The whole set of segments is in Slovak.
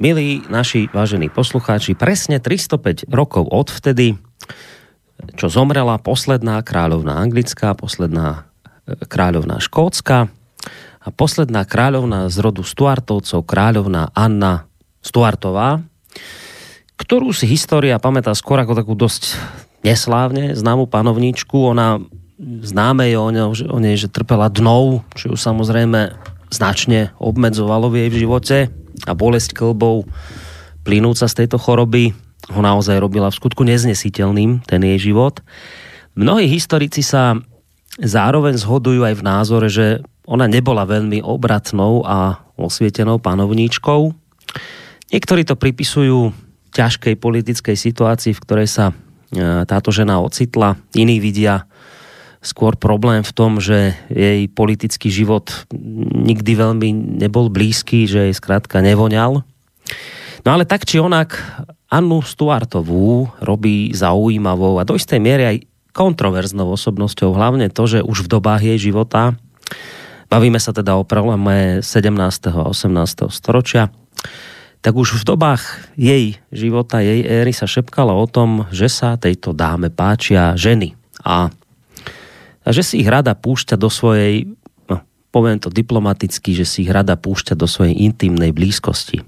Milí naši vážení poslucháči, presne 305 rokov odvtedy, čo zomrela posledná kráľovná anglická, posledná e, kráľovná škótska a posledná kráľovná z rodu Stuartovcov, kráľovná Anna Stuartová, ktorú si história pamätá skôr ako takú dosť neslávne známu panovníčku. Ona známe je o nej, o nej, že trpela dnou, čo ju samozrejme značne obmedzovalo v jej živote a bolesť klbov plynúca z tejto choroby ho naozaj robila v skutku neznesiteľným, ten jej život. Mnohí historici sa zároveň zhodujú aj v názore, že ona nebola veľmi obratnou a osvietenou panovníčkou. Niektorí to pripisujú ťažkej politickej situácii, v ktorej sa e, táto žena ocitla. Iní vidia skôr problém v tom, že jej politický život nikdy veľmi nebol blízky, že jej skrátka nevoňal. No ale tak či onak Annu Stuartovú robí zaujímavou a do istej miery aj kontroverznou osobnosťou, hlavne to, že už v dobách jej života, bavíme sa teda o prelome 17. a 18. storočia, tak už v dobách jej života, jej éry sa šepkalo o tom, že sa tejto dáme páčia ženy. A a že si ich rada púšťa do svojej, no, poviem to diplomaticky, že si ich rada púšťa do svojej intimnej blízkosti.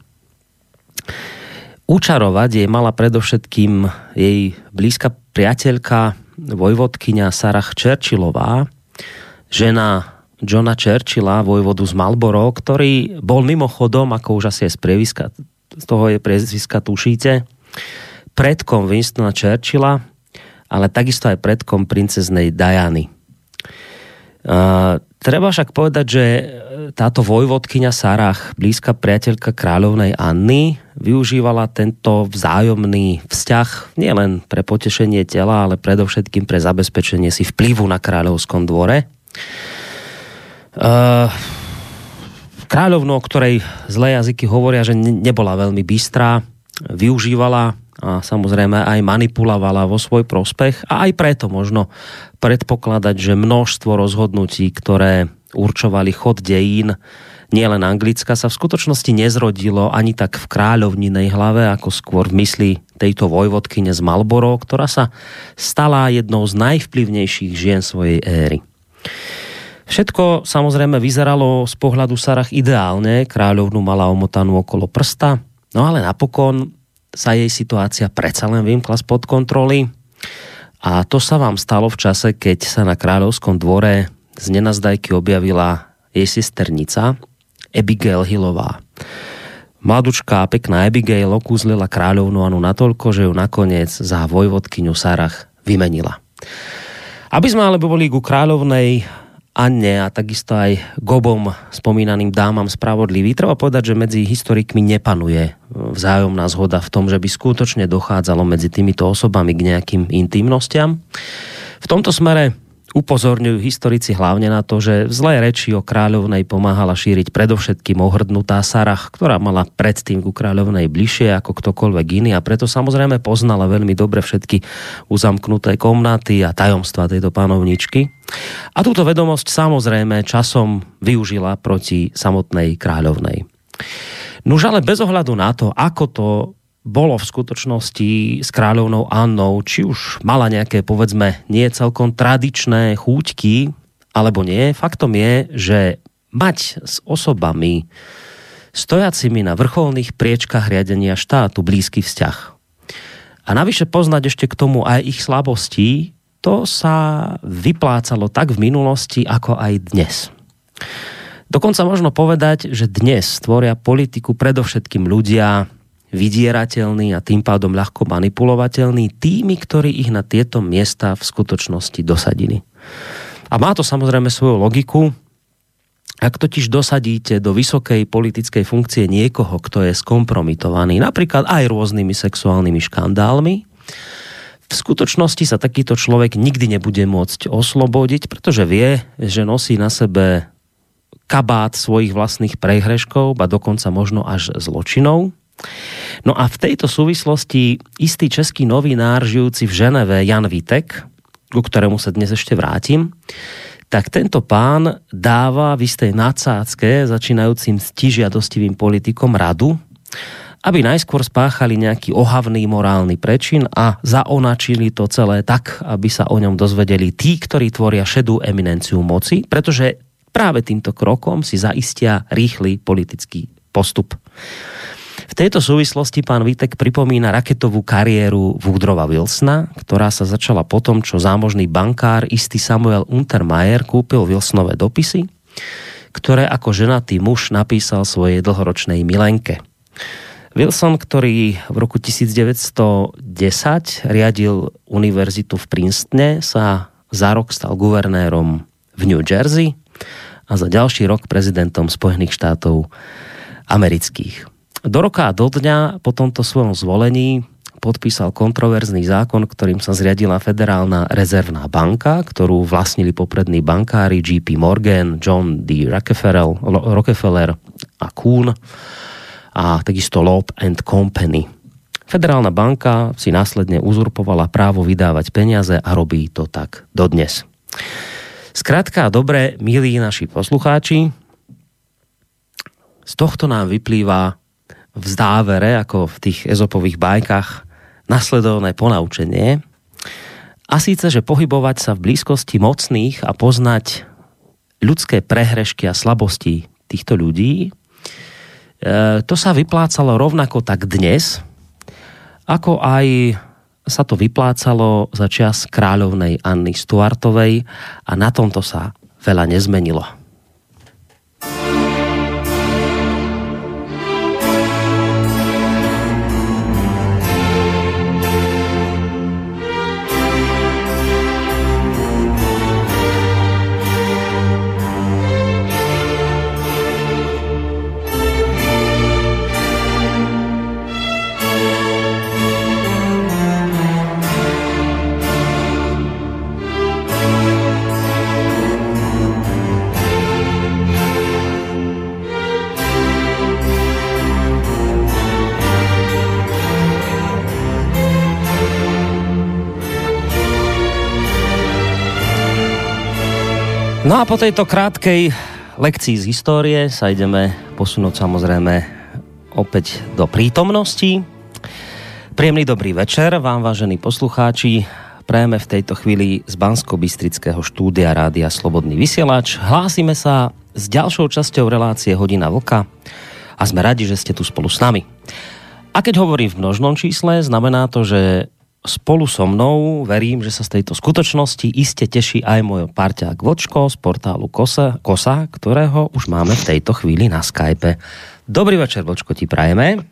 Učarovať jej mala predovšetkým jej blízka priateľka, vojvodkynia Sarah Churchillová, žena Johna Churchilla, vojvodu z Malboro, ktorý bol mimochodom, ako už asi aj z, prieviska, z toho je priezviska tušíte, predkom Winstona Churchilla, ale takisto aj predkom princeznej Diany. Treba však povedať, že táto vojvodkyňa Sarah, blízka priateľka kráľovnej Anny, využívala tento vzájomný vzťah nielen pre potešenie tela, ale predovšetkým pre zabezpečenie si vplyvu na kráľovskom dvore. Uh, kráľovno, o ktorej zlé jazyky hovoria, že nebola veľmi bystrá, využívala a samozrejme aj manipulovala vo svoj prospech a aj preto možno predpokladať, že množstvo rozhodnutí, ktoré určovali chod dejín, nielen Anglicka, sa v skutočnosti nezrodilo ani tak v kráľovninej hlave, ako skôr v mysli tejto vojvodkyne z Malboro, ktorá sa stala jednou z najvplyvnejších žien svojej éry. Všetko samozrejme vyzeralo z pohľadu Sarah ideálne, kráľovnu mala omotanú okolo prsta, no ale napokon sa jej situácia predsa len vymkla spod kontroly. A to sa vám stalo v čase, keď sa na kráľovskom dvore z nenazdajky objavila jej sesternica Abigail Hillová. Mladučká pekná Abigail okúzlila kráľovnú Anu natoľko, že ju nakoniec za vojvodkyňu Sarach vymenila. Aby sme ale boli ku kráľovnej Anne a takisto aj Gobom spomínaným dámam spravodlivý. Treba povedať, že medzi historikmi nepanuje vzájomná zhoda v tom, že by skutočne dochádzalo medzi týmito osobami k nejakým intimnostiam. V tomto smere Upozorňujú historici hlavne na to, že v zlé reči o kráľovnej pomáhala šíriť predovšetkým ohrdnutá Sarah, ktorá mala predtým ku kráľovnej bližšie ako ktokoľvek iný a preto samozrejme poznala veľmi dobre všetky uzamknuté komnaty a tajomstva tejto panovničky. A túto vedomosť samozrejme časom využila proti samotnej kráľovnej. Nuž ale bez ohľadu na to, ako to bolo v skutočnosti s kráľovnou Annou, či už mala nejaké, povedzme, nie celkom tradičné chúťky, alebo nie, faktom je, že mať s osobami stojacimi na vrcholných priečkách riadenia štátu blízky vzťah. A navyše poznať ešte k tomu aj ich slabosti, to sa vyplácalo tak v minulosti, ako aj dnes. Dokonca možno povedať, že dnes tvoria politiku predovšetkým ľudia, vydierateľný a tým pádom ľahko manipulovateľný tými, ktorí ich na tieto miesta v skutočnosti dosadili. A má to samozrejme svoju logiku. Ak totiž dosadíte do vysokej politickej funkcie niekoho, kto je skompromitovaný, napríklad aj rôznymi sexuálnymi škandálmi, v skutočnosti sa takýto človek nikdy nebude môcť oslobodiť, pretože vie, že nosí na sebe kabát svojich vlastných prehreškov, a dokonca možno až zločinov. No a v tejto súvislosti istý český novinár žijúci v Ženeve Jan Vitek, ku ktorému sa dnes ešte vrátim, tak tento pán dáva v istej nadsádzke začínajúcim stižiadostivým politikom radu, aby najskôr spáchali nejaký ohavný morálny prečin a zaonačili to celé tak, aby sa o ňom dozvedeli tí, ktorí tvoria šedú eminenciu moci, pretože práve týmto krokom si zaistia rýchly politický postup. V tejto súvislosti pán Vítek pripomína raketovú kariéru Woodrowa Wilsona, ktorá sa začala potom, čo zámožný bankár istý Samuel Untermeier kúpil Wilsonové dopisy, ktoré ako ženatý muž napísal svojej dlhoročnej milenke. Wilson, ktorý v roku 1910 riadil univerzitu v Princetone, sa za rok stal guvernérom v New Jersey a za ďalší rok prezidentom Spojených štátov amerických. Do roka a do dňa po tomto svojom zvolení podpísal kontroverzný zákon, ktorým sa zriadila Federálna rezervná banka, ktorú vlastnili poprední bankári JP Morgan, John D. Rockefeller, a Kuhn a takisto Loeb and Company. Federálna banka si následne uzurpovala právo vydávať peniaze a robí to tak dodnes. Skrátka a dobre, milí naši poslucháči, z tohto nám vyplýva v závere, ako v tých ezopových bajkách, nasledovné ponaučenie. A síce, že pohybovať sa v blízkosti mocných a poznať ľudské prehrešky a slabosti týchto ľudí, e, to sa vyplácalo rovnako tak dnes, ako aj sa to vyplácalo za čas kráľovnej Anny Stuartovej a na tomto sa veľa nezmenilo. No a po tejto krátkej lekcii z histórie sa ideme posunúť samozrejme opäť do prítomnosti. Príjemný dobrý večer vám, vážení poslucháči. Prejeme v tejto chvíli z Bansko-Bystrického štúdia Rádia Slobodný vysielač. Hlásime sa s ďalšou časťou relácie Hodina Vlka a sme radi, že ste tu spolu s nami. A keď hovorím v množnom čísle, znamená to, že spolu so mnou verím, že sa z tejto skutočnosti iste teší aj môj parťák Vočko z portálu Kosa, Kosa, ktorého už máme v tejto chvíli na Skype. Dobrý večer, Vočko, ti prajeme.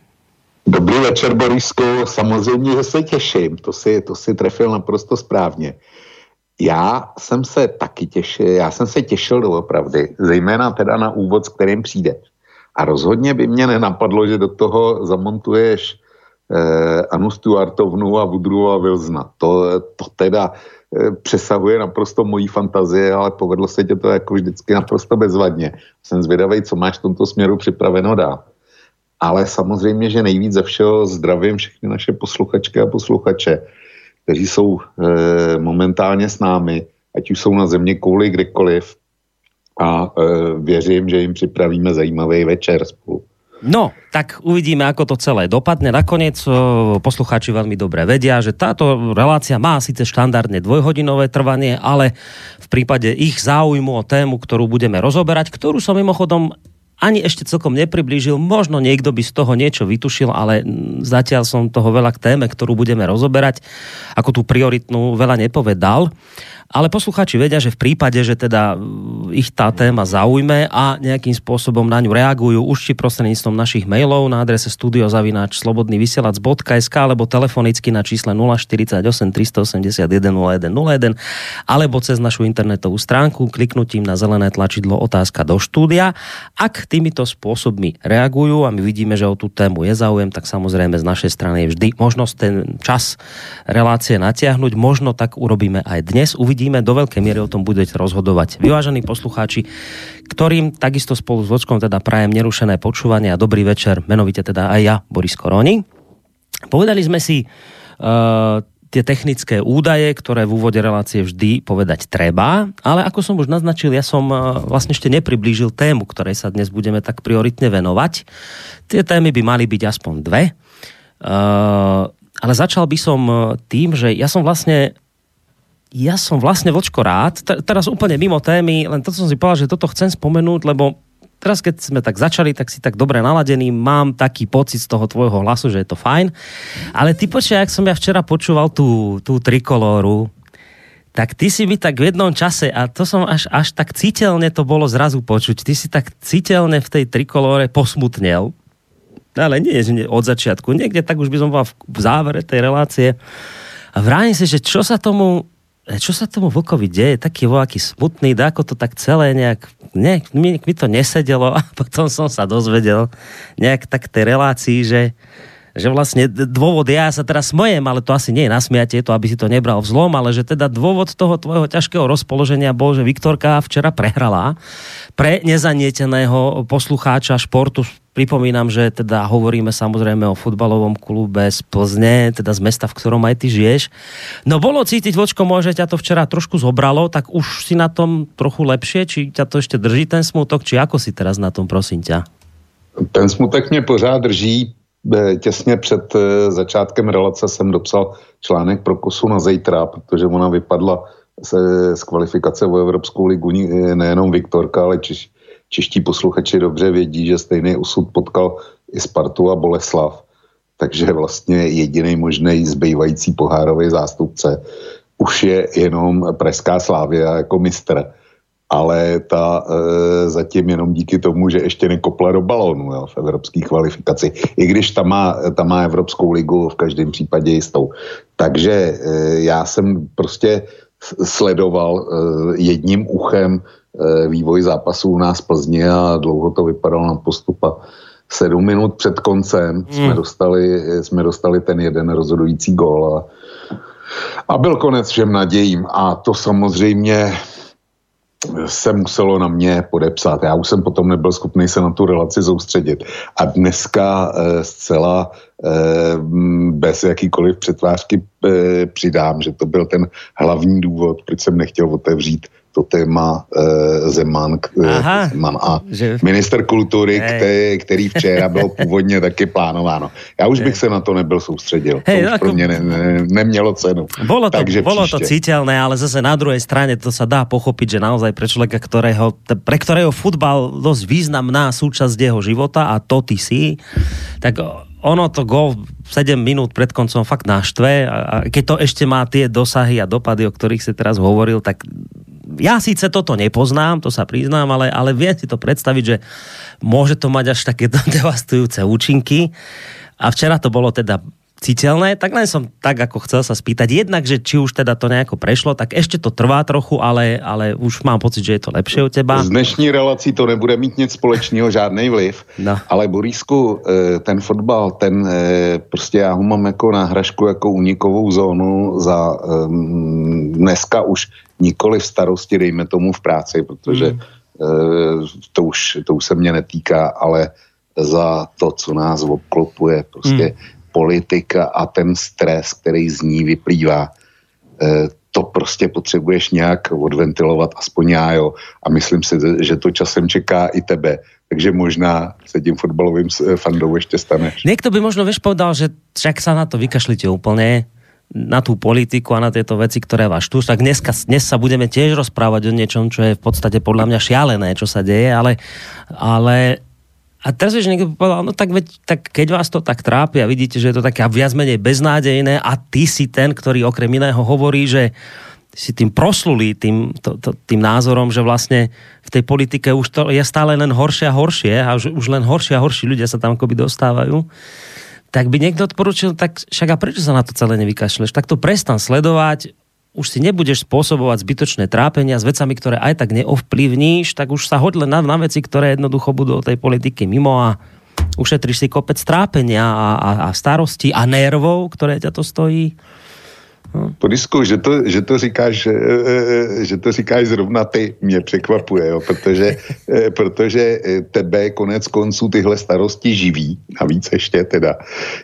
Dobrý večer, Borisko. Samozřejmě, že se těším. To si, to si trefil naprosto správně. Já jsem se taky těšil, já jsem se těšil doopravdy, zejména teda na úvod, s kterým přijde. A rozhodně by mě nenapadlo, že do toho zamontuješ Anu Stuartovnu a Woodrowa Wilsona. To, to teda eh, přesahuje naprosto mojí fantazie, ale povedlo se tě to jako vždycky naprosto bezvadně. Jsem zvědavý, co máš v tomto směru připraveno dát. Ale samozřejmě, že nejvíc ze všeho zdravím všechny naše posluchačky a posluchače, kteří jsou eh, momentálně s námi, ať už jsou na země kouli kdekoliv a e, věřím, že jim připravíme zajímavý večer spolu. No, tak uvidíme, ako to celé dopadne. Nakoniec poslucháči veľmi dobre vedia, že táto relácia má síce štandardne dvojhodinové trvanie, ale v prípade ich záujmu o tému, ktorú budeme rozoberať, ktorú som mimochodom ani ešte celkom nepriblížil. Možno niekto by z toho niečo vytušil, ale zatiaľ som toho veľa k téme, ktorú budeme rozoberať, ako tú prioritnú veľa nepovedal. Ale posluchači vedia, že v prípade, že teda ich tá téma zaujme a nejakým spôsobom na ňu reagujú už či prostredníctvom našich mailov na adrese studiozavináč.slobodnyvysielac.sk alebo telefonicky na čísle 048 381 0101 alebo cez našu internetovú stránku kliknutím na zelené tlačidlo otázka do štúdia. Ak týmito spôsobmi reagujú a my vidíme, že o tú tému je záujem, tak samozrejme z našej strany je vždy možnosť ten čas relácie natiahnuť. Možno tak urobíme aj dnes. Uvidíme uvidíme, do veľkej miery o tom budete rozhodovať. Vyvážení poslucháči, ktorým takisto spolu s Vočkom teda prajem nerušené počúvanie a dobrý večer, menovite teda aj ja, Boris Koroni. Povedali sme si uh, tie technické údaje, ktoré v úvode relácie vždy povedať treba, ale ako som už naznačil, ja som uh, vlastne ešte nepriblížil tému, ktorej sa dnes budeme tak prioritne venovať. Tie témy by mali byť aspoň dve. Uh, ale začal by som tým, že ja som vlastne ja som vlastne vočko rád, T- teraz úplne mimo témy, len to som si povedal, že toto chcem spomenúť, lebo teraz keď sme tak začali, tak si tak dobre naladený, mám taký pocit z toho tvojho hlasu, že je to fajn. Ale ty počkaj, ak som ja včera počúval tú, tú trikolóru, tak ty si mi tak v jednom čase, a to som až, až tak citeľne to bolo zrazu počuť, ty si tak citeľne v tej trikolóre posmutnel, ale nie, nie od začiatku, niekde tak už by som bol v závere tej relácie. A vrátim si, že čo sa tomu čo sa tomu Vlkovi deje, taký voľaký smutný, ako to tak celé nejak, ne, mi, mi to nesedelo a potom som sa dozvedel nejak tak tej relácii, že, že vlastne dôvod, ja sa teraz smojem, ale to asi nie je nasmiate, to aby si to nebral v zlom, ale že teda dôvod toho tvojho ťažkého rozpoloženia bol, že Viktorka včera prehrala pre nezanieteného poslucháča športu Pripomínam, že teda hovoríme samozrejme o futbalovom klube z Plzne, teda z mesta, v ktorom aj ty žiješ. No bolo cítiť, Vočko, môže ťa to včera trošku zobralo, tak už si na tom trochu lepšie, či ťa to ešte drží ten smutok, či ako si teraz na tom, prosím ťa? Ten smutek mě pořád drží. E, těsně před e, začátkem relace jsem dopsal článek pro kosu na zítra, protože ona vypadla se, z kvalifikace o Evropskou ligu e, nejenom Viktorka, ale Češ, čeští posluchači dobře vědí, že stejný osud potkal i Spartu a Boleslav. Takže vlastně jediný možný zbývající pohárový zástupce už je jenom Pražská Slávia jako mistr. Ale ta e, zatím jenom díky tomu, že ještě nekopla do balónu jo, v evropské kvalifikaci. I když tam má, tam má Evropskou ligu v každém případě jistou. Takže e, já jsem prostě sledoval e, jedním uchem Eh, vývoj zápasů u nás Plzně a dlouho to vypadalo na postupa. Sedm minut před koncem hmm. jsme, dostali, jsme dostali ten jeden rozhodující gól a, a byl konec všem nadějím. A to samozřejmě se muselo na mě podepsat. Já už jsem potom nebyl schopný se na tu relaci soustředit. A dneska e, zcela e, bez jakýkoliv přetvářky e, přidám, že to byl ten hlavní důvod, proč jsem nechtěl otevřít to téma e, Zeman, Aha, Zeman a že... minister kultury, který, který včera bylo původně taky plánováno. Já už bych se na to nebyl soustředil. Hey, to už ako... pro mě ne, ne, nemělo cenu. Bolo to, Takže bolo to citeľné, ale zase na druhej strane to sa dá pochopiť, že naozaj pre človeka, ktorého, pre ktorého futbal dosť významná súčasť jeho života a to ty si, tak ono to gol 7 minút pred koncom fakt naštve a keď to ešte má tie dosahy a dopady, o ktorých si teraz hovoril, tak ja síce toto nepoznám, to sa priznám, ale, ale viem si to predstaviť, že môže to mať až také devastujúce účinky. A včera to bolo teda citeľné, tak len som tak ako chcel sa spýtať, jednak, že či už teda to nejako prešlo, tak ešte to trvá trochu, ale, ale už mám pocit, že je to lepšie od teba. Z dnešní relací to nebude mít nic společného, žádný vliv, no. ale Borísku, eh, ten fotbal, ten eh, prostě já ho mám jako náhražku, jako unikovou zónu za ehm, dneska už nikoli v starosti, dejme tomu v práci, protože mm. to, už, to už se mě netýká, ale za to, co nás obklopuje, prostě mm. politika a ten stres, který z ní vyplývá, eh, to prostě potřebuješ nějak odventilovat, aspoň já jo. A myslím si, že to časem čeká i tebe. Takže možná se tím fotbalovým fandou ještě staneš. Někdo by možno, vieš, povedal, že však sa na to vykašlite úplne, na tú politiku a na tieto veci, ktoré vás tu, tak dneska, dnes sa budeme tiež rozprávať o niečom, čo je v podstate podľa mňa šialené, čo sa deje, ale, ale a teraz vieš, niekto povedal, no tak, veď, tak keď vás to tak trápi a vidíte, že je to také viac menej beznádejné a ty si ten, ktorý okrem iného hovorí, že si tým prosluli, tým, to, to, tým názorom, že vlastne v tej politike už to je stále len horšie a horšie a už, už len horšie a horší ľudia sa tam akoby dostávajú, tak by niekto odporučil, tak však a prečo sa na to celé nevykašleš? Tak to prestan sledovať, už si nebudeš spôsobovať zbytočné trápenia s vecami, ktoré aj tak neovplyvníš, tak už sa hoď len na, na veci, ktoré jednoducho budú o tej politiky mimo a ušetríš si kopec trápenia a, a, a starosti a nervov, ktoré ťa to stojí. Podisku, že to, že to říkáš, e, e, že to říkáš zrovna ty, mě překvapuje, jo, protože, e, protože tebe konec konců tyhle starosti živí, navíc ještě teda,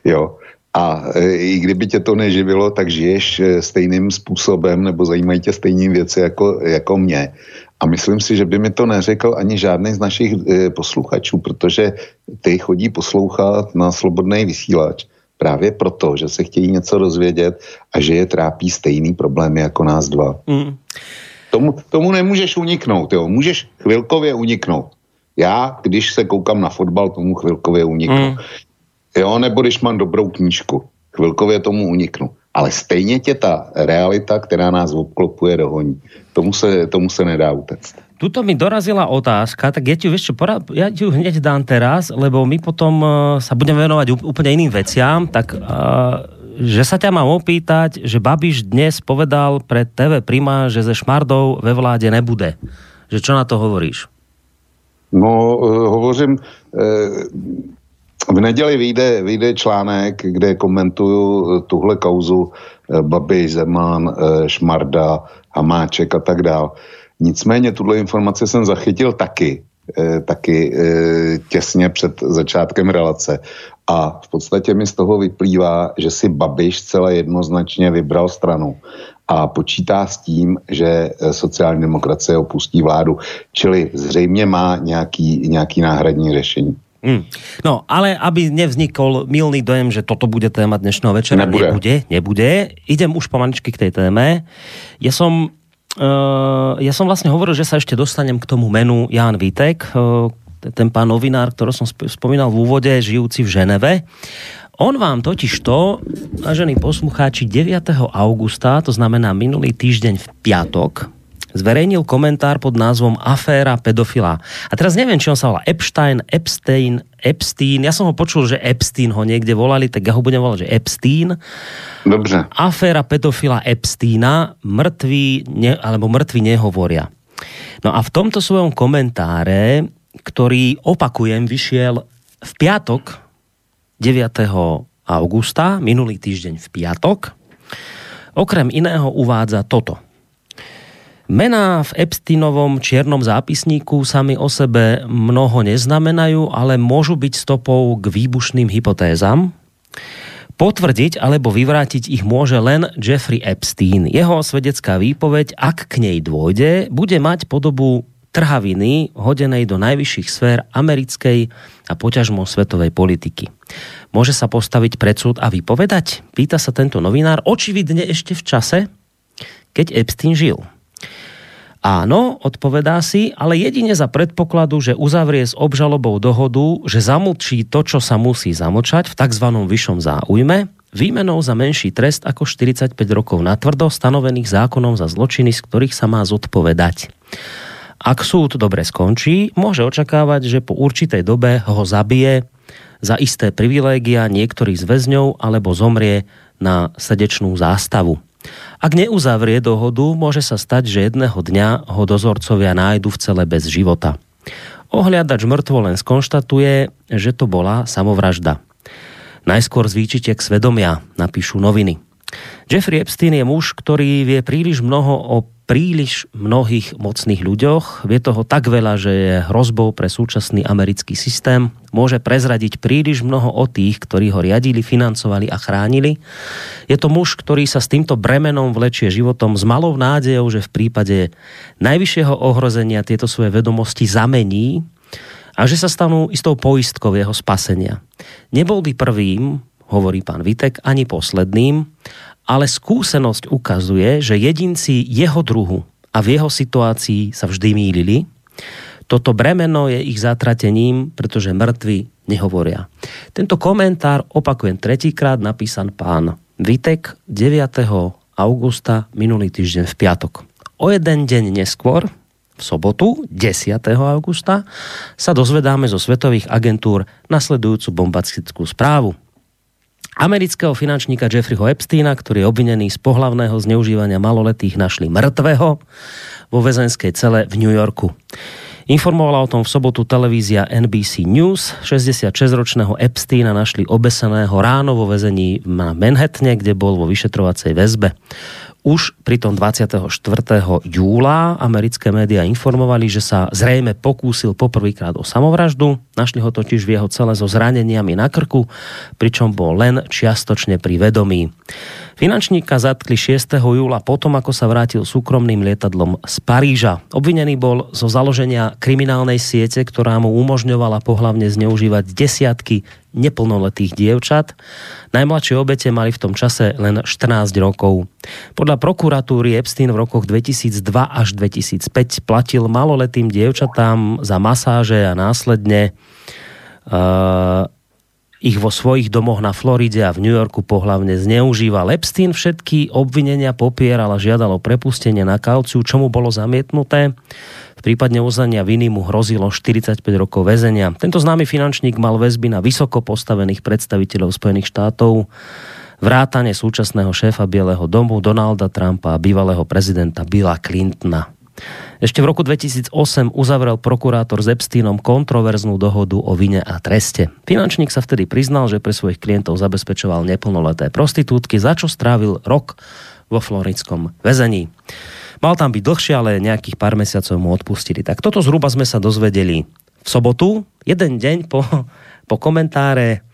jo. A i kdyby tě to neživilo, tak žiješ stejným způsobem nebo zajímají tě stejným věci jako, jako mě. A myslím si, že by mi to neřekl ani žádný z našich posluchačů, protože ty chodí poslouchat na slobodný vysílač Právě proto, že se chtějí něco rozvědět a že je trápí stejný problémy jako nás dva. Mm. Tomu, tomu nemůžeš uniknout, jo. Můžeš chvilkově uniknout. Já, když se koukám na fotbal, tomu chvilkově uniknu. Mm. Jo, nebo když mám dobrou knížku, chvilkově tomu uniknu. Ale stejně tě ta realita, která nás obklopuje, dohoní. Tomu se, tomu se nedá utéct. Tuto mi dorazila otázka, tak ja ti, vieš čo, porad, ja ti ju hneď dám teraz, lebo my potom uh, sa budeme venovať úplne iným veciam, tak uh, že sa ťa mám opýtať, že Babiš dnes povedal pre TV Prima, že ze Šmardou ve vláde nebude. Že čo na to hovoríš? No, uh, hovořím, uh, v neděli vyjde, vyjde článek, kde komentuju tuhle kauzu Babiš, Zeman, Šmarda, Hamáček a tak dále. Nicméně tuhle informaci jsem zachytil taky, eh, taky eh, těsně před začátkem relace. A v podstatě mi z toho vyplývá, že si Babiš celé jednoznačně vybral stranu a počítá s tím, že eh, sociální demokracie opustí vládu. Čili zřejmě má nějaký, nějaký náhradní řešení. Hmm. No, ale aby nevznikol milný dojem, že toto bude téma dnešného večera, nebude. nebude, nebude. Idem už pomaličky k tej téme. Ja som ja som vlastne hovoril, že sa ešte dostanem k tomu menu Jan Vítek, uh, ten pán novinár, ktorý som spomínal v úvode, žijúci v Ženeve. On vám totiž to, vážení poslucháči, 9. augusta, to znamená minulý týždeň v piatok, zverejnil komentár pod názvom Aféra pedofila. A teraz neviem, či on sa volá Epstein, Epstein, Epstein. Ja som ho počul, že Epstein ho niekde volali, tak ja ho budem volať, že Epstein. Dobře. Aféra pedofila Epsteina, mŕtvi, ne, alebo mŕtvi nehovoria. No a v tomto svojom komentáre, ktorý, opakujem, vyšiel v piatok 9. augusta, minulý týždeň v piatok, okrem iného uvádza toto. Mená v Epsteinovom čiernom zápisníku sami o sebe mnoho neznamenajú, ale môžu byť stopou k výbušným hypotézam. Potvrdiť alebo vyvrátiť ich môže len Jeffrey Epstein. Jeho svedecká výpoveď, ak k nej dôjde, bude mať podobu trhaviny hodenej do najvyšších sfér americkej a poťažmo svetovej politiky. Môže sa postaviť pred súd a vypovedať? Pýta sa tento novinár, očividne ešte v čase, keď Epstein žil. Áno, odpovedá si, ale jedine za predpokladu, že uzavrie s obžalobou dohodu, že zamlčí to, čo sa musí zamlčať v tzv. vyššom záujme, výmenou za menší trest ako 45 rokov na tvrdo stanovených zákonom za zločiny, z ktorých sa má zodpovedať. Ak súd dobre skončí, môže očakávať, že po určitej dobe ho zabije za isté privilégia niektorých z väzňov alebo zomrie na srdečnú zástavu. Ak neuzavrie dohodu, môže sa stať, že jedného dňa ho dozorcovia nájdu v cele bez života. Ohliadač mŕtvo len skonštatuje, že to bola samovražda. Najskôr zvýčitek svedomia, napíšu noviny. Jeffrey Epstein je muž, ktorý vie príliš mnoho o príliš mnohých mocných ľuďoch. Vie toho tak veľa, že je hrozbou pre súčasný americký systém. Môže prezradiť príliš mnoho o tých, ktorí ho riadili, financovali a chránili. Je to muž, ktorý sa s týmto bremenom vlečie životom s malou nádejou, že v prípade najvyššieho ohrozenia tieto svoje vedomosti zamení a že sa stanú istou poistkou jeho spasenia. Nebol by prvým, hovorí pán Vitek, ani posledným, ale skúsenosť ukazuje, že jedinci jeho druhu a v jeho situácii sa vždy mýlili. Toto bremeno je ich zatratením, pretože mŕtvi nehovoria. Tento komentár, opakujem tretíkrát, napísan pán Vitek 9. augusta minulý týždeň v piatok. O jeden deň neskôr, v sobotu, 10. augusta, sa dozvedáme zo svetových agentúr nasledujúcu bombastickú správu. Amerického finančníka Jeffreyho Epsteina, ktorý je obvinený z pohlavného zneužívania maloletých, našli mŕtvého vo väzenskej cele v New Yorku. Informovala o tom v sobotu televízia NBC News. 66-ročného Epsteina našli obeseného ráno vo väzení na Manhattane, kde bol vo vyšetrovacej väzbe. Už pri tom 24. júla americké médiá informovali, že sa zrejme pokúsil poprvýkrát o samovraždu. Našli ho totiž v jeho cele so zraneniami na krku, pričom bol len čiastočne pri vedomí. Finančníka zatkli 6. júla potom, ako sa vrátil súkromným lietadlom z Paríža. Obvinený bol zo založenia kriminálnej siete, ktorá mu umožňovala pohlavne zneužívať desiatky neplnoletých dievčat. Najmladšie obete mali v tom čase len 14 rokov. Podľa prokuratúry Epstein v rokoch 2002 až 2005 platil maloletým dievčatám za masáže a následne uh, ich vo svojich domoch na Floride a v New Yorku pohlavne zneužíval. Epstein všetky obvinenia popieral a žiadal o prepustenie na kauciu, čo mu bolo zamietnuté. V prípadne uznania viny mu hrozilo 45 rokov väzenia. Tento známy finančník mal väzby na vysoko postavených predstaviteľov Spojených štátov, vrátane súčasného šéfa Bieleho domu Donalda Trumpa a bývalého prezidenta Billa Clintona. Ešte v roku 2008 uzavrel prokurátor s Epsteinom kontroverznú dohodu o vine a treste. Finančník sa vtedy priznal, že pre svojich klientov zabezpečoval neplnoleté prostitútky, za čo strávil rok vo florickom väzení. Mal tam byť dlhšie, ale nejakých pár mesiacov mu odpustili. Tak toto zhruba sme sa dozvedeli v sobotu, jeden deň po, po komentáre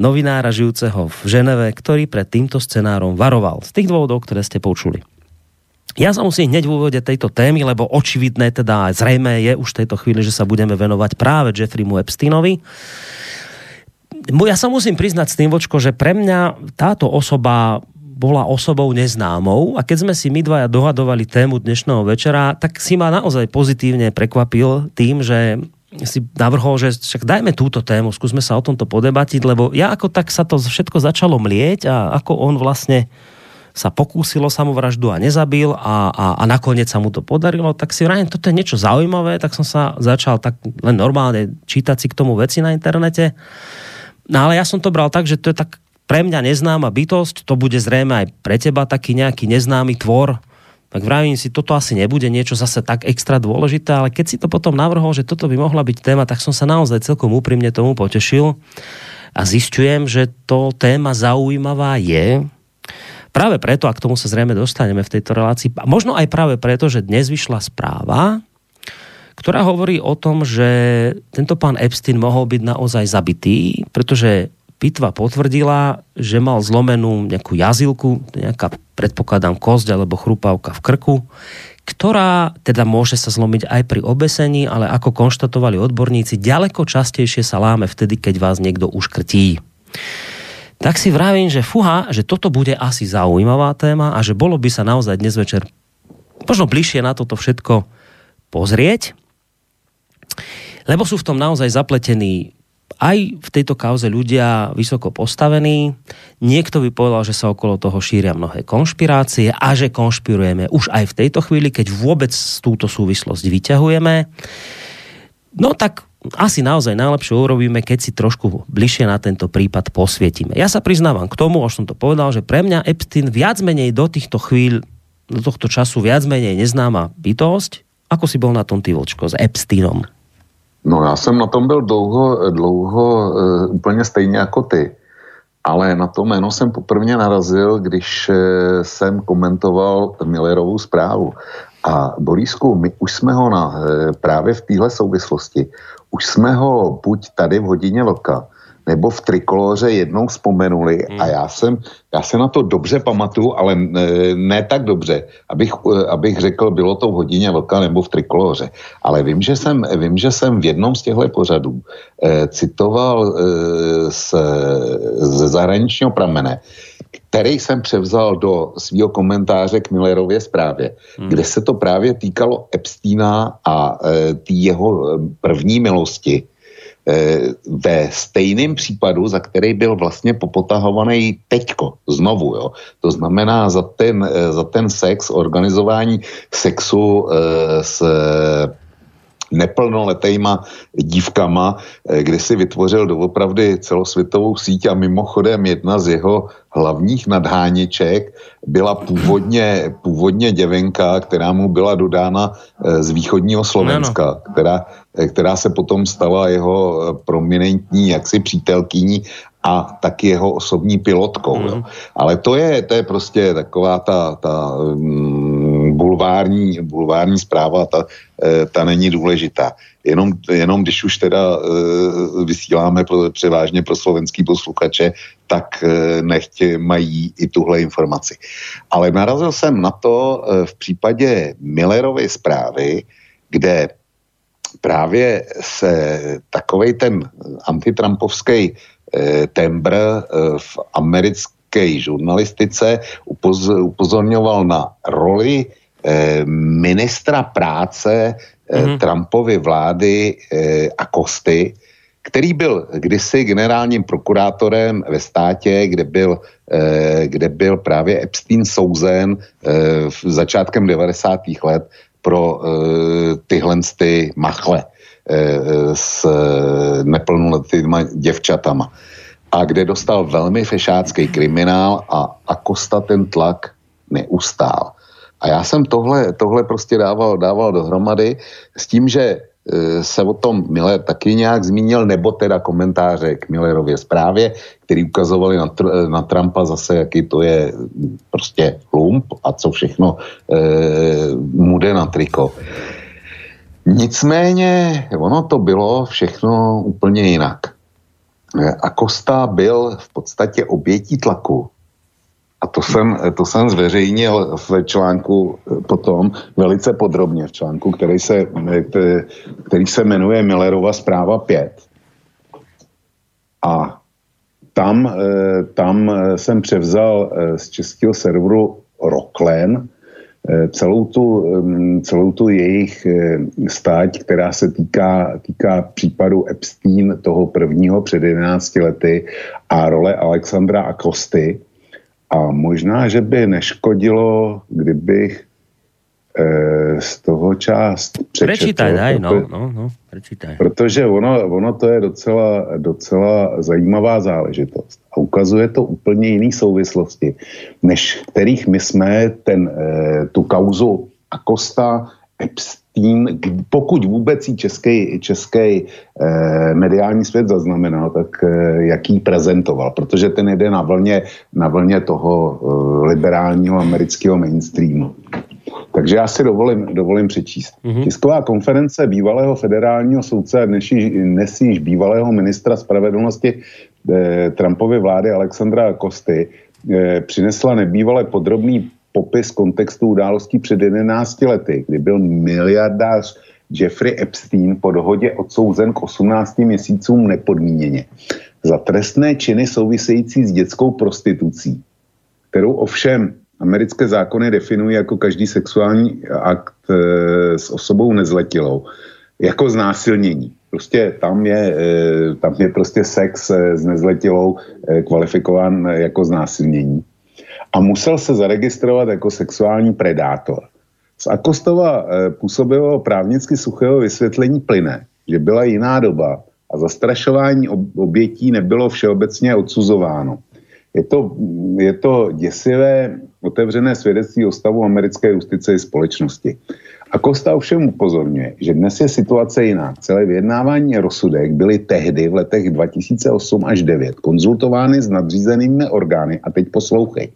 novinára žijúceho v Ženeve, ktorý pred týmto scenárom varoval. Z tých dôvodov, ktoré ste počuli. Ja sa musím hneď v úvode tejto témy, lebo očividné teda zrejme je už v tejto chvíli, že sa budeme venovať práve Jeffreymu Epsteinovi. Ja sa musím priznať s tým, vočko, že pre mňa táto osoba bola osobou neznámou a keď sme si my dvaja dohadovali tému dnešného večera, tak si ma naozaj pozitívne prekvapil tým, že si navrhol, že však dajme túto tému, skúsme sa o tomto podebatiť, lebo ja ako tak sa to všetko začalo mlieť a ako on vlastne sa pokúsilo samovraždu a nezabil a, a, a nakoniec sa mu to podarilo, tak si vrajím, toto je niečo zaujímavé, tak som sa začal tak len normálne čítať si k tomu veci na internete. No ale ja som to bral tak, že to je tak pre mňa neznáma bytosť, to bude zrejme aj pre teba taký nejaký neznámy tvor, tak vravím si, toto asi nebude niečo zase tak extra dôležité, ale keď si to potom navrhol, že toto by mohla byť téma, tak som sa naozaj celkom úprimne tomu potešil a zistujem, že to téma zaujímavá je, Práve preto, a k tomu sa zrejme dostaneme v tejto relácii, možno aj práve preto, že dnes vyšla správa, ktorá hovorí o tom, že tento pán Epstein mohol byť naozaj zabitý, pretože pitva potvrdila, že mal zlomenú nejakú jazilku, nejaká, predpokladám, kosť alebo chrupavka v krku, ktorá teda môže sa zlomiť aj pri obesení, ale ako konštatovali odborníci, ďaleko častejšie sa láme vtedy, keď vás niekto uškrtí tak si vravím, že fuha, že toto bude asi zaujímavá téma a že bolo by sa naozaj dnes večer možno bližšie na toto všetko pozrieť, lebo sú v tom naozaj zapletení aj v tejto kauze ľudia vysoko postavení. Niekto by povedal, že sa okolo toho šíria mnohé konšpirácie a že konšpirujeme už aj v tejto chvíli, keď vôbec túto súvislosť vyťahujeme. No tak asi naozaj najlepšie urobíme, keď si trošku bližšie na tento prípad posvietime. Ja sa priznávam k tomu, už som to povedal, že pre mňa Epstein viac menej do týchto chvíľ, do tohto času viac menej neznáma bytosť. Ako si bol na tom ty, Vočko, s Epsteinom? No já jsem na tom byl dlouho, dlouho uh, úplně stejně jako ty. Ale na to jméno jsem poprvé narazil, když uh, jsem komentoval Millerovou zprávu. A Borisku, my už jsme ho na, uh, právě v téhle souvislosti už jsme ho buď tady v hodině vlka, nebo v trikoloře jednou vzpomenuli hmm. a já jsem, já se na to dobře pamatuju, ale ne, ne tak dobře, abych, abych řekl, bylo to v hodině vlka nebo v trikoloře. Ale vím, že jsem, vím, že jsem v jednom z těchto pořadů eh, citoval eh, z, z zahraničního pramene, který jsem převzal do svého komentáře k Millerově zprávě, hmm. kde se to právě týkalo Epsteina a e, tý jeho e, první milosti, ve stejném případu, za který byl vlastně popotahovaný teďko, znovu, jo. To znamená za ten, za ten sex, organizování sexu s neplnoletejma dívkama, eh, kdy si vytvořil doopravdy celosvětovou síť a mimochodem jedna z jeho hlavních nadhániček byla původně, původně děvenka, která mu byla dodána eh, z východního Slovenska, která, eh, která se potom stala jeho prominentní jaksi přítelkyní a taky jeho osobní pilotkou. Mm. Jo. Mhm. Ale to je, to je prostě taková ta, ta um, bulvární, bulvární zpráva, ta, e, ta není důležitá. Jenom, jenom když už teda e, vysíláme pro, převážně pro slovenský posluchače, tak e, nechť mají i tuhle informaci. Ale narazil jsem na to v případě Millerovy zprávy, kde právě se takovej ten antitrampovský Tembr v americké žurnalistice upozorňoval na roli ministra práce mm-hmm. Trumpovy vlády a Kosty, který byl kdysi generálním prokurátorem ve státě, kde byl, kde byl právě Epstein souzen v začátkem 90. let pro tyhle ty machle. Eh, s neplnoletými děvčatama. A kde dostal velmi fešácký kriminál a, a Kosta ten tlak neustál. A já jsem tohle, tohle prostě dával, dával dohromady s tím, že eh, se o tom Miller taky nějak zmínil, nebo teda komentáře k Millerově zprávě, který ukazovali na, na Trumpa zase, jaký to je prostě lump a co všechno e, mu jde na triko. Nicméně ono to bylo všechno úplně jinak. A Kosta byl v podstatě obětí tlaku. A to jsem, to jsem zveřejnil v článku potom velice podrobně, v článku, který se, který se jmenuje Millerova zpráva 5. A tam, tam jsem převzal z českého serveru Rocklen, Eh, celou tu, celou tu jejich eh, stáť, která se týká, týká případu Epstein toho prvního před 11 lety a role Alexandra a Kosty. A možná, že by neškodilo, kdybych Eh, z toho část přečetl. Prečítaj, daj, no, no, no, prečítaj. Protože ono, ono to je docela, docela zajímavá záležitost a ukazuje to úplně jiný souvislosti, než kterých my jsme ten, eh, tu kauzu Akosta, Epstein, pokud vůbec i český, český eh, mediální svět zaznamenal, tak eh, jaký prezentoval, protože ten jde na vlně, na vlně toho eh, liberálního amerického mainstreamu. Takže já si dovolím, dovolím přečíst. Mm-hmm. Tisková konference bývalého federálního soudce a dnes, dnes již bývalého ministra spravedlnosti eh, Trumpovy vlády Alexandra Kosty eh, přinesla nebývalé podrobný popis kontextu událostí před 11 lety, kdy byl miliardář Jeffrey Epstein po dohodě odsouzen k 18 měsícům nepodmíněně za trestné činy související s dětskou prostitucí, kterou ovšem Americké zákony definují jako každý sexuální akt e, s osobou nezletilou jako znásilnění. Prostě tam je, e, tam je prostě sex e, s nezletilou e, kvalifikován jako znásilnění. A musel se zaregistrovat jako sexuální predátor. Z Akostova e, působilo právnicky suchého vysvětlení plyne, že byla jiná doba a zastrašování obětí nebylo všeobecně odsuzováno. Je to, je to děsivé otevřené svědectví o stavu americké justice i společnosti. A Kosta ovšem upozorňuje, že dnes je situace jiná. Celé vyjednávání rozsudek byly tehdy v letech 2008 až 2009 konzultovány s nadřízenými orgány, a teď poslouchej,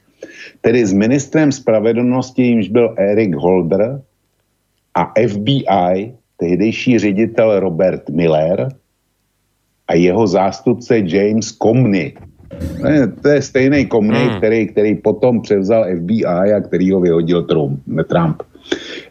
tedy s ministrem spravedlnosti, jimž byl Eric Holder a FBI, tehdejší ředitel Robert Miller a jeho zástupce James Comey, to je stejný komny, hmm. který, který potom převzal FBI a který ho vyhodil Trump. Trump.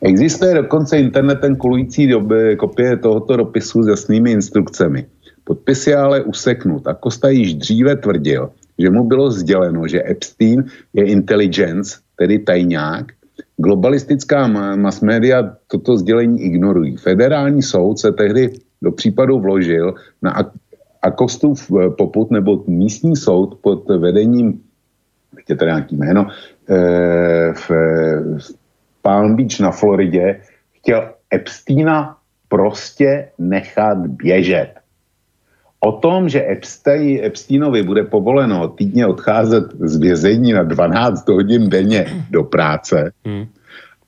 Existuje dokonce internetem kolující doby, kopie tohoto dopisu s jasnými instrukcemi. Podpis je ale useknut a Kosta již dříve tvrdil, že mu bylo sděleno, že Epstein je intelligence, tedy tajňák. Globalistická mass media toto sdělení ignorují. Federální soud se tehdy do případu vložil na Akostův eh, poput nebo místní soud pod vedením, je tady nějaký jméno, eh, v Palm Beach na Floridě, chtěl Epsteina prostě nechat běžet. O tom, že Epstein, Epsteinovi bude povoleno týdně odcházet z vězení na 12 hodin denně do práce, hmm.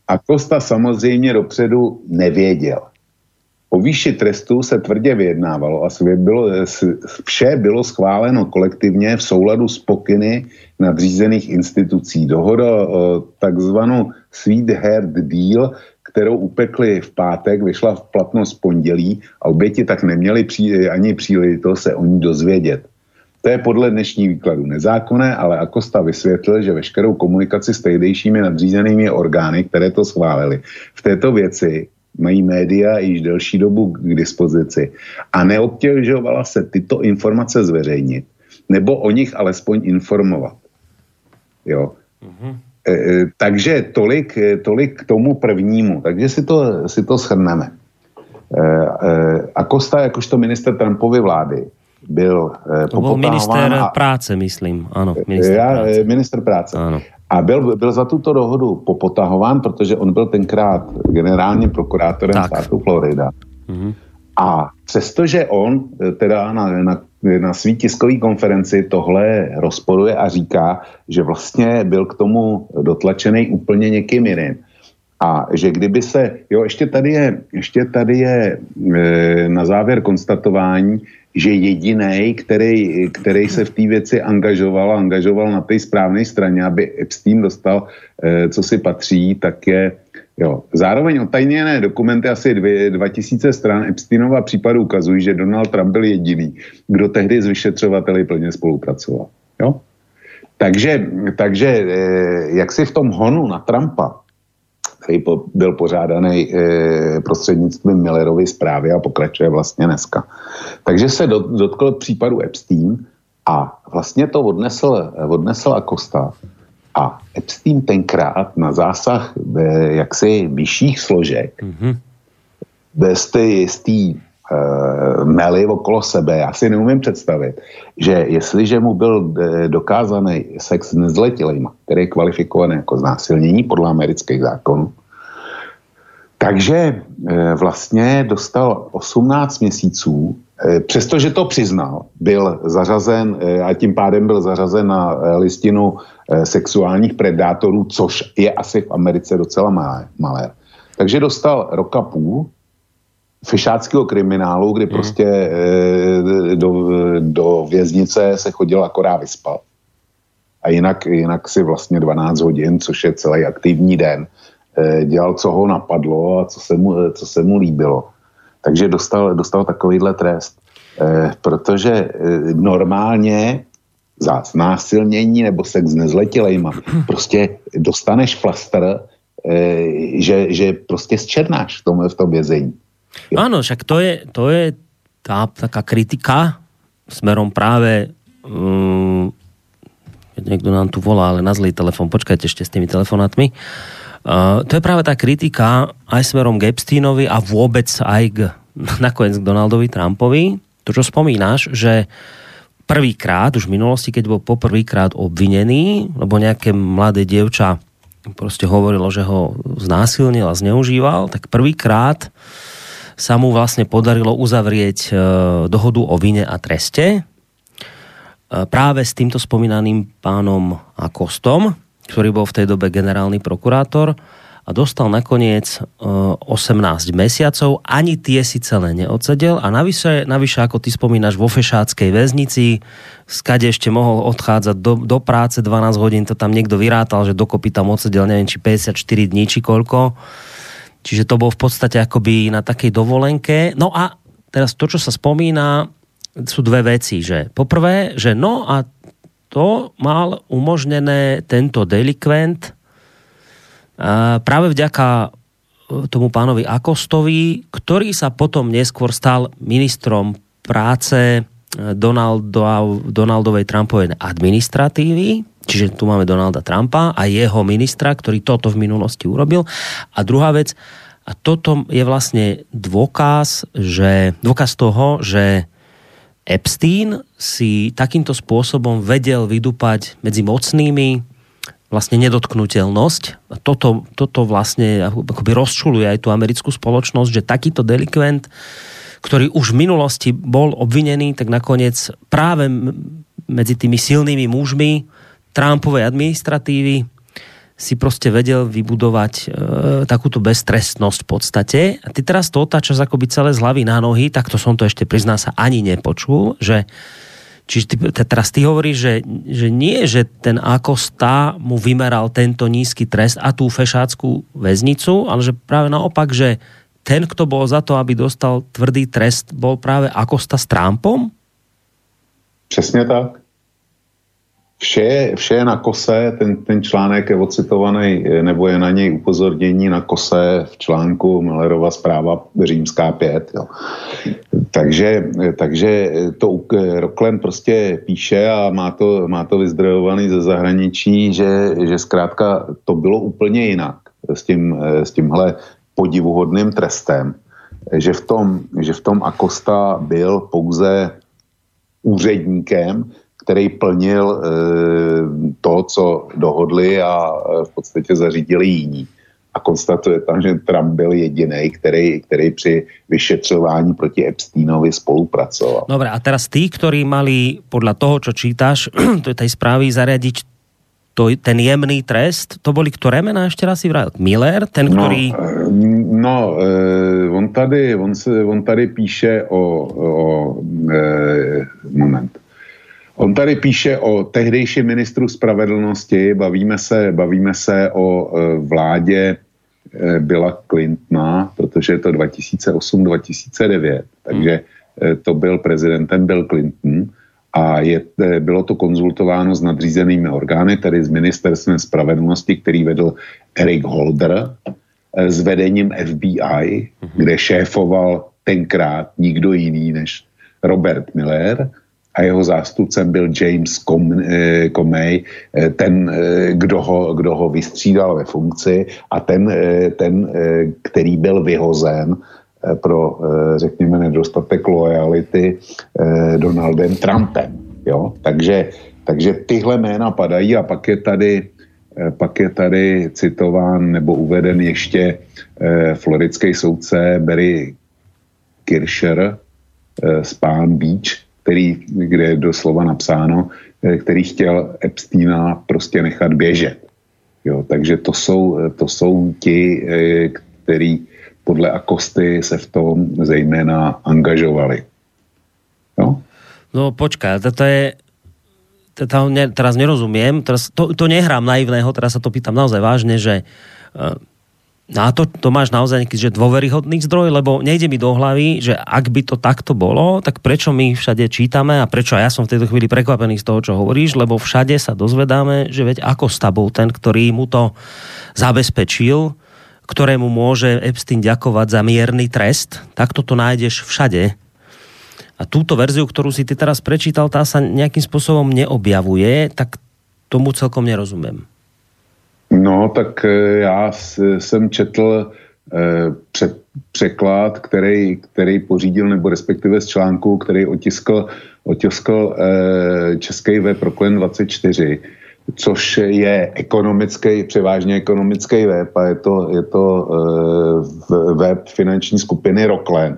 a Kosta samozřejmě dopředu nevěděl. O výši trestu se tvrdě vyjednávalo a bylo, vše bylo schváleno kolektivně v souladu s pokyny nadřízených institucí. Dohoda o takzvanou Sweet Heart Deal, kterou upekli v pátek, vyšla v platnost pondělí a oběti tak neměli pří, ani příležitost se o ní dozvědět. To je podle dnešní výkladu nezákonné, ale Akosta vysvětlil, že veškerou komunikaci s tehdejšími nadřízenými orgány, které to schválili, v této věci mají média již delší dobu k dispozici a neobtěžovala se tyto informace zveřejnit, nebo o nich alespoň informovat. Jo. Mm-hmm. E, e, takže tolik, e, tolik k tomu prvnímu. Takže si to, si to shrneme. E, Acosta, jakožto minister Trumpovy vlády, byl To byl minister a, práce, myslím. Ano, minister já, práce. Minister práce. Ano. A byl, byl za tuto dohodu popotahován, protože on byl tenkrát generálním prokurátorem tak. státu Florida. Mm-hmm. A přestože on eh, teda na, na, na svý tiskové konferenci tohle rozporuje a říká, že vlastně byl k tomu dotlačený úplně někým jiným. A že kdyby se, jo, ještě tady je, ještě tady je e, na závěr konstatování, že jediný, který, který se v té věci angažoval angažoval na té správné straně, aby Epstein dostal, e, co si patří, tak je Jo. Zároveň otajněné dokumenty asi dvě, 2000 stran Epsteinova případu ukazují, že Donald Trump byl jediný, kdo tehdy s vyšetřovateli plně spolupracoval. Jo? Takže, takže e, jak si v tom honu na Trumpa, který byl pořádaný e, prostřednictvím Millerovy zprávy a pokračuje vlastně dneska. Takže se do, dotkl případu Epstein a vlastně to odnesl, odnesl Acosta a Epstein tenkrát na zásah jaksi vyšších složek, mm-hmm. bez té jistý uh, mely okolo sebe, já si neumím představit, že jestliže mu byl e, dokázaný sex s nezletilýma, který je kvalifikovaný jako znásilnění podle amerických zákonů, takže vlastně dostal 18 měsíců, přestože to přiznal, byl zařazen a tím pádem byl zařazen na listinu sexuálních predátorů, což je asi v Americe docela malé. malé. Takže dostal roka půl fišáckého kriminálu, kdy hmm. prostě do, do věznice se chodil akorát vyspat. A jinak, jinak si vlastně 12 hodin, což je celý aktivní den, dělal, co ho napadlo a co se mu, co se mu líbilo. Takže dostal, dostal takovýhle trest. protože normálně za znásilnění nebo sex s nezletilejma, prostě dostaneš flaster, e, že, že prostě zčernáš v tom, v tom vězení. Jo. Áno, však to je, to je tá taká kritika smerom práve um, niekto nám tu volá, ale na zlý telefon, počkajte ešte s tými telefonátmi. Uh, to je práve tá kritika aj smerom k Epsteinovi a vôbec aj k, nakoniec k Donaldovi Trumpovi. To, čo spomínaš, že uh, prvýkrát, už v minulosti, keď bol poprvýkrát obvinený, lebo nejaké mladé dievča proste hovorilo, že ho znásilnil a zneužíval, tak prvýkrát sa mu vlastne podarilo uzavrieť e, dohodu o vine a treste e, práve s týmto spomínaným pánom Akostom, ktorý bol v tej dobe generálny prokurátor a dostal nakoniec 18 e, mesiacov, ani tie si celé neodsedel a navyše, navyše ako ty spomínaš, vo Fešáckej väznici, skade ešte mohol odchádzať do, do práce 12 hodín, to tam niekto vyrátal, že dokopy tam odsedel, neviem, či 54 dní, či koľko. Čiže to bol v podstate akoby na takej dovolenke. No a teraz to, čo sa spomína, sú dve veci, že poprvé, že no a to mal umožnené tento delikvent práve vďaka e, tomu pánovi Akostovi, ktorý sa potom neskôr stal ministrom práce e, Donaldo, Donaldovej Trumpovej administratívy, čiže tu máme Donalda Trumpa a jeho ministra, ktorý toto v minulosti urobil. A druhá vec, A toto je vlastne dôkaz, že, dôkaz toho, že Epstein si takýmto spôsobom vedel vydupať medzi mocnými vlastne nedotknutelnosť. Toto, toto vlastne akoby rozčuluje aj tú americkú spoločnosť, že takýto delikvent, ktorý už v minulosti bol obvinený, tak nakoniec práve medzi tými silnými mužmi Trumpovej administratívy si proste vedel vybudovať e, takúto beztrestnosť v podstate. A ty teraz to otáčaš akoby celé z hlavy na nohy, tak to som to ešte prizná sa ani nepočul, že Čiže ty, teraz ty hovoríš, že, že nie, že ten Akosta mu vymeral tento nízky trest a tú fešáckú väznicu, ale že práve naopak, že ten, kto bol za to, aby dostal tvrdý trest, bol práve Akosta s Trumpom? Přesně tak vše je, vše je na kose, ten, ten článek je ocitovaný, nebo je na něj upozornění na kose v článku Millerova zpráva Římská 5. Jo. Takže, takže to Roklen prostě píše a má to, má to vyzdrojovaný ze zahraničí, že, že zkrátka to bylo úplně jinak s, tím, s tímhle podivuhodným trestem, že v tom, že v tom Akosta byl pouze úředníkem, který plnil e, to, co dohodli a e, v podstatě zařídili jiní. A konstatuje tam, že Trump byl jediný, který, který při vyšetřování proti Epsteinovi spolupracoval. Dobre, a teraz tí, ktorí mali podľa toho, čo čítaš, tej správy zariadiť to, ten jemný trest, to boli ktoré mená ešte raz si vral? Miller, ten, no, ktorý... No, e, on, tady, on, se, on tady píše o, o e, moment, On tady píše o tehdejším ministru spravedlnosti, bavíme se, bavíme se o e, vládě e, Billa Clintona, protože je to 2008-2009, takže e, to byl prezidentem Bill Clinton a je, bylo to konzultováno s nadřízenými orgány, tedy s ministerstvem spravedlnosti, který vedl Eric Holder, s vedením FBI, mhm. kde šéfoval tenkrát nikdo jiný než Robert Miller, a jeho zástupcem byl James eh, Comey, eh, ten, eh, kdo ho, kdo ho vystřídal ve funkci a ten, ten který byl vyhozen pro, řekněme, nedostatek lojality Donaldem Trumpem. Jo? Takže, takže tyhle jména padají a pak je tady pak je tady citován nebo uveden ještě floridský soudce Barry Kirscher z Palm Beach, který, kde je doslova napsáno, eh, který chtěl Epsteina prostě nechat běžet. Jo, takže to jsou, to jsou ti, eh, kteří podle Akosty se v tom zejména angažovali. Jo? No počkaj, to je, to ne, teraz nerozumiem, teraz to, to nehrám naivného, teraz sa to pýtam naozaj vážne, že No a to, to máš naozaj nejaký že dôveryhodný zdroj, lebo nejde mi do hlavy, že ak by to takto bolo, tak prečo my všade čítame a prečo ja som v tejto chvíli prekvapený z toho, čo hovoríš, lebo všade sa dozvedáme, že veď ako bol ten, ktorý mu to zabezpečil, ktorému môže Epstein ďakovať za mierny trest, tak toto nájdeš všade. A túto verziu, ktorú si ty teraz prečítal, tá sa nejakým spôsobom neobjavuje, tak tomu celkom nerozumiem. No, tak eh, já jsem četl eh, před, překlad, který, který pořídil, nebo respektive z článku, který otiskl, otiskl eh, český web Proklen 24, což je ekonomický, převážně ekonomický web a je to, je to web finanční skupiny Roklen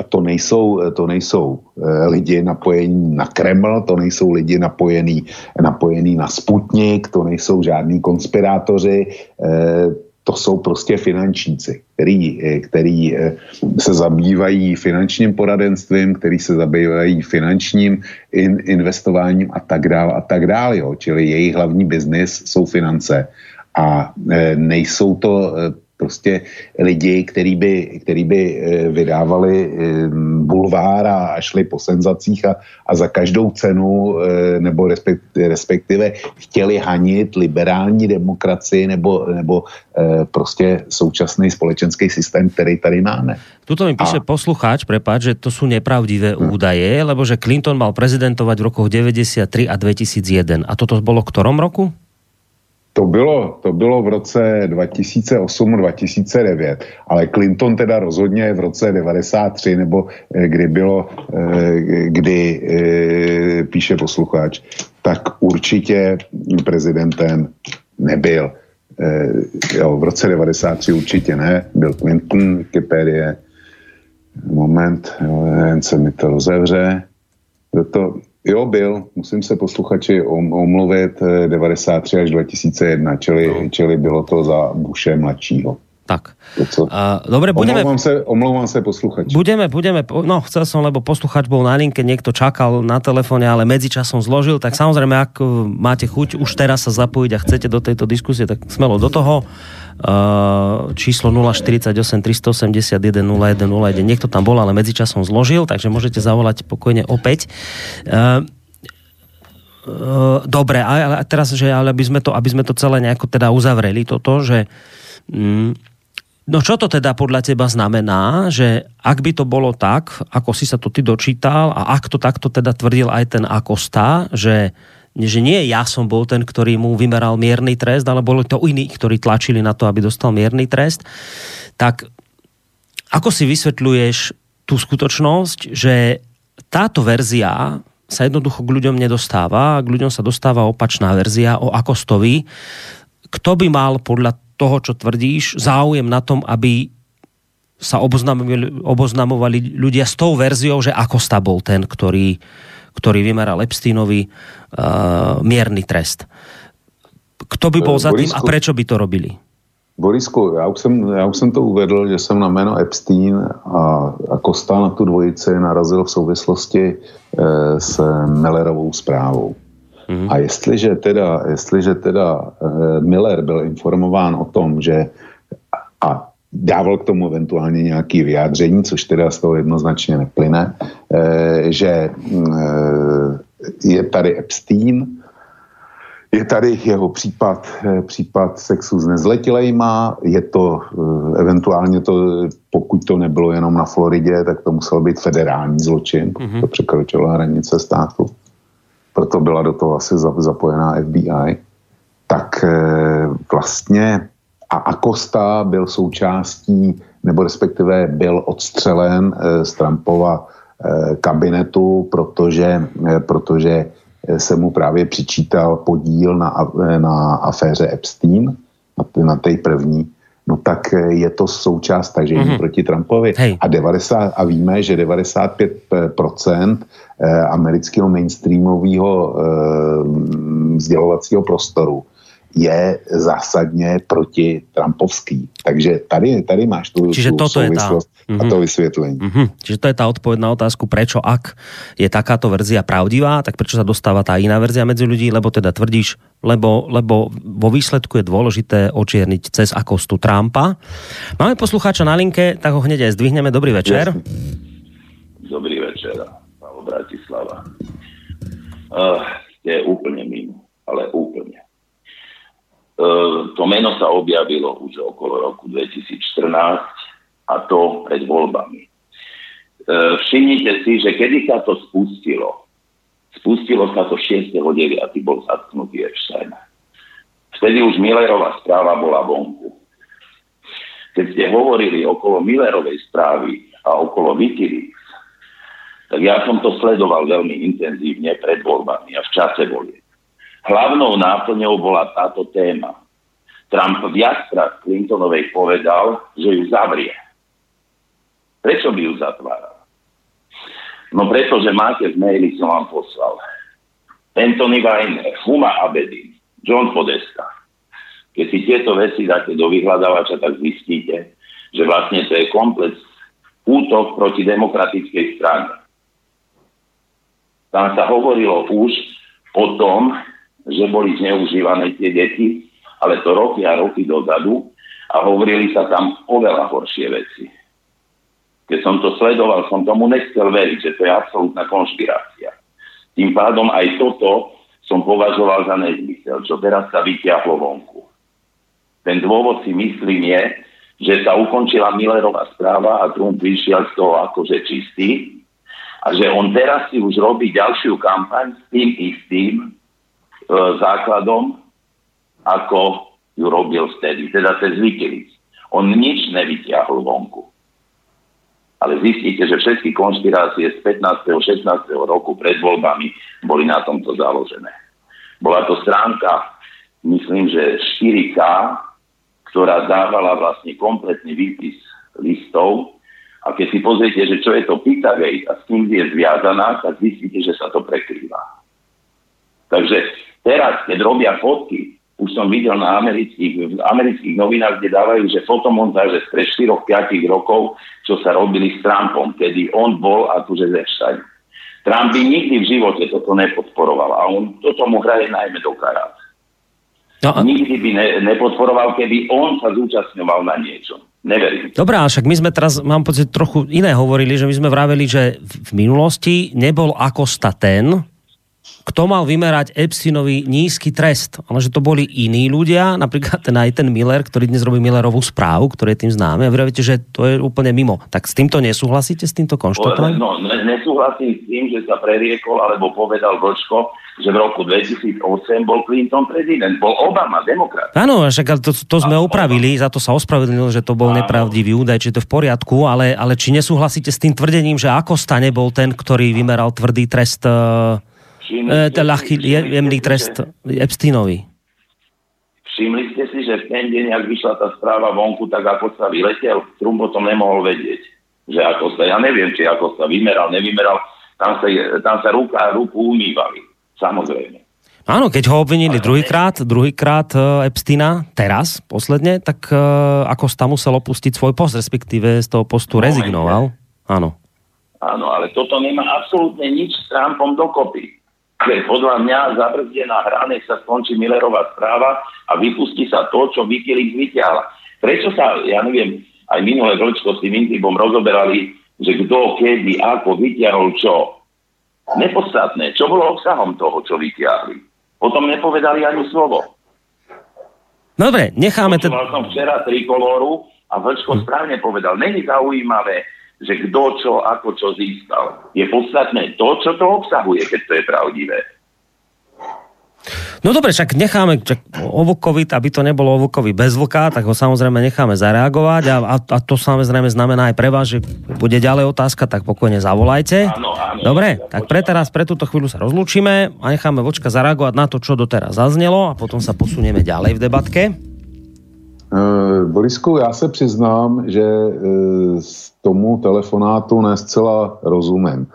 a to nejsou, to nejsou eh, lidi napojení na Kreml, to nejsou lidi napojení, napojení na Sputnik, to nejsou žádní konspirátoři, eh, to jsou prostě finančníci, který, eh, který se zabývají finančním poradenstvím, který se zabývají finančním in, investováním a tak dále a tak dále. Jo. Čili jejich hlavní biznis jsou finance a nejsou to prostě lidi, který by, který by eh, vydávali eh, bulvár a šli po senzacích a, a za každou cenu eh, nebo respektive chtěli hanit liberální demokracii nebo, nebo prostě současný společenský systém, který tady máme. Tuto mi píše a... poslucháč, prepáč, že to sú nepravdivé hmm. údaje, lebo že Clinton mal prezidentovať v rokoch 93 a 2001. A toto bolo v ktorom roku? To bylo, to bylo v roce 2008-2009, ale Clinton teda rozhodně v roce 93, nebo eh, kdy bylo, eh, kdy eh, píše posluchač, tak určitě prezidentem nebyl. Jo, v roce 93 určitě ne, byl Clinton, Wikipedie, moment, jen se mi to rozevře. To, Jo, byl. Musím se posluchači omluvit 93 eh, až 2001, čili, no. čili bylo to za Buše mladšího. Tak. Uh, dobre, budeme... Omlouvám sa, omlouvám sa posluchač. Budeme, budeme, no chcel som, lebo posluchač bol na linke, niekto čakal na telefóne, ale medzičasom zložil, tak samozrejme, ak eh, máte chuť už teraz sa zapojiť a chcete do tejto diskusie, tak smelo do toho. Uh, číslo 048 381 0101. Niekto tam bol, ale medzičasom zložil, takže môžete zavolať pokojne opäť. Uh, uh, dobre, ale teraz, že ale aby sme to, aby sme to celé nejako teda uzavreli, toto, že um, No čo to teda podľa teba znamená, že ak by to bolo tak, ako si sa to ty dočítal a ak to takto teda tvrdil aj ten Akosta, že že nie ja som bol ten, ktorý mu vymeral mierny trest, ale boli to iní, ktorí tlačili na to, aby dostal mierny trest, tak ako si vysvetľuješ tú skutočnosť, že táto verzia sa jednoducho k ľuďom nedostáva, k ľuďom sa dostáva opačná verzia o Akostovi. Kto by mal podľa toho, čo tvrdíš, záujem na tom, aby sa oboznamovali, oboznamovali ľudia s tou verziou, že Akosta bol ten, ktorý, ktorý vymeral Epsteinovi uh, mierny trest. Kto by bol za tým a prečo by to robili? Borisku, já už, jsem, já už jsem to uvedl, že jsem na jméno Epstein a, a Kosta na tu dvojici narazil v souvislosti e, s Millerovou zprávou. Mm-hmm. A jestliže teda, jestliže teda e, Miller byl informován o tom, že a dával k tomu eventuálně nějaké vyjádření, což teda z toho jednoznačně neplyne, e, že mm, e, je tady Epstein, je tady jeho případ, případ sexu s nezletilejma, je to eventuálně to, pokud to nebylo jenom na Floridě, tak to musel být federální zločin, mm-hmm. to překročilo hranice státu, proto byla do toho asi zapojená FBI, tak vlastně a Acosta byl součástí, nebo respektive byl odstřelen eh, z Trumpova eh, kabinetu, protože, eh, protože se mu právě přičítal podíl na, na aféře Epstein, na, na té první, no tak je to součást tažení mm-hmm. proti Trumpovi. Hej. A, 90, a víme, že 95% amerického mainstreamového vzdělovacího prostoru je zásadně proti Trumpovský. Takže tady, tady máš tu, Čiže tú toto je tá... a to mhm. vysvětlení. Mm-hmm. Čiže to je tá odpoveď na otázku, prečo ak je takáto verzia pravdivá, tak prečo sa dostáva tá iná verzia medzi ľudí, lebo teda tvrdíš, lebo, lebo vo výsledku je dôležité očierniť cez akostu Trumpa. Máme poslucháča na linke, tak ho hneď aj zdvihneme. Dobrý večer. Dobrý večer, Bratislava. Uh, je úplne mimo, ale úplne. E, to meno sa objavilo už okolo roku 2014 a to pred voľbami. E, všimnite si, že kedy sa to spustilo, spustilo sa to 6.9. bol zatknutý Epstein. Vtedy už Millerová správa bola vonku. Keď ste hovorili okolo Millerovej správy a okolo Wikileaks, tak ja som to sledoval veľmi intenzívne pred voľbami a v čase volieb. Hlavnou náplňou bola táto téma. Trump viackrát Clintonovej povedal, že ju zavrie. Prečo by ju zatváral? No preto, že máte v maili, som vám poslal. Anthony Weiner, Huma Abedin, John Podesta. Keď si tieto veci dáte do vyhľadávača, tak zistíte, že vlastne to je komplex útok proti demokratickej strane. Tam sa hovorilo už o tom, že boli zneužívané tie deti, ale to roky a roky dozadu a hovorili sa tam oveľa horšie veci. Keď som to sledoval, som tomu nechcel veriť, že to je absolútna konšpirácia. Tým pádom aj toto som považoval za nezmysel, čo teraz sa vyťahlo vonku. Ten dôvod si myslím je, že sa ukončila Millerová správa a Trump vyšiel z toho akože čistý a že on teraz si už robí ďalšiu kampaň s tým istým, základom a ako ju robil vtedy, teda cez Wikileaks. On nič nevyťahol vonku. Ale zistíte, že všetky konšpirácie z 15. 16. roku pred voľbami boli na tomto založené. Bola to stránka, myslím, že 4K, ktorá dávala vlastne kompletný výpis listov a keď si pozriete, že čo je to Pizzagate a s kým je zviazaná, tak zistíte, že sa to prekrýva. Takže teraz, keď robia fotky už som videl na amerických, v amerických novinách, kde dávajú, že fotomontáže pre 4-5 rokov, čo sa robili s Trumpom, kedy on bol akože ze všade. Trump by nikdy v živote toto nepodporoval a on toto mu hraje najmä do karát. No a... Nikdy by ne, nepodporoval, keby on sa zúčastňoval na niečom. Neverím. Dobre, ale však my sme teraz, mám pocit, trochu iné hovorili, že my sme vraveli, že v minulosti nebol Akosta ten, kto mal vymerať Epsteinovi nízky trest, ale že to boli iní ľudia, napríklad ten aj ten Miller, ktorý dnes robí Millerovú správu, ktorý je tým známy a vy hovoríte, že to je úplne mimo. Tak s týmto nesúhlasíte, s týmto konštatovaním? No, nesúhlasím s tým, že sa preriekol alebo povedal Vlčko, že v roku 2008 bol Clinton prezident, bol Obama demokrat. Áno, však to, to sme a, opravili, za to sa ospravedlnil, že to bol áno. nepravdivý údaj, či to v poriadku, ale, ale či nesúhlasíte s tým tvrdením, že ako stane bol ten, ktorý vymeral tvrdý trest uh, E, ten ľahký, jemný trest Epsteinovi. Všimli ste si, že v ten deň, ak vyšla tá správa vonku, tak ako sa vyletel, Trump o tom nemohol vedieť. Že ako sa, ja neviem, či ako sa vymeral, nevymeral, tam sa, tam sa ruka ruku umývali. Samozrejme. Áno, keď ho obvinili druhýkrát, druhýkrát uh, Epsteina, teraz, posledne, tak uh, ako tam musel opustiť svoj post, respektíve z toho postu rezignoval. Áno. Áno, ale toto nemá absolútne nič s Trumpom dokopy že podľa mňa zabrzdená hra, nech sa skončí Millerová správa a vypustí sa to, čo Wikileaks vyťahla. Prečo sa, ja neviem, aj minulé vlčko s tým Intibom rozoberali, že kto, kedy, ako vyťahol čo. Nepodstatné. Čo bolo obsahom toho, čo vyťahli? Potom nepovedali ani slovo. Dobre, necháme... Počúval som včera trikoloru a Vlčko hm. správne povedal. Není zaujímavé, že kto čo, ako čo získal. Je podstatné to, čo to obsahuje, keď to je pravdivé. No dobre, však necháme čak, Ovukovi, aby to nebolo Ovukovi bez vlka, tak ho samozrejme necháme zareagovať a, a, a to samozrejme znamená aj pre vás, že bude ďalej otázka, tak pokojne zavolajte. Áno, áno, dobre, tak pre teraz, pre túto chvíľu sa rozlúčime a necháme Vočka zareagovať na to, čo doteraz zaznelo a potom sa posunieme ďalej v debatke. Uh, Borisku, já se přiznám, že uh, tomu telefonátu nescela rozumím.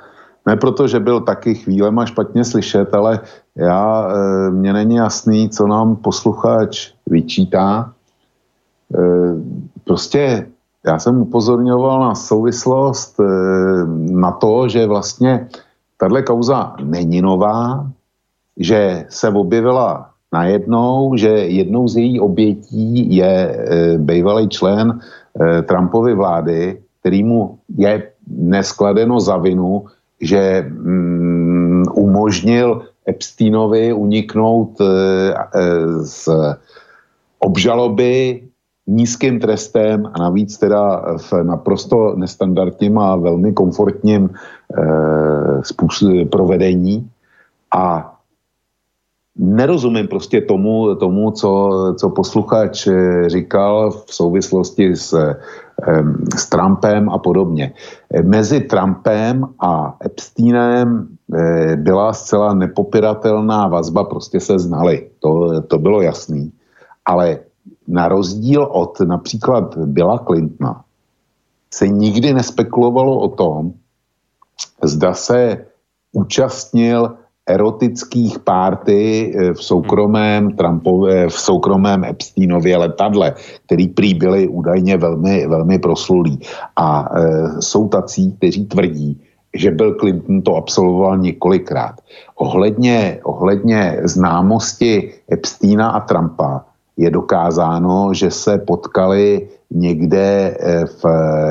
Ne proto, že byl taky chvílema špatně slyšet, ale já, uh, mně není jasný, co nám posluchač vyčítá. Prostě já jsem upozorňoval na souvislost na to, že vlastně tahle kauza není nová, že se objevila najednou, že jednou z její obětí je e, bývalý člen e, Trumpovy vlády, který mu je neskladeno za vinu, že mm, umožnil Epsteinovi uniknout e, e, z obžaloby nízkým trestem a navíc teda v naprosto nestandardním a velmi komfortním e, způsob, provedení. A nerozumím prostě tomu, tomu co, co posluchač eh, říkal v souvislosti s, s Trumpem a podobně. Mezi Trumpem a Epsteinem eh, byla zcela nepopiratelná vazba, prostě se znali, to, to bylo jasný. Ale na rozdíl od například Billa Clintona se nikdy nespekulovalo o tom, zda se účastnil erotických párty eh, v soukromém Trumpové, v soukromém Epsteinově letadle, který prý byly údajně velmi, velmi proslulí. A e, jsou tací, kteří tvrdí, že Bill Clinton to absolvoval několikrát. Ohledně, ohledně známosti Epsteina a Trumpa je dokázáno, že se potkali někde eh, v,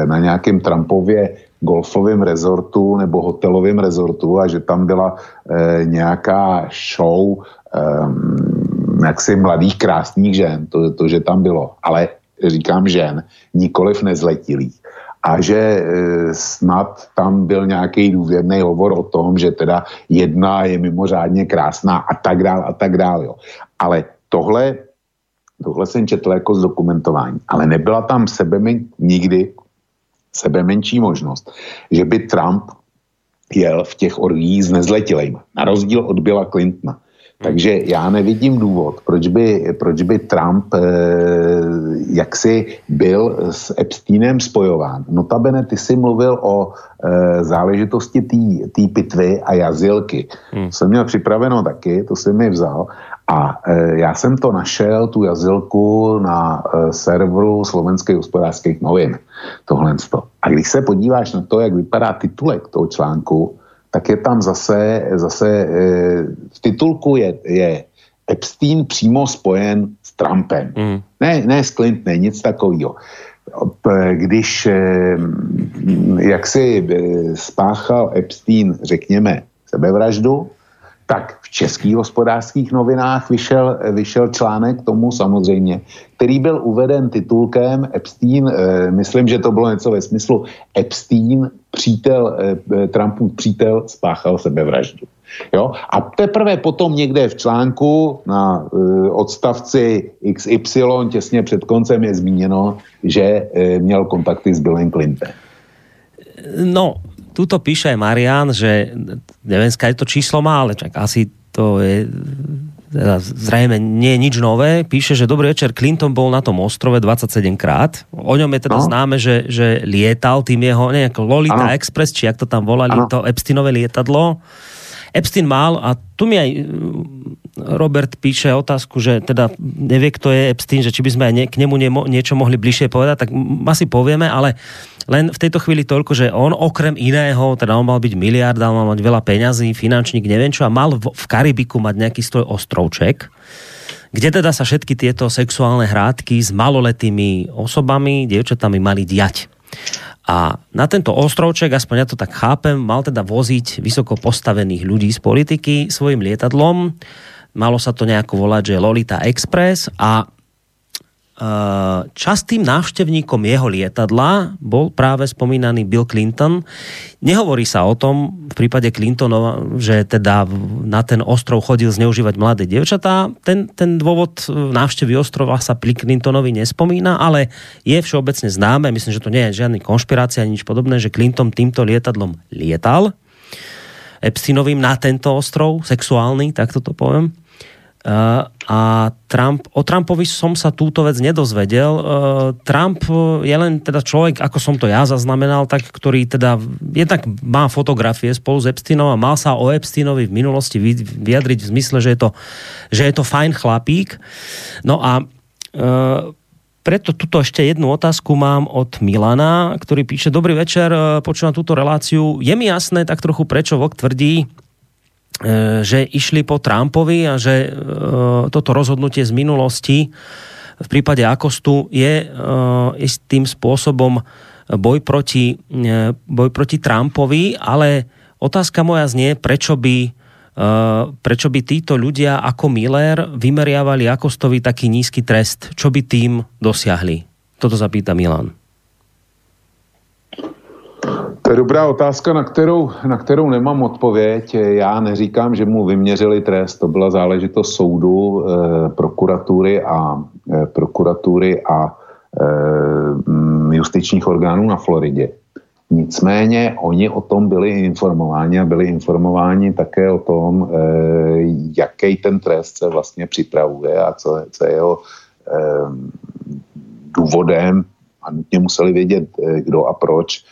na nějakém Trumpově golfovém rezortu nebo hotelovém rezortu a že tam byla e, nějaká show e, jaksi mladých krásných žen, to, to, že tam bylo, ale říkám žen, nikoliv nezletilých. A že e, snad tam byl nějaký důvěrný hovor o tom, že teda jedna je mimořádně krásná a tak dál a tak dál. Jo. Ale tohle tohle jsem četl jako zdokumentování, ale nebyla tam sebe nikdy sebe menší možnost, že by Trump jel v těch orgích s nezletilejma. Na rozdíl od Billa Clintona. Takže já nevidím důvod, proč by, proč by Trump eh, jaksi byl s Epsteinem spojován. Notabene ty si mluvil o eh, záležitosti té pitvy a jazilky. Hmm. Jsem měl připraveno taky, to jsem mi vzal. A e, já jsem to našel, tu jazilku, na e, serveru slovenských hospodářských novin. Tohle. A když se podíváš na to, jak vypadá titulek toho článku, tak je tam zase, zase e, v titulku je, je Epstein přímo spojen s Trumpem. Mm. Ne, ne s Clintonem, nic takového. Když e, jak si e, spáchal Epstein, řekněme, sebevraždu, tak v českých hospodářských novinách vyšel, vyšel článek tomu samozřejmě, který byl uveden titulkem Epstein, eh, myslím, že to bylo něco ve smyslu Epstein, přítel, eh, Trumpův přítel, spáchal sebevraždu. Jo? A teprve potom někde v článku na eh, odstavci XY těsně před koncem je zmíněno, že eh, měl kontakty s Billem Clintonem. No, tuto píše aj Marian, že neviem, skáď to číslo má, ale čak asi to je teda zrejme nie je nič nové. Píše, že dobrý večer, Clinton bol na tom ostrove 27 krát. O ňom je teda no. známe, že, že lietal tým jeho, nejak Lolita ano. Express, či jak to tam volali, ano. to Epsteinové lietadlo. Epstein mal, a tu mi aj Robert píše otázku, že teda nevie, kto je Epstein, že či by sme aj k nemu niečo mohli bližšie povedať, tak asi povieme, ale len v tejto chvíli toľko, že on okrem iného, teda on mal byť miliardál, mal mať veľa peňazí, finančník, neviem čo, a mal v, v Karibiku mať nejaký svoj ostrovček, kde teda sa všetky tieto sexuálne hrádky s maloletými osobami, dievčatami mali diať. A na tento ostrovček, aspoň ja to tak chápem, mal teda voziť vysoko postavených ľudí z politiky svojim lietadlom. Malo sa to nejako volať, že Lolita Express a častým návštevníkom jeho lietadla bol práve spomínaný Bill Clinton. Nehovorí sa o tom v prípade Clintonova, že teda na ten ostrov chodil zneužívať mladé devčatá. Ten, ten dôvod návštevy ostrova sa pri Clintonovi nespomína, ale je všeobecne známe, myslím, že to nie je žiadny konšpirácia ani nič podobné, že Clinton týmto lietadlom lietal Epsteinovým na tento ostrov, sexuálny, tak to poviem a Trump, o Trumpovi som sa túto vec nedozvedel. Trump je len teda človek, ako som to ja zaznamenal, tak, ktorý teda jednak má fotografie spolu s Epsteinom a mal sa o Epsteinovi v minulosti vyjadriť v zmysle, že je to, že je to fajn chlapík. No a preto tuto ešte jednu otázku mám od Milana, ktorý píše, dobrý večer, počúvam túto reláciu. Je mi jasné tak trochu, prečo Vok tvrdí, že išli po Trumpovi a že e, toto rozhodnutie z minulosti v prípade Akostu je e, istým spôsobom boj proti, boj proti Trumpovi, ale otázka moja znie, prečo by, prečo by títo ľudia ako Miller vymeriavali Akostovi taký nízky trest, čo by tým dosiahli? Toto zapýta Milan. To je dobrá otázka, na kterou, na kterou nemám odpověď. Já neříkám, že mu vyměřili trest. To byla záležitost soudu, eh, prokuratury a, eh, prokuratury a eh, justičních orgánů na Floridě. Nicméně oni o tom byli informováni a byli informováni také o tom, eh, jaký ten trest se vlastně připravuje a co, co je jeho eh, důvodem a nutně museli vědět, eh, kdo a proč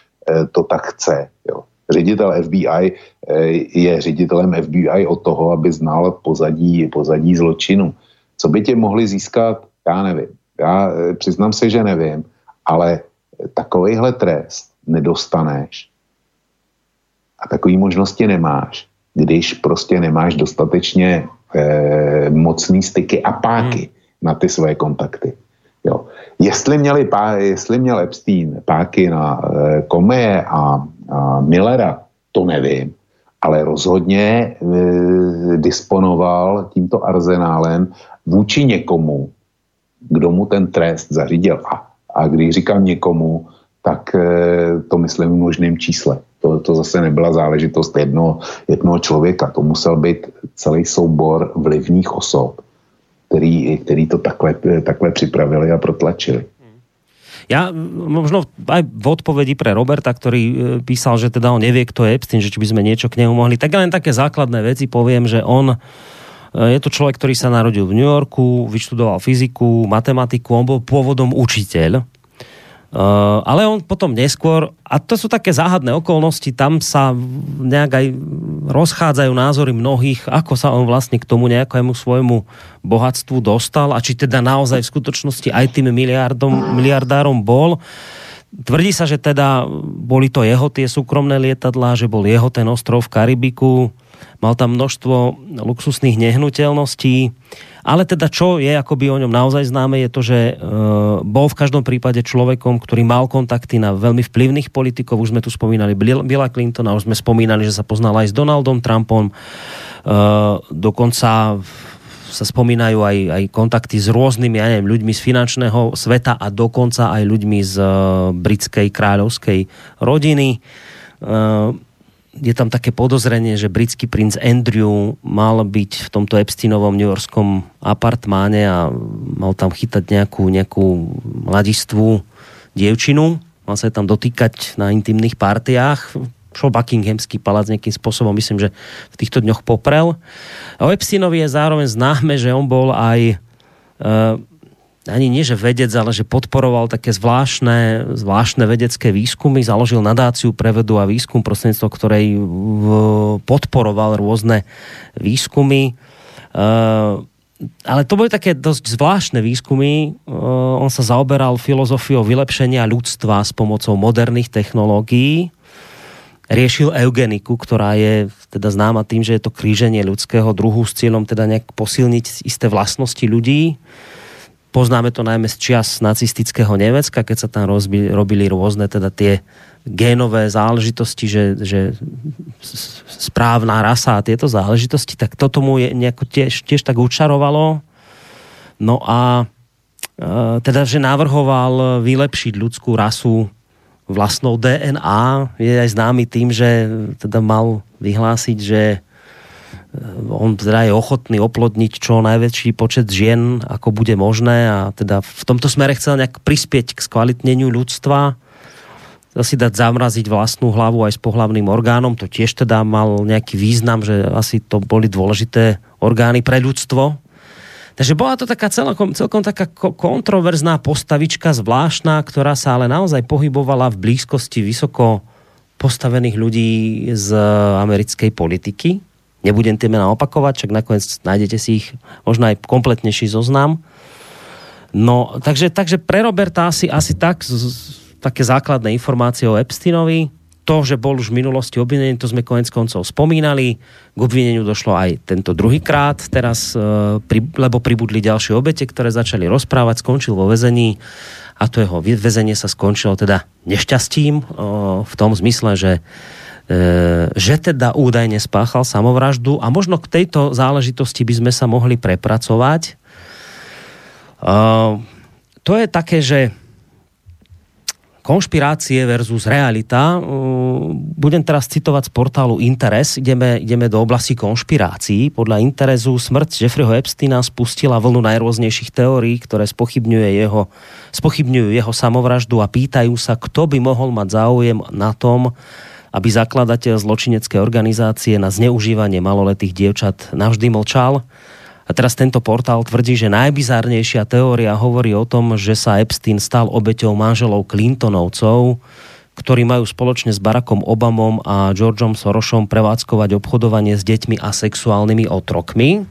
to tak chce. Jo. Ředitel FBI eh, je ředitelem FBI od toho, aby znal pozadí, pozadí zločinu. Co by tě mohli získat, já nevím. Já eh, přiznám se, že nevím, ale takovýhle trest nedostaneš a takový možnosti nemáš, když prostě nemáš dostatečně eh, mocný styky a páky hmm. na ty svoje kontakty. Jo. Jestli, měli, jestli měl Epstein páky na e, Komie a, a Millera, to nevím, ale rozhodně e, disponoval tímto arzenálem vůči někomu, kdo mu ten trest zařídil. A, a když říkám někomu, tak e, to myslím v možném čísle. To, to zase nebyla záležitost jednoho, jednoho člověka. To musel být celý soubor vlivných osob, který, který to takhle, takhle připravili a protlačili. Ja možno aj v odpovedi pre Roberta, ktorý e, písal, že teda on nevie, kto je Epstein, že či by sme niečo k nemu mohli, tak len také základné veci poviem, že on je to človek, ktorý sa narodil v New Yorku, vyštudoval fyziku, matematiku, on bol pôvodom učiteľ Uh, ale on potom neskôr, a to sú také záhadné okolnosti, tam sa nejak aj rozchádzajú názory mnohých, ako sa on vlastne k tomu nejakému svojmu bohatstvu dostal a či teda naozaj v skutočnosti aj tým miliardom, miliardárom bol. Tvrdí sa, že teda boli to jeho tie súkromné lietadlá, že bol jeho ten ostrov v Karibiku, mal tam množstvo luxusných nehnuteľností, ale teda čo je akoby o ňom naozaj známe je to, že e, bol v každom prípade človekom, ktorý mal kontakty na veľmi vplyvných politikov. Už sme tu spomínali Billa Clintona, už sme spomínali, že sa poznal aj s Donaldom Trumpom. E, dokonca sa spomínajú aj, aj kontakty s rôznymi ja neviem, ľuďmi z finančného sveta a dokonca aj ľuďmi z uh, britskej kráľovskej rodiny. Uh, je tam také podozrenie, že britský princ Andrew mal byť v tomto Epsteinovom newyorskom apartmáne a mal tam chytať nejakú, nejakú mladistvu dievčinu, mal sa tam dotýkať na intimných partiách, šol Buckinghamský palác nejakým spôsobom, myslím, že v týchto dňoch poprel. A o Epsteinovi je zároveň známe, že on bol aj uh, ani nie že vedec, ale že podporoval také zvláštne, zvláštne vedecké výskumy, založil nadáciu pre vedu a výskum, prostredníctvom ktorej podporoval rôzne výskumy. Uh, ale to boli také dosť zvláštne výskumy. Uh, on sa zaoberal filozofiou vylepšenia ľudstva s pomocou moderných technológií. Riešil eugeniku, ktorá je teda známa tým, že je to kríženie ľudského druhu s cieľom teda nejak posilniť isté vlastnosti ľudí. Poznáme to najmä z čias nacistického Nemecka, keď sa tam rozbili, robili rôzne teda tie génové záležitosti, že, že správna rasa a tieto záležitosti, tak toto mu je nejako tiež, tiež tak učarovalo. No a e, teda, že navrhoval vylepšiť ľudskú rasu vlastnou DNA. Je aj známy tým, že teda mal vyhlásiť, že on teda je ochotný oplodniť čo najväčší počet žien, ako bude možné a teda v tomto smere chcel nejak prispieť k skvalitneniu ľudstva, si dať zamraziť vlastnú hlavu aj s pohlavným orgánom, to tiež teda mal nejaký význam, že asi to boli dôležité orgány pre ľudstvo. Takže bola to taká celkom, celkom taká kontroverzná postavička, zvláštna, ktorá sa ale naozaj pohybovala v blízkosti vysoko postavených ľudí z americkej politiky Nebudem tie mená opakovať, však nakoniec nájdete si ich možno aj kompletnejší zoznam. No, takže, takže pre Roberta asi, asi tak, z, také základné informácie o Epsteinovi. To, že bol už v minulosti obvinený, to sme konec koncov spomínali. K obvineniu došlo aj tento druhý krát, teraz, e, lebo pribudli ďalšie obete, ktoré začali rozprávať, skončil vo väzení a to jeho väzenie sa skončilo teda nešťastím e, v tom zmysle, že že teda údajne spáchal samovraždu a možno k tejto záležitosti by sme sa mohli prepracovať. E, to je také, že konšpirácie versus realita. E, budem teraz citovať z portálu Interes. Ideme, ideme do oblasti konšpirácií. Podľa Interesu smrť Jeffreyho Epsteina spustila vlnu najrôznejších teórií, ktoré spochybňuje jeho, spochybňujú jeho samovraždu a pýtajú sa, kto by mohol mať záujem na tom, aby zakladateľ zločineckej organizácie na zneužívanie maloletých dievčat navždy mlčal. A teraz tento portál tvrdí, že najbizárnejšia teória hovorí o tom, že sa Epstein stal obeťou manželov Clintonovcov, ktorí majú spoločne s Barackom Obamom a Georgeom Sorosom prevádzkovať obchodovanie s deťmi a sexuálnymi otrokmi.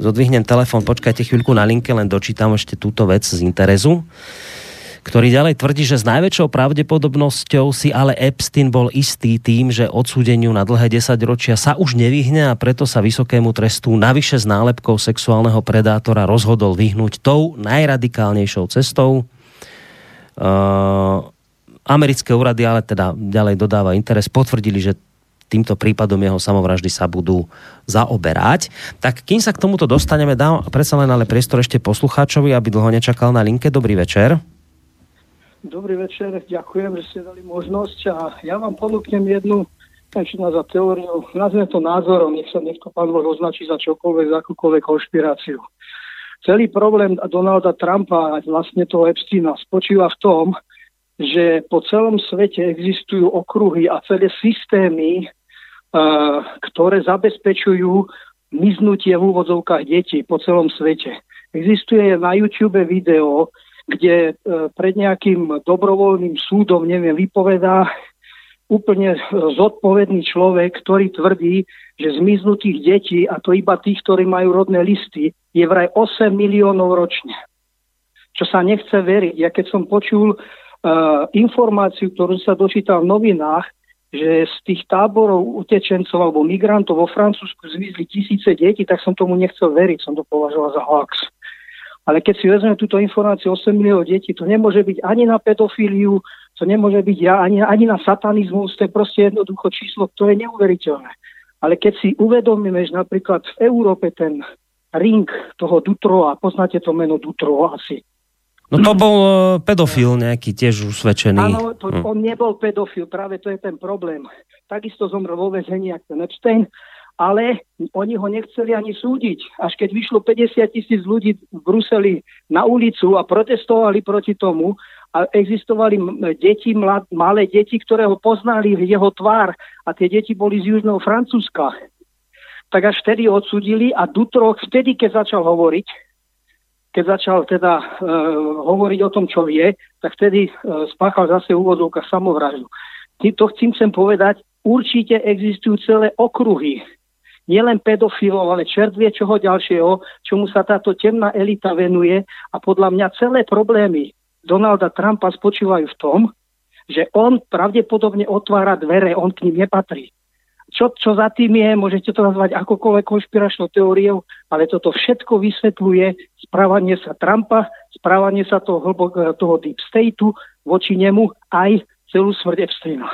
Zodvihnem telefon, počkajte chvíľku na linke, len dočítam ešte túto vec z Interesu ktorý ďalej tvrdí, že s najväčšou pravdepodobnosťou si ale Epstein bol istý tým, že odsúdeniu na dlhé 10 ročia sa už nevyhne a preto sa vysokému trestu navyše s nálepkou sexuálneho predátora rozhodol vyhnúť tou najradikálnejšou cestou. Uh, americké úrady ale teda ďalej dodáva interes, potvrdili, že týmto prípadom jeho samovraždy sa budú zaoberať. Tak kým sa k tomuto dostaneme, dám predsa len ale priestor ešte poslucháčovi, aby dlho nečakal na linke. Dobrý večer. Dobrý večer, ďakujem, že ste dali možnosť a ja vám ponúknem jednu na za teóriu, nazvem to názorom, nech sa niekto pán Boh označí za čokoľvek, za akúkoľvek konšpiráciu. celý problém Donalda Trumpa a vlastne toho Epsteina spočíva v tom, že po celom svete existujú okruhy a celé systémy, uh, ktoré zabezpečujú miznutie v úvodzovkách detí po celom svete. Existuje na YouTube video, kde uh, pred nejakým dobrovoľným súdom, neviem, vypovedá úplne zodpovedný človek, ktorý tvrdí, že zmiznutých detí, a to iba tých, ktorí majú rodné listy, je vraj 8 miliónov ročne. Čo sa nechce veriť. Ja keď som počul uh, informáciu, ktorú sa dočítal v novinách, že z tých táborov utečencov alebo migrantov vo Francúzsku zmizli tisíce detí, tak som tomu nechcel veriť, som to považoval za hoax. Ale keď si vezmeme túto informáciu 8 miliónov detí, to nemôže byť ani na pedofíliu, to nemôže byť ja, ani, ani na satanizmus, to je proste jednoducho číslo, to je neuveriteľné. Ale keď si uvedomíme, že napríklad v Európe ten ring toho Dutroa, poznáte to meno Dutro asi, No to bol uh, pedofil nejaký tiež usvedčený. Áno, to, hm. on nebol pedofil, práve to je ten problém. Takisto zomrel vo väzení, ako ten Epstein, ale oni ho nechceli ani súdiť. Až keď vyšlo 50 tisíc ľudí v Bruseli na ulicu a protestovali proti tomu a existovali deti, mlad, malé deti, ktoré ho poznali jeho tvár a tie deti boli z Južného Francúzska. Tak až vtedy odsudili a Dutro vtedy, keď začal hovoriť, keď začal teda e, hovoriť o tom, čo vie, tak vtedy e, spáchal zase úvodzovka samovraždu. To chcem chcem povedať, určite existujú celé okruhy, nielen pedofilov, ale čert vie čoho ďalšieho, čomu sa táto temná elita venuje a podľa mňa celé problémy Donalda Trumpa spočívajú v tom, že on pravdepodobne otvára dvere, on k ním nepatrí čo, čo za tým je, môžete to nazvať akokoľvek konšpiračnou teóriou, ale toto všetko vysvetľuje správanie sa Trumpa, správanie sa toho, toho Deep Stateu voči nemu aj celú smrť Epsteina.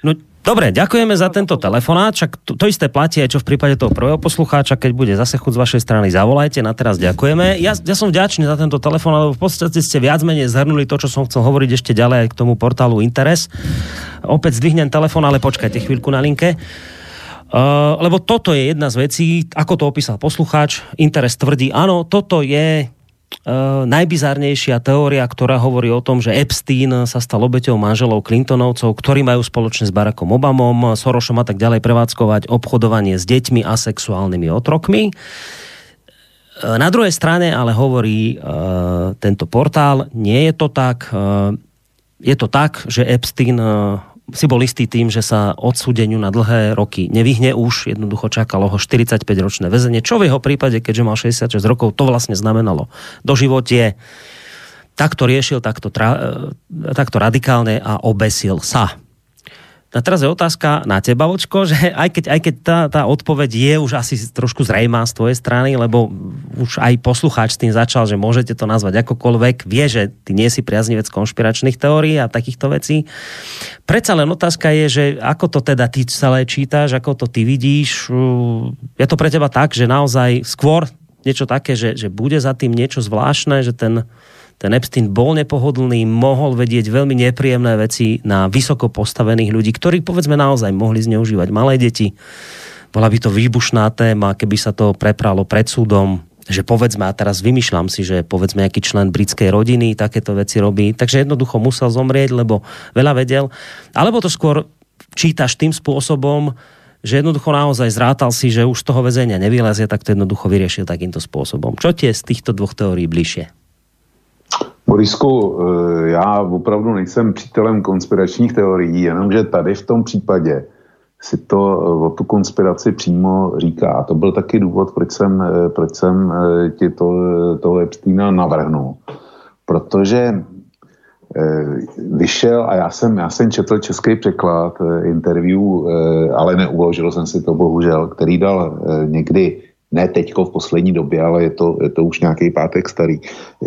No dobre, ďakujeme za tento telefonát, čak to, to isté platí aj čo v prípade toho prvého poslucháča, keď bude zase chuť z vašej strany, zavolajte, na teraz ďakujeme. Ja, ja som vďačný za tento telefon, lebo v podstate ste viac menej zhrnuli to, čo som chcel hovoriť ešte ďalej aj k tomu portálu Interes. Opäť zdvihnem telefon, ale počkajte chvíľku na linke. Uh, lebo toto je jedna z vecí, ako to opísal poslucháč, Interes tvrdí, áno, toto je uh, najbizarnejšia teória, ktorá hovorí o tom, že Epstein sa stal obeťou manželov Clintonovcov, ktorí majú spoločne s Barackom Obamom, Sorošom a tak ďalej prevádzkovať obchodovanie s deťmi a sexuálnymi otrokmi. Uh, na druhej strane ale hovorí uh, tento portál, nie je to tak. Je to tak, že Epstein si bol istý tým, že sa odsúdeniu na dlhé roky nevyhne už, jednoducho čakalo ho 45-ročné väzenie, čo v jeho prípade, keďže mal 66 rokov, to vlastne znamenalo doživotie. Takto riešil, takto, tra, e, takto radikálne a obesil sa. A teraz je otázka na teba, Vočko, že aj keď, aj keď tá, tá odpoveď je už asi trošku zrejmá z tvojej strany, lebo už aj poslucháč tým začal, že môžete to nazvať akokoľvek, vie, že ty nie si priaznivec konšpiračných teórií a takýchto vecí. Predsa len otázka je, že ako to teda ty celé čítaš, ako to ty vidíš. Je to pre teba tak, že naozaj skôr niečo také, že, že bude za tým niečo zvláštne, že ten ten Epstein bol nepohodlný, mohol vedieť veľmi nepríjemné veci na vysoko postavených ľudí, ktorí povedzme naozaj mohli zneužívať malé deti. Bola by to výbušná téma, keby sa to prepralo pred súdom, že povedzme, a teraz vymýšľam si, že povedzme nejaký člen britskej rodiny takéto veci robí, takže jednoducho musel zomrieť, lebo veľa vedel. Alebo to skôr čítaš tým spôsobom, že jednoducho naozaj zrátal si, že už z toho väzenia nevylezie, tak to jednoducho vyriešil takýmto spôsobom. Čo tie z týchto dvoch teórií bližšie? Borisku, eh, já opravdu nejsem přítelem konspiračních teorií, jenomže tady v tom případě si to eh, o tu konspiraci přímo říká. A to byl taky důvod, proč jsem, eh, proč jsem ti to, toho Epsteina navrhnul. Protože vyšel a já jsem, já jsem četl český překlad interview, ale neuložil jsem si to bohužel, který dal někdy ne teďko v poslední době, ale je to, je to už nějaký pátek starý,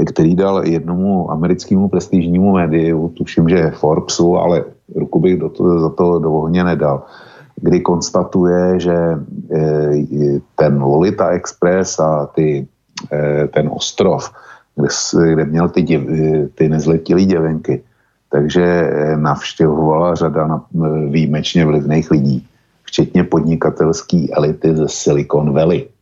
který dal jednomu americkému prestižnímu médiu, tuším, že Forbesu, ale ruku bych do to, za to do ohně nedal, kdy konstatuje, že e, ten Lolita Express a ty, e, ten ostrov, kde, kde měl ty, děv, ty nezletilé děvenky, takže navštěvovala řada na, výjimečně vlivných lidí, včetně podnikatelské elity ze Silicon Valley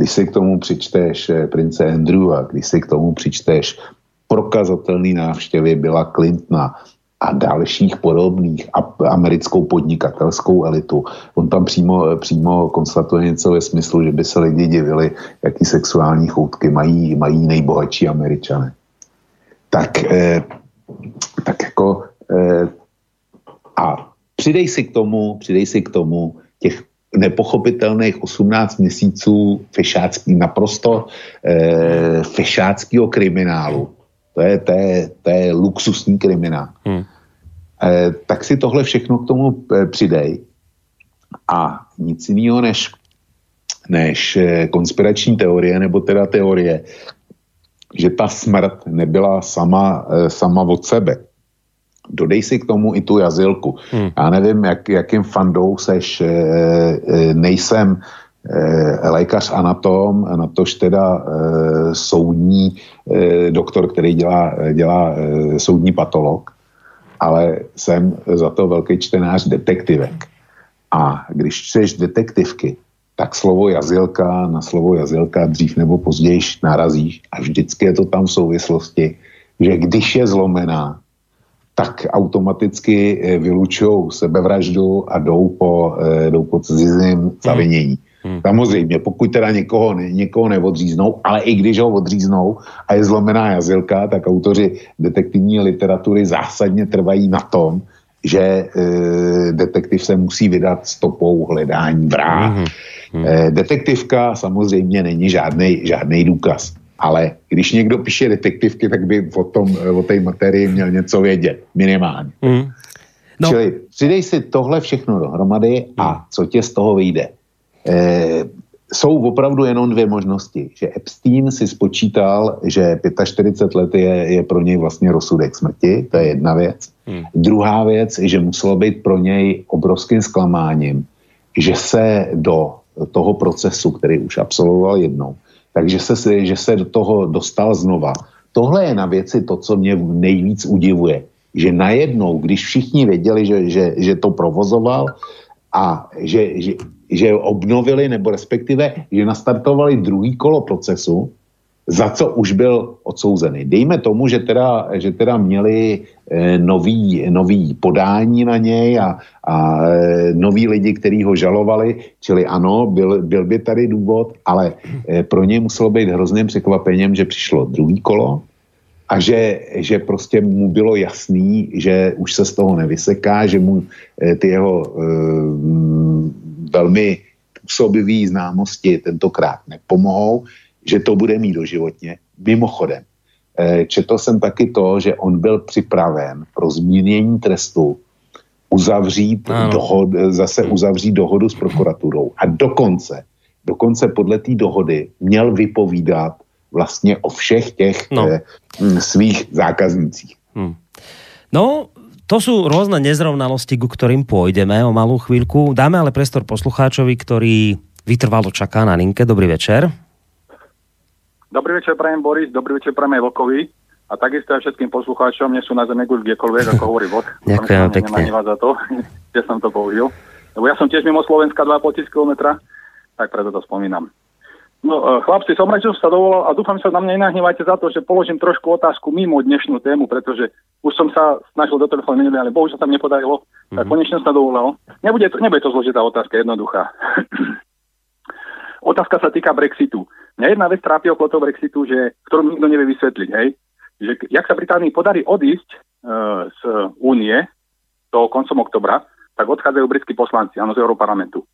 když si k tomu přičteš eh, prince Andrewa, když si k tomu přičteš prokazatelný návštěvy Billa Clintona a dalších podobných americkou podnikatelskou elitu. On tam přímo, přímo konstatuje něco ve smyslu, že by se lidi divili, jaký sexuální choutky mají, mají nejbohatší američané. Tak, eh, tak jako eh, a přidej si k tomu, přidej si k tomu těch nepochopitelných 18 měsíců fešácký, naprosto eh, fešáckého kriminálu. To je, to, je, to je luxusní kriminál. Hmm. Eh, tak si tohle všechno k tomu eh, přidej a nic jiného než, než konspirační teorie, nebo teda teorie, že ta smrt nebyla sama, sama od sebe dodej si k tomu i tu jazylku. Hmm. Já nevím, jak, jakým fandou seš, e, e, nejsem e, lékař anatom, na tož teda soudní doktor, který dělá, dělá soudní patolog, ale jsem za to velký čtenář detektivek. A když čteš detektivky, tak slovo jazylka na slovo jazylka dřív nebo později narazíš a vždycky je to tam v souvislosti, že když je zlomená, tak automaticky eh, vylučují sebevraždu a jdou po, eh, jdou po cizím hmm. zavinění. Hmm. Samozřejmě, pokud teda někoho, někoho neodříznou, ale i když ho odříznou a je zlomená jazylka, tak autoři detektivní literatury zásadně trvají na tom, že e, detektiv se musí vydat stopou hledání vrah. Hmm. Hmm. E, detektivka samozřejmě není žádný důkaz. Ale když někdo píše detektivky, tak by o, tom, o té materii měl něco vědět, minimálně. Mm. No. Čili přidej si tohle všechno dohromady a mm. co tě z toho vyjde. E, jsou opravdu jenom dvě možnosti. Že Epstein si spočítal, že 45 let je, je pro něj vlastně rozsudek smrti, to je jedna věc. Hmm. Druhá věc, že muselo být pro něj obrovským zklamáním, že se do toho procesu, který už absolvoval jednou, takže se, že se do toho dostal znova. Tohle je na věci to, co mě nejvíc udivuje. Že najednou, když všichni věděli, že, že, že to provozoval a že, že, že obnovili, nebo respektive, že nastartovali druhý kolo procesu, za co už byl odsouzený. Dejme tomu, že teda, že teda měli e, nový, nový podání na něj a, a e, noví lidi, kteří ho žalovali, čili ano, byl, byl by tady důvod, ale e, pro ně muselo být hrozným překvapením, že přišlo druhý kolo a že, že prostě mu bylo jasný, že už se z toho nevyseká, že mu ty jeho velmi působivý známosti tentokrát nepomohou, že to bude mít doživotně. Mimochodem, eh, četl jsem taky to, že on byl připraven pro zmínění trestu uzavřít dohod, zase uzavřít dohodu s prokuraturou. A dokonce, dokonce podle té dohody měl vypovídat vlastně o všech těch no. eh, svých zákaznících. Hmm. No, to sú rôzne nezrovnalosti, ku ktorým pôjdeme o malú chvíľku. Dáme ale prestor poslucháčovi, ktorý vytrvalo čaká na linke. Dobrý večer. Dobrý večer, prajem Boris, dobrý večer, prajem aj Vokovi a takisto aj všetkým poslucháčom, nie sú na zemi kdekoľvek, ako hovorí Vok. Ďakujem pekne. za to, že som to použil. Lebo ja som tiež mimo Slovenska 2,5 tisíc km, tak preto to spomínam. No, e, chlapci, som rád, že sa dovolal a dúfam, že sa na mňa nenahnevajte za to, že položím trošku otázku mimo dnešnú tému, pretože už som sa snažil do telefónu minulý, ale bohužiaľ sa tam nepodarilo, mm-hmm. tak mhm. konečne sa dovolal. Nebude to, nebude to zložitá otázka, jednoduchá. otázka sa týka Brexitu. Mňa jedna vec trápi okolo toho Brexitu, že, ktorú nikto nevie vysvetliť, hej, že jak sa Británii podarí odísť e, z únie do koncom oktobra, tak odchádzajú britskí poslanci, áno, z Európarlamentu.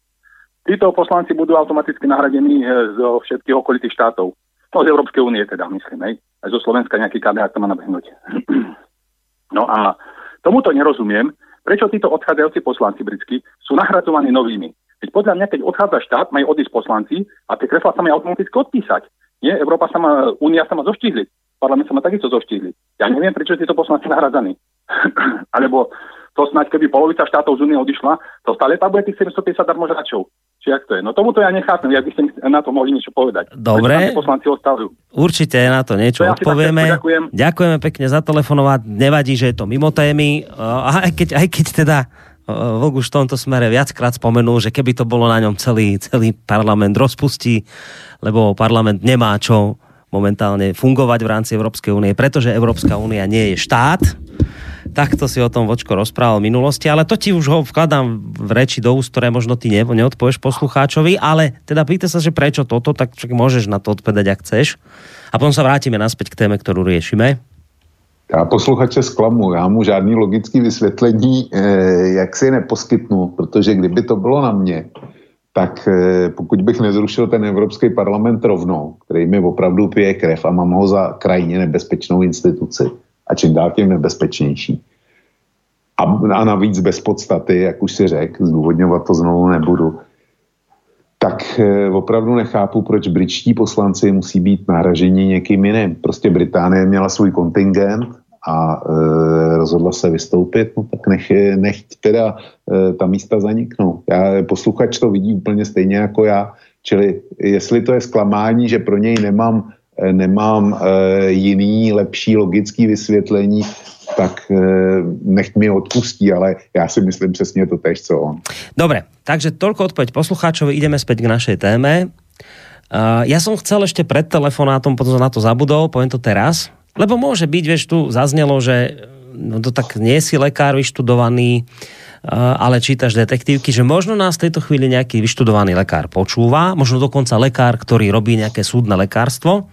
Títo poslanci budú automaticky nahradení e, zo všetkých okolitých štátov. No z Európskej únie teda, myslím, hej. Aj zo Slovenska nejaký KDH to má nabehnúť. no a tomuto nerozumiem, prečo títo odchádzajúci poslanci britskí sú nahradzovaní novými. Veď podľa mňa, keď odchádza štát, majú odísť poslanci a tie kreslá sa majú automaticky odpísať. Nie, Európa sa má, Únia sa má zoštihliť. Parlament sa má takisto zoštihliť. Ja neviem, prečo títo poslanci nahradzaní. Alebo to snáď, keby polovica štátov z Únie odišla, to stále tam bude tých 750 darmožračov. Či jak to je? No tomuto ja nechápem, jak by ste na to mohli niečo povedať. Dobre. Poslanci ostavujú. Určite na to niečo to odpovieme. Ďakujem. Ďakujeme pekne za telefonovať. Nevadí, že je to mimo témy. A aj keď, aj keď teda Vlk už v tomto smere viackrát spomenul, že keby to bolo na ňom celý, celý parlament rozpustí, lebo parlament nemá čo momentálne fungovať v rámci Európskej únie, pretože Európska únia nie je štát. Takto si o tom Vočko rozprával v minulosti, ale to ti už ho vkladám v reči do úst, ktoré možno ty ne, neodpovieš poslucháčovi, ale teda pýta sa, že prečo toto, tak môžeš na to odpovedať, ak chceš. A potom sa vrátime naspäť k téme, ktorú riešime. Já posluchače zklamu, já mu žádný logický vysvětlení eh, jak si neposkytnu, protože kdyby to bylo na mě, tak eh, pokud bych nezrušil ten Evropský parlament rovnou, který mi opravdu pije krev a mám ho za krajně nebezpečnou instituci a čím dál tím nebezpečnější. A, a navíc bez podstaty, jak už si řekl, zdůvodňovat to znovu nebudu, tak eh, opravdu nechápu, proč britští poslanci musí být nahraženi někým jiným. Prostě Británie měla svůj kontingent a e, rozhodla se vystoupit, no tak nech, nech teda e, ta místa zaniknou. Já, posluchač to vidí úplně stejně jako já, čili jestli to je zklamání, že pro něj nemám, nemám e, jiný, lepší logický vysvětlení, tak e, nech mi odpustí, ale já si myslím přesně to tež, co on. Dobre, takže toľko odpoveď poslucháčovi, ideme späť k našej téme. Uh, ja som chcel ešte pred telefonátom, potom na to zabudol, poviem to teraz, lebo môže byť, vieš, tu zaznelo, že no to tak nie si lekár vyštudovaný, ale čítaš detektívky, že možno nás v tejto chvíli nejaký vyštudovaný lekár počúva, možno dokonca lekár, ktorý robí nejaké súdne lekárstvo.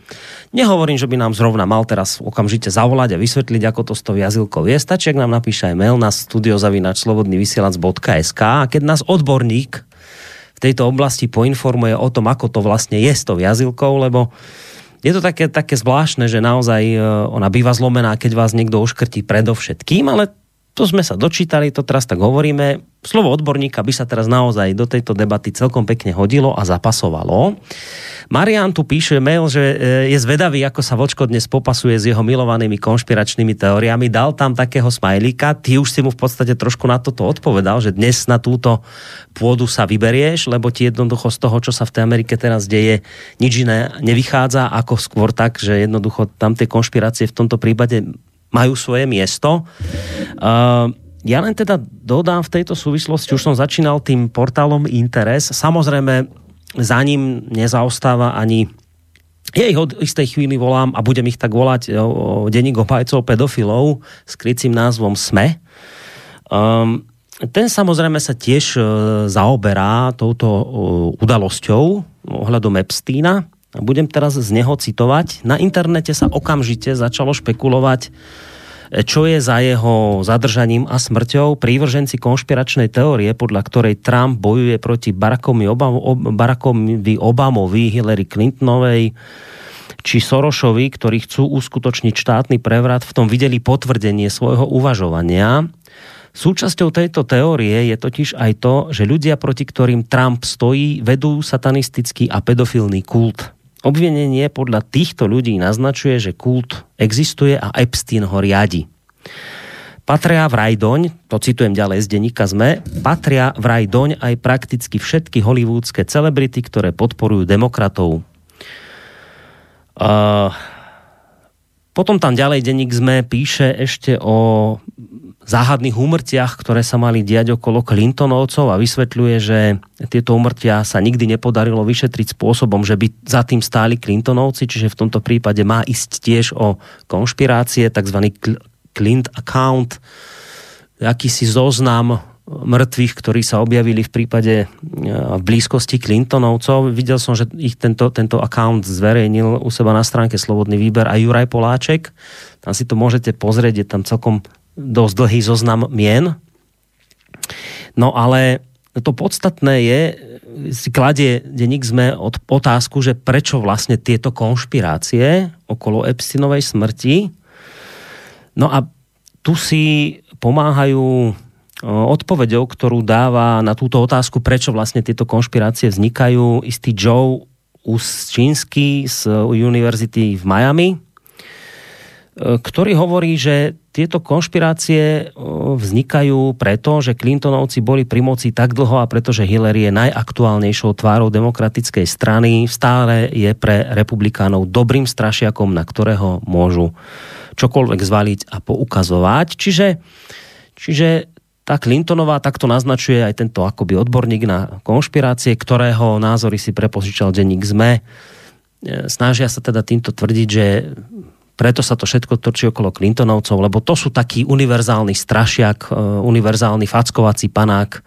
Nehovorím, že by nám zrovna mal teraz okamžite zavolať a vysvetliť, ako to s tou jazylkou je. Stačí, ak nám napíše aj mail na studiozavinačslobodnyvysielac.sk a keď nás odborník v tejto oblasti poinformuje o tom, ako to vlastne je s tou jazylkou, lebo je to také, také zvláštne, že naozaj e, ona býva zlomená, keď vás niekto oškrtí predovšetkým, ale to sme sa dočítali, to teraz tak hovoríme. Slovo odborníka by sa teraz naozaj do tejto debaty celkom pekne hodilo a zapasovalo. Marian tu píše mail, že e, je zvedavý, ako sa Vočko dnes popasuje s jeho milovanými konšpiračnými teóriami. Dal tam takého smajlíka, ty už si mu v podstate trošku na toto odpovedal, že dnes na túto pôdu sa vyberieš, lebo ti jednoducho z toho, čo sa v tej Amerike teraz deje, nič iné nevychádza, ako skôr tak, že jednoducho tam tie konšpirácie v tomto prípade majú svoje miesto. Uh, ja len teda dodám v tejto súvislosti, už som začínal tým portálom Interes, samozrejme za ním nezaostáva ani ja ich od istej chvíli volám a budem ich tak volať o, o denník obhajcov pedofilov s krycím názvom SME. Um, ten samozrejme sa tiež uh, zaoberá touto uh, udalosťou ohľadom Epsteina budem teraz z neho citovať. Na internete sa okamžite začalo špekulovať, čo je za jeho zadržaním a smrťou. Prívrženci konšpiračnej teórie, podľa ktorej Trump bojuje proti Barackovi, Barackovi Obamovi, Hillary Clintonovej, či Sorošovi, ktorí chcú uskutočniť štátny prevrat, v tom videli potvrdenie svojho uvažovania. Súčasťou tejto teórie je totiž aj to, že ľudia, proti ktorým Trump stojí, vedú satanistický a pedofilný kult. Obvinenie podľa týchto ľudí naznačuje, že kult existuje a Epstein ho riadi. Patria vraj doň, to citujem ďalej z denníka ZME, patria vraj doň aj prakticky všetky hollywoodske celebrity, ktoré podporujú demokratov. Uh, potom tam ďalej denník ZME píše ešte o záhadných úmrtiach, ktoré sa mali diať okolo Clintonovcov a vysvetľuje, že tieto úmrtia sa nikdy nepodarilo vyšetriť spôsobom, že by za tým stáli Clintonovci, čiže v tomto prípade má ísť tiež o konšpirácie, tzv. Clint account, akýsi zoznam mŕtvych, ktorí sa objavili v prípade e, v blízkosti Clintonovcov. Videl som, že ich tento, tento account zverejnil u seba na stránke Slobodný výber a Juraj Poláček. Tam si to môžete pozrieť, je tam celkom dosť dlhý zoznam mien. No ale to podstatné je, si kladie denník sme od otázku, že prečo vlastne tieto konšpirácie okolo Epsteinovej smrti. No a tu si pomáhajú odpovedou, ktorú dáva na túto otázku, prečo vlastne tieto konšpirácie vznikajú, istý Joe Usčínsky z Univerzity v Miami, ktorý hovorí, že tieto konšpirácie vznikajú preto, že Clintonovci boli pri moci tak dlho a pretože Hillary je najaktuálnejšou tvárou demokratickej strany, stále je pre republikánov dobrým strašiakom, na ktorého môžu čokoľvek zvaliť a poukazovať. Čiže, čiže tá Clintonová takto naznačuje aj tento akoby odborník na konšpirácie, ktorého názory si prepožičal denník ZME. E, snažia sa teda týmto tvrdiť, že preto sa to všetko točí okolo Clintonovcov, lebo to sú taký univerzálny strašiak, e, univerzálny fackovací panák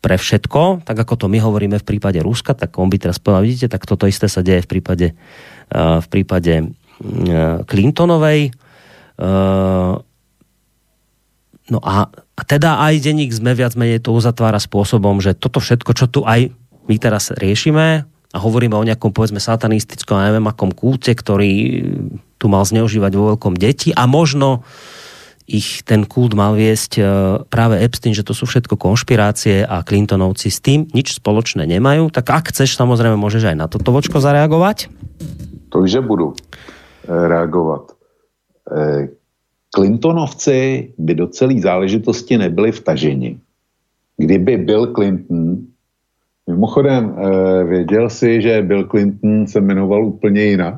pre všetko, tak ako to my hovoríme v prípade Ruska, tak on by teraz povedal, vidíte, tak toto isté sa deje v prípade, v prípade Clintonovej. No a, a teda aj denník sme viac menej to uzatvára spôsobom, že toto všetko, čo tu aj my teraz riešime a hovoríme o nejakom povedzme satanistickom, neviem akom kúte, ktorý tu mal zneužívať vo veľkom deti a možno ich ten kult mal viesť e, práve Epstein, že to sú všetko konšpirácie a Clintonovci s tým nič spoločné nemajú. Tak ak chceš, samozrejme, môžeš aj na toto vočko zareagovať? To, že budu e, reagovat. E, Clintonovci by do celé záležitosti nebyli vtaženi. Kdyby Bill Clinton, mimochodem věděl si, že Bill Clinton se jmenoval úplně jinak.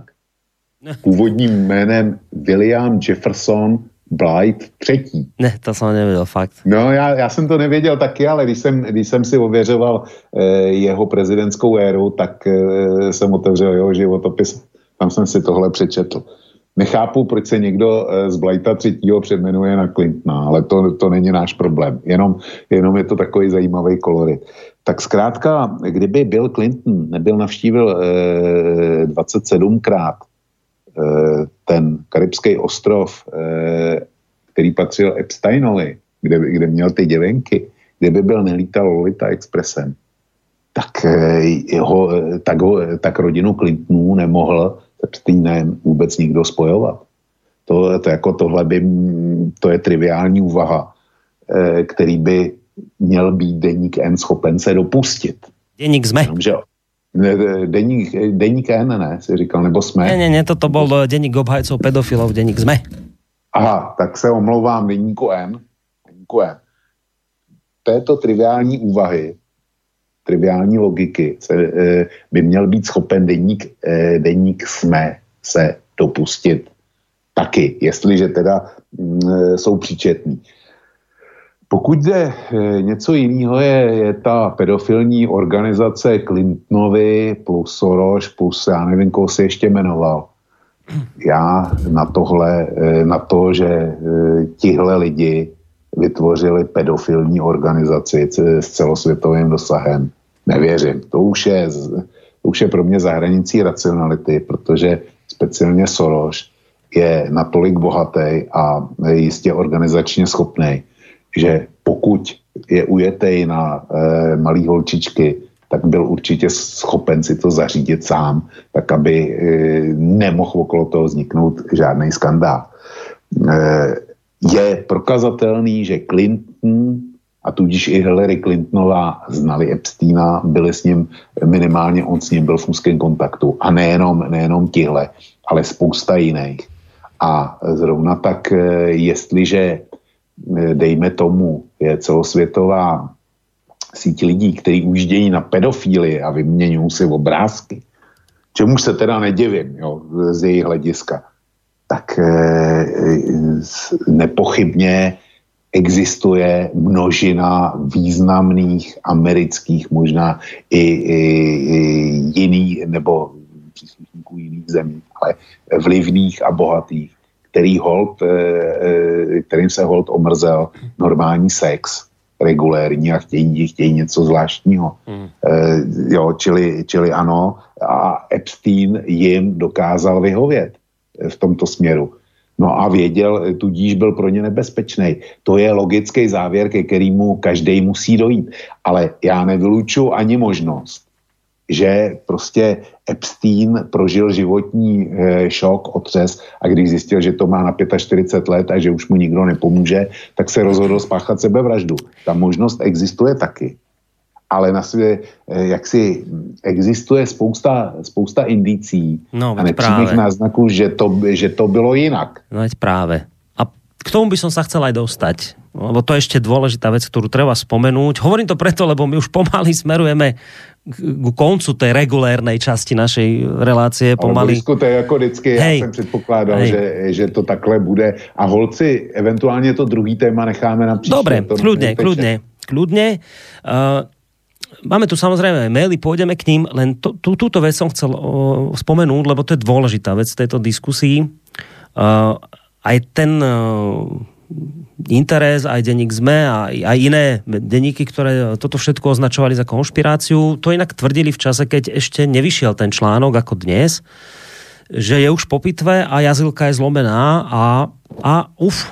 Původním jménem William Jefferson Blight třetí. Ne, to jsem nevěděl, fakt. No, já, já jsem to nevěděl taky, ale když jsem, když jsem si ověřoval eh, jeho prezidentskou éru, tak eh, jsem otevřel jeho životopis, tam jsem si tohle přečetl. Nechápu, proč se někdo eh, z Blighta třetího předmenuje na Clintona, ale to, to není náš problém. Jenom, jenom je to takový zajímavý kolorit. Tak zkrátka, kdyby Bill Clinton nebyl navštívil eh, 27krát Eh, ten karibský ostrov, eh, který patřil Epsteinovi, kde, kde měl ty děvenky, kde by byl nelítal Lolita Expressem, tak, eh, ho, tak, ho, tak rodinu Clintonů nemohl s Epsteinem vůbec nikdo spojovat. To, to jako tohle by, to je triviální úvaha, který by měl být deník N schopen se dopustit. Deník sme. Jenomže, Deník, deník N, ne, si říkal, nebo jsme? Ne, ne, ne, toto bol deník obhajcov pedofilov, deník sme. Aha, tak se omlouvám deníku N. Deníku N. Této triviální úvahy, triviální logiky se, e, by měl být schopen deník, e, deník jsme se dopustit taky, jestliže teda mm, e, jsou příčetní. Pokud jde eh, něco jiného, je, je ta pedofilní organizace Clintonovi plus Soros plus já nevím, koho se ještě jmenoval. Já na tohle, eh, na to, že eh, tihle lidi vytvořili pedofilní organizaci s celosvětovým dosahem, nevěřím. To už je, to už je pro mě za hranicí racionality, protože speciálně Soros je natolik bohatý a jistě organizačně schopný, že pokud je ujetej na e, malý holčičky, tak byl určitě schopen si to zařídit sám, tak aby e, nemohl okolo toho vzniknout žádný skandál. E, je prokazatelný, že Clinton a tudíž i Hillary Clintonová znali Epsteina, byli s ním, minimálně on s ním byl v úzkém kontaktu. A nejenom, nejenom tihle, ale spousta jiných. A zrovna tak, jestliže Eh, dejme tomu, je celosvětová síť lidí, kteří ujíždějí na pedofíly a vyměňují si obrázky, čemu se teda nedivím jo, z jejich hlediska, tak e, nepochybně existuje množina významných amerických, možná i, i, i jiných nebo příslušníků jiných zemí, ale vlivných a bohatých, který hold, eh, eh, kterým se hold omrzel normální sex regulérní a chtějí, chtějí něco zvláštního. Mm. jo, čili, čili ano, a Epstein jim dokázal vyhovět v tomto směru. No a věděl, tudíž byl pro ně nebezpečný. To je logický závěr, ke kterému každý musí dojít. Ale já nevylučuji ani možnost, že prostě Epstein prožil životní e, šok, otřes a když zjistil, že to má na 45 let a že už mu nikdo nepomůže, tak se rozhodl spáchat sebevraždu. Ta možnost existuje taky. Ale na svě, e, jak si existuje spousta, spousta indicí no, a nepřímých náznaků, že to, že to bylo jinak. No veď práve. A k tomu by som sa chcel aj dostať lebo to je ešte dôležitá vec, ktorú treba spomenúť. Hovorím to preto, lebo my už pomaly smerujeme k koncu tej regulérnej časti našej relácie pomaly. Ale to je jako vždycky, Hej. já jsem předpokládal, že, že to takhle bude a holci, eventuálně to druhý téma necháme na příště. Dobre, kľudne, kľudne, kľudne. Uh, Máme tu samozrejme maily, pôjdeme k ním, len to, tú, túto vec som chcel uh, spomenúť, lebo to je dôležitá vec v tejto diskusii. Uh, aj ten uh, Interes, aj denník ZME a aj iné denníky, ktoré toto všetko označovali za konšpiráciu, to inak tvrdili v čase, keď ešte nevyšiel ten článok ako dnes, že je už po pitve a jazilka je zlomená a, a uf,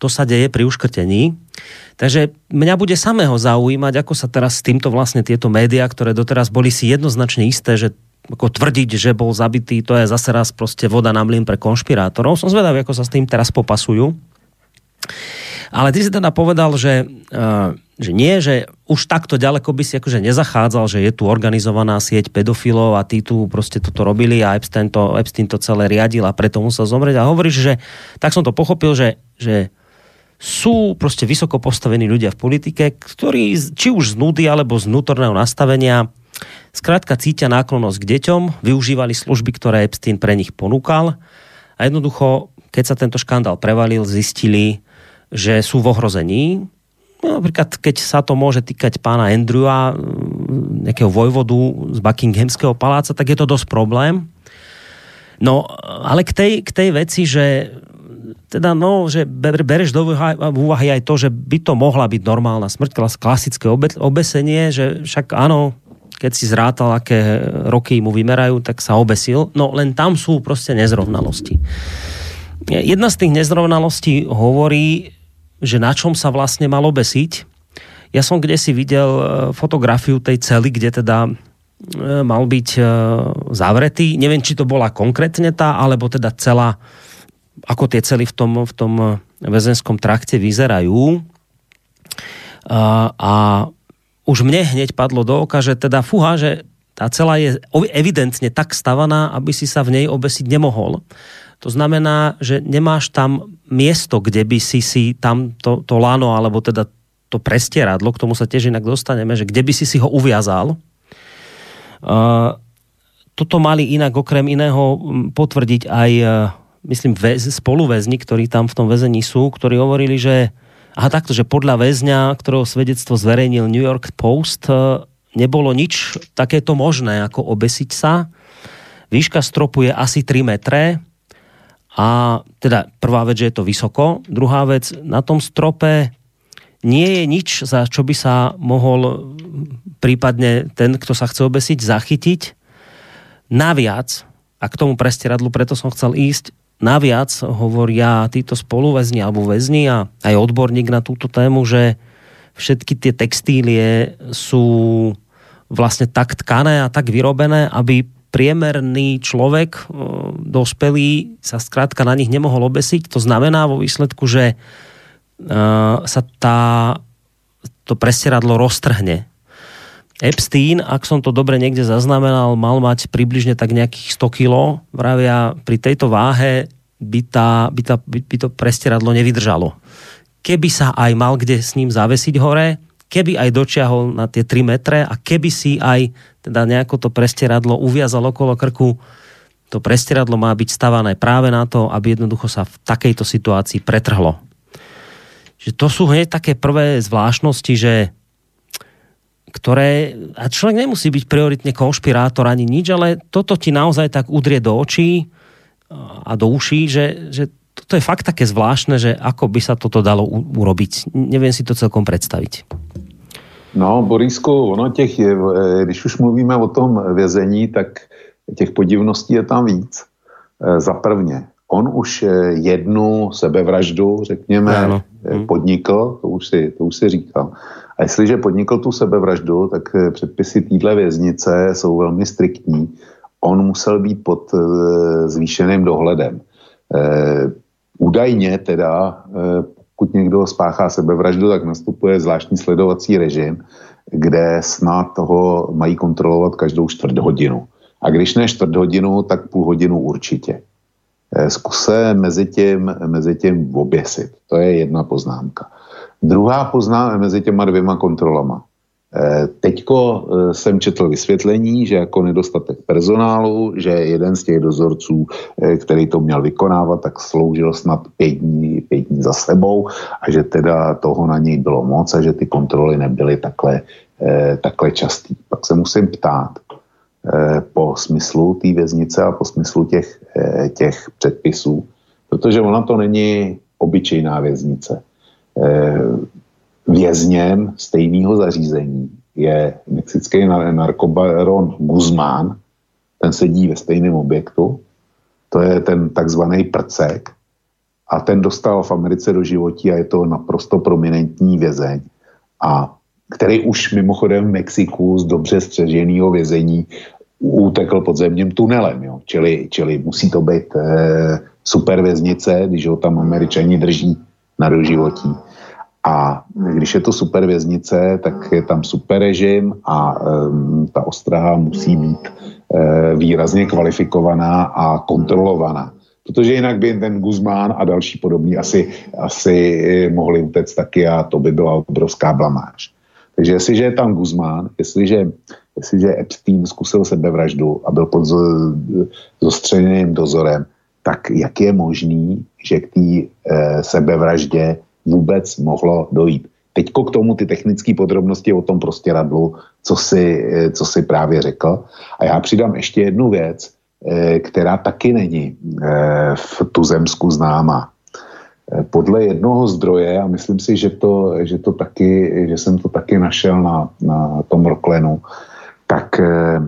to sa deje pri uškrtení. Takže mňa bude samého zaujímať, ako sa teraz s týmto vlastne tieto médiá, ktoré doteraz boli si jednoznačne isté, že ako tvrdiť, že bol zabitý, to je zase raz proste voda na mlyn pre konšpirátorov. Som zvedavý, ako sa s tým teraz popasujú. Ale ty si teda povedal, že, uh, že nie, že už takto ďaleko by si akože nezachádzal, že je tu organizovaná sieť pedofilov a tí tu proste toto robili a Epstein to, Epstein to celé riadil a preto musel zomrieť. A hovoríš, že tak som to pochopil, že, že sú proste vysoko postavení ľudia v politike, ktorí či už z nudy alebo z vnútorného nastavenia skrátka cítia náklonnosť k deťom, využívali služby, ktoré Epstein pre nich ponúkal a jednoducho, keď sa tento škandál prevalil, zistili, že sú v ohrození. No, napríklad, keď sa to môže týkať pána Andrewa, mm, nejakého vojvodu z Buckinghamského paláca, tak je to dosť problém. No, ale k tej, k tej veci, že teda no, že bereš do úvahy aj to, že by to mohla byť normálna smrť, klasické obesenie, že však áno, keď si zrátal, aké roky mu vymerajú, tak sa obesil. No len tam sú proste nezrovnalosti. Jedna z tých nezrovnalostí hovorí, že na čom sa vlastne mal obesiť. Ja som kde si videl e, fotografiu tej cely, kde teda e, mal byť e, zavretý. Neviem, či to bola konkrétne tá, alebo teda celá, ako tie cely v tom, v tom väzenskom trakte vyzerajú. A, a už mne hneď padlo do oka, že teda fuha, že tá celá je evidentne tak stavaná, aby si sa v nej obesiť nemohol. To znamená, že nemáš tam miesto, kde by si si tam to, to lano, alebo teda to prestieradlo, k tomu sa tiež inak dostaneme, že kde by si si ho uviazal. Uh, toto mali inak okrem iného potvrdiť aj, uh, myslím, väz, spoluväzni, ktorí tam v tom väzení sú, ktorí hovorili, že aha, takto, že podľa väzňa, ktorého svedectvo zverejnil New York Post, uh, nebolo nič takéto možné, ako obesiť sa. Výška stropu je asi 3 metre, a teda prvá vec, že je to vysoko. Druhá vec, na tom strope nie je nič, za čo by sa mohol prípadne ten, kto sa chce obesiť, zachytiť. Naviac, a k tomu prestieradlu, preto som chcel ísť, naviac hovoria títo spoluväzni alebo väzni a aj odborník na túto tému, že všetky tie textílie sú vlastne tak tkané a tak vyrobené, aby priemerný človek, e, dospelý, sa skrátka na nich nemohol obesiť. To znamená vo výsledku, že e, sa tá, to prestieradlo roztrhne. Epstein, ak som to dobre niekde zaznamenal, mal mať približne tak nejakých 100 kg. Vravia, pri tejto váhe by, tá, by, tá, by, by to prestieradlo nevydržalo. Keby sa aj mal kde s ním zavesiť hore, keby aj dočiahol na tie 3 metre a keby si aj teda nejako to prestieradlo uviazal okolo krku, to prestieradlo má byť stavané práve na to, aby jednoducho sa v takejto situácii pretrhlo. Že to sú hneď také prvé zvláštnosti, že ktoré, a človek nemusí byť prioritne konšpirátor ani nič, ale toto ti naozaj tak udrie do očí a do uší, že, že toto je fakt také zvláštne, že ako by sa toto dalo urobiť. Neviem si to celkom predstaviť. No, Borisku, ono těch, je, eh, když už mluvíme o tom vězení, tak těch podivností je tam víc. E, za prvně, on už eh, jednu sebevraždu, řekněme, ano. Hmm. podnikl, to už, si, to už si říkal. A jestliže podnikl tu sebevraždu, tak předpisy týdle věznice jsou velmi striktní. On musel být pod zvýšeným dohledem. Údajně teda pokud někdo spáchá sebevraždu, tak nastupuje zvláštní sledovací režim, kde snad toho mají kontrolovat každou čtvrt hodinu. A když ne čtvrt hodinu, tak půl hodinu určitě. Eh, zkuse mezi tím, mezi tím oběsit. To je jedna poznámka. Druhá poznámka mezi těma dvěma kontrolama. Eh, teďko eh, jsem četl vysvětlení, že jako nedostatek personálu, že jeden z těch dozorců, který to měl vykonávat, tak sloužil snad pět dní, pět dní za sebou a že teda toho na něj bylo moc a že ty kontroly nebyly takhle, takhle častý. Pak se musím ptát, po smyslu té věznice a po smyslu těch, těch předpisů, protože ona to není obyčejná věznice. Vězněm stejného zařízení je mexický narkobaron Guzmán, ten sedí ve stejném objektu, to je ten takzvaný prcek a ten dostal v Americe do životí a je to naprosto prominentní vězeň. A který už mimochodem v Mexiku z dobře střeženého vězení utekl podzemním tunelem. Jo. Čili, čili musí to být e, super věznice, když ho tam američani drží na doživotí. A když je to super věznice, tak je tam super režim a e, ta ostraha musí být e, výrazně kvalifikovaná a kontrolovaná. Protože jinak by ten Guzmán a další podobní asi, asi mohli utéct taky a to by byla obrovská blamáž. Takže jestliže je tam Guzmán, jestliže, jestliže Epstein zkusil sebevraždu a byl pod zostřeným dozorem, tak jak je možný, že k té e, sebevraždě vůbec mohlo dojít? Teďko k tomu ty technické podrobnosti o tom prostě radlu, co si, e, co si právě řekl. A já přidám ještě jednu věc, e, která taky není e, v tuzemsku známa. Eh, podle jednoho zdroje, a myslím si, že, to, že, to taky, že jsem to taky našel na, na tom Rocklenu, tak eh,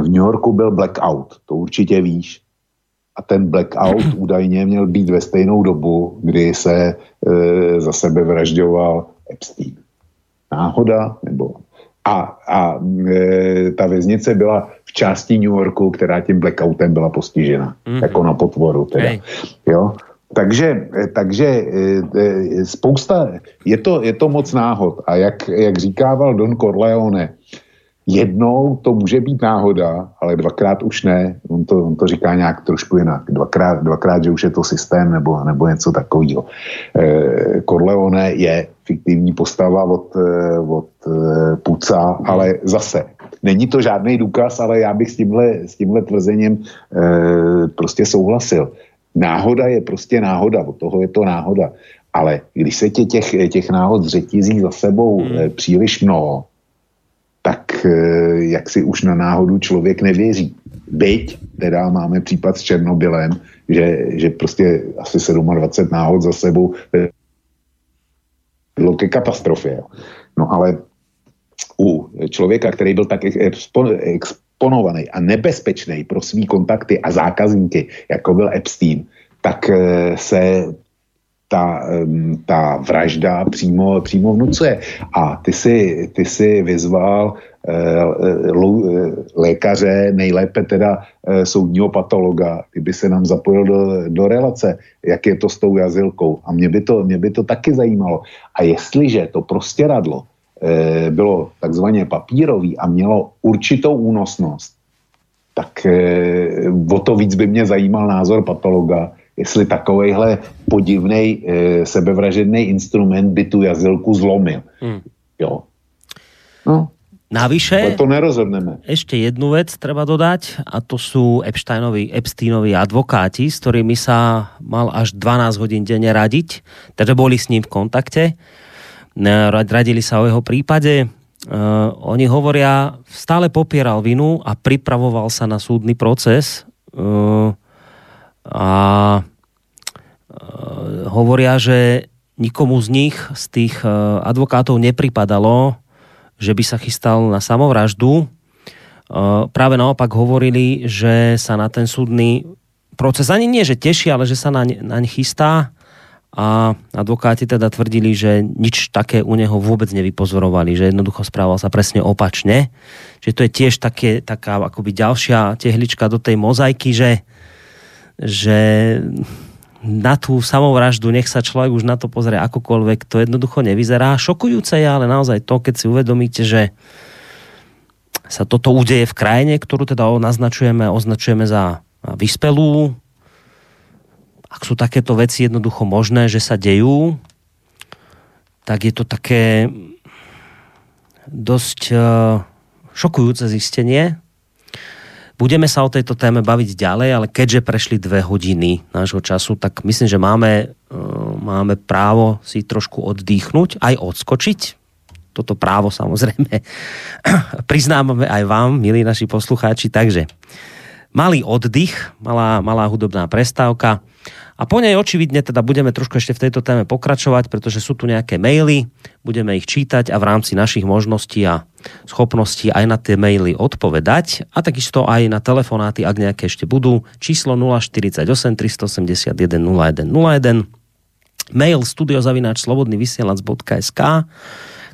v New Yorku byl blackout, to určitě víš. A ten blackout údajně měl být ve stejnou dobu, kdy se e, za sebe vražďoval Epstein. Náhoda? Nebo... A, a e, ta věznice byla v části New Yorku, která tím blackoutem byla postižena. Mm-hmm. Jako na potvoru teda. Hey. Jo? Takže, takže eh, eh, spousta, je to, je to moc náhod. A jak, jak říkával Don Corleone, jednou to může být náhoda, ale dvakrát už ne. On to, on to říká nějak trošku jinak. Dvakrát, dvakrát, že už je to systém nebo, nebo něco takového. Eh, Corleone je fiktivní postava od, eh, od Puca, ale zase není to žádný důkaz, ale já bych s tímhle, s tímhle tvrzením eh, prostě souhlasil. Náhoda je prostě náhoda, od toho je to náhoda. Ale když se tě těch, těch náhod zřetízí za sebou hmm. Eh, příliš mnoho, tak eh, jak si už na náhodu člověk nevěří. Byť, teda máme případ s Černobylem, že, že prostě asi 27 náhod za sebou bylo ke katastrofě. No ale u člověka, který byl tak exponovaný a nebezpečný pro svý kontakty a zákazníky, jako byl Epstein, tak eh, se ta, ta vražda přímo, přímo vnucuje. A ty si, ty si vyzval eh, eh, lékaře, nejlépe teda soudního patologa, kdyby se nám zapojil do, do relace, jak je to s tou jazylkou. A mě by, to, mě by to taky zajímalo. A jestliže to prostě radlo Eh, bylo takzvaně papírový a mělo určitou únosnost, tak eh, o to víc by mě zajímal názor patologa, jestli takovejhle podivný eh, sebevražedný instrument by tu jazylku zlomil. Hmm. Jo. No. Navyše, to nerozhodneme. Ešte jednu vec treba dodať a to sú Epsteinovi, Epsteinovi advokáti, s ktorými sa mal až 12 hodín denne radiť, takže boli s ním v kontakte radili sa o jeho prípade. Uh, oni hovoria, stále popieral vinu a pripravoval sa na súdny proces uh, a hovoria, že nikomu z nich, z tých uh, advokátov nepripadalo, že by sa chystal na samovraždu. Uh, práve naopak hovorili, že sa na ten súdny proces ani nie, že teší, ale že sa naň, naň chystá a advokáti teda tvrdili, že nič také u neho vôbec nevypozorovali, že jednoducho správal sa presne opačne. Že to je tiež také, taká akoby ďalšia tehlička do tej mozaiky, že, že na tú samovraždu, nech sa človek už na to pozrie akokoľvek, to jednoducho nevyzerá. Šokujúce je ale naozaj to, keď si uvedomíte, že sa toto udeje v krajine, ktorú teda naznačujeme, označujeme za vyspelú, sú takéto veci jednoducho možné, že sa dejú, tak je to také dosť uh, šokujúce zistenie. Budeme sa o tejto téme baviť ďalej, ale keďže prešli dve hodiny nášho času, tak myslím, že máme, uh, máme právo si trošku oddychnúť, aj odskočiť. Toto právo samozrejme priznávame aj vám, milí naši poslucháči. Takže malý oddych, malá, malá hudobná prestávka a po nej očividne teda budeme trošku ešte v tejto téme pokračovať, pretože sú tu nejaké maily, budeme ich čítať a v rámci našich možností a schopností aj na tie maily odpovedať. A takisto aj na telefonáty, ak nejaké ešte budú. Číslo 048 381 0101 mail studiozavináč slobodnyvysielac.sk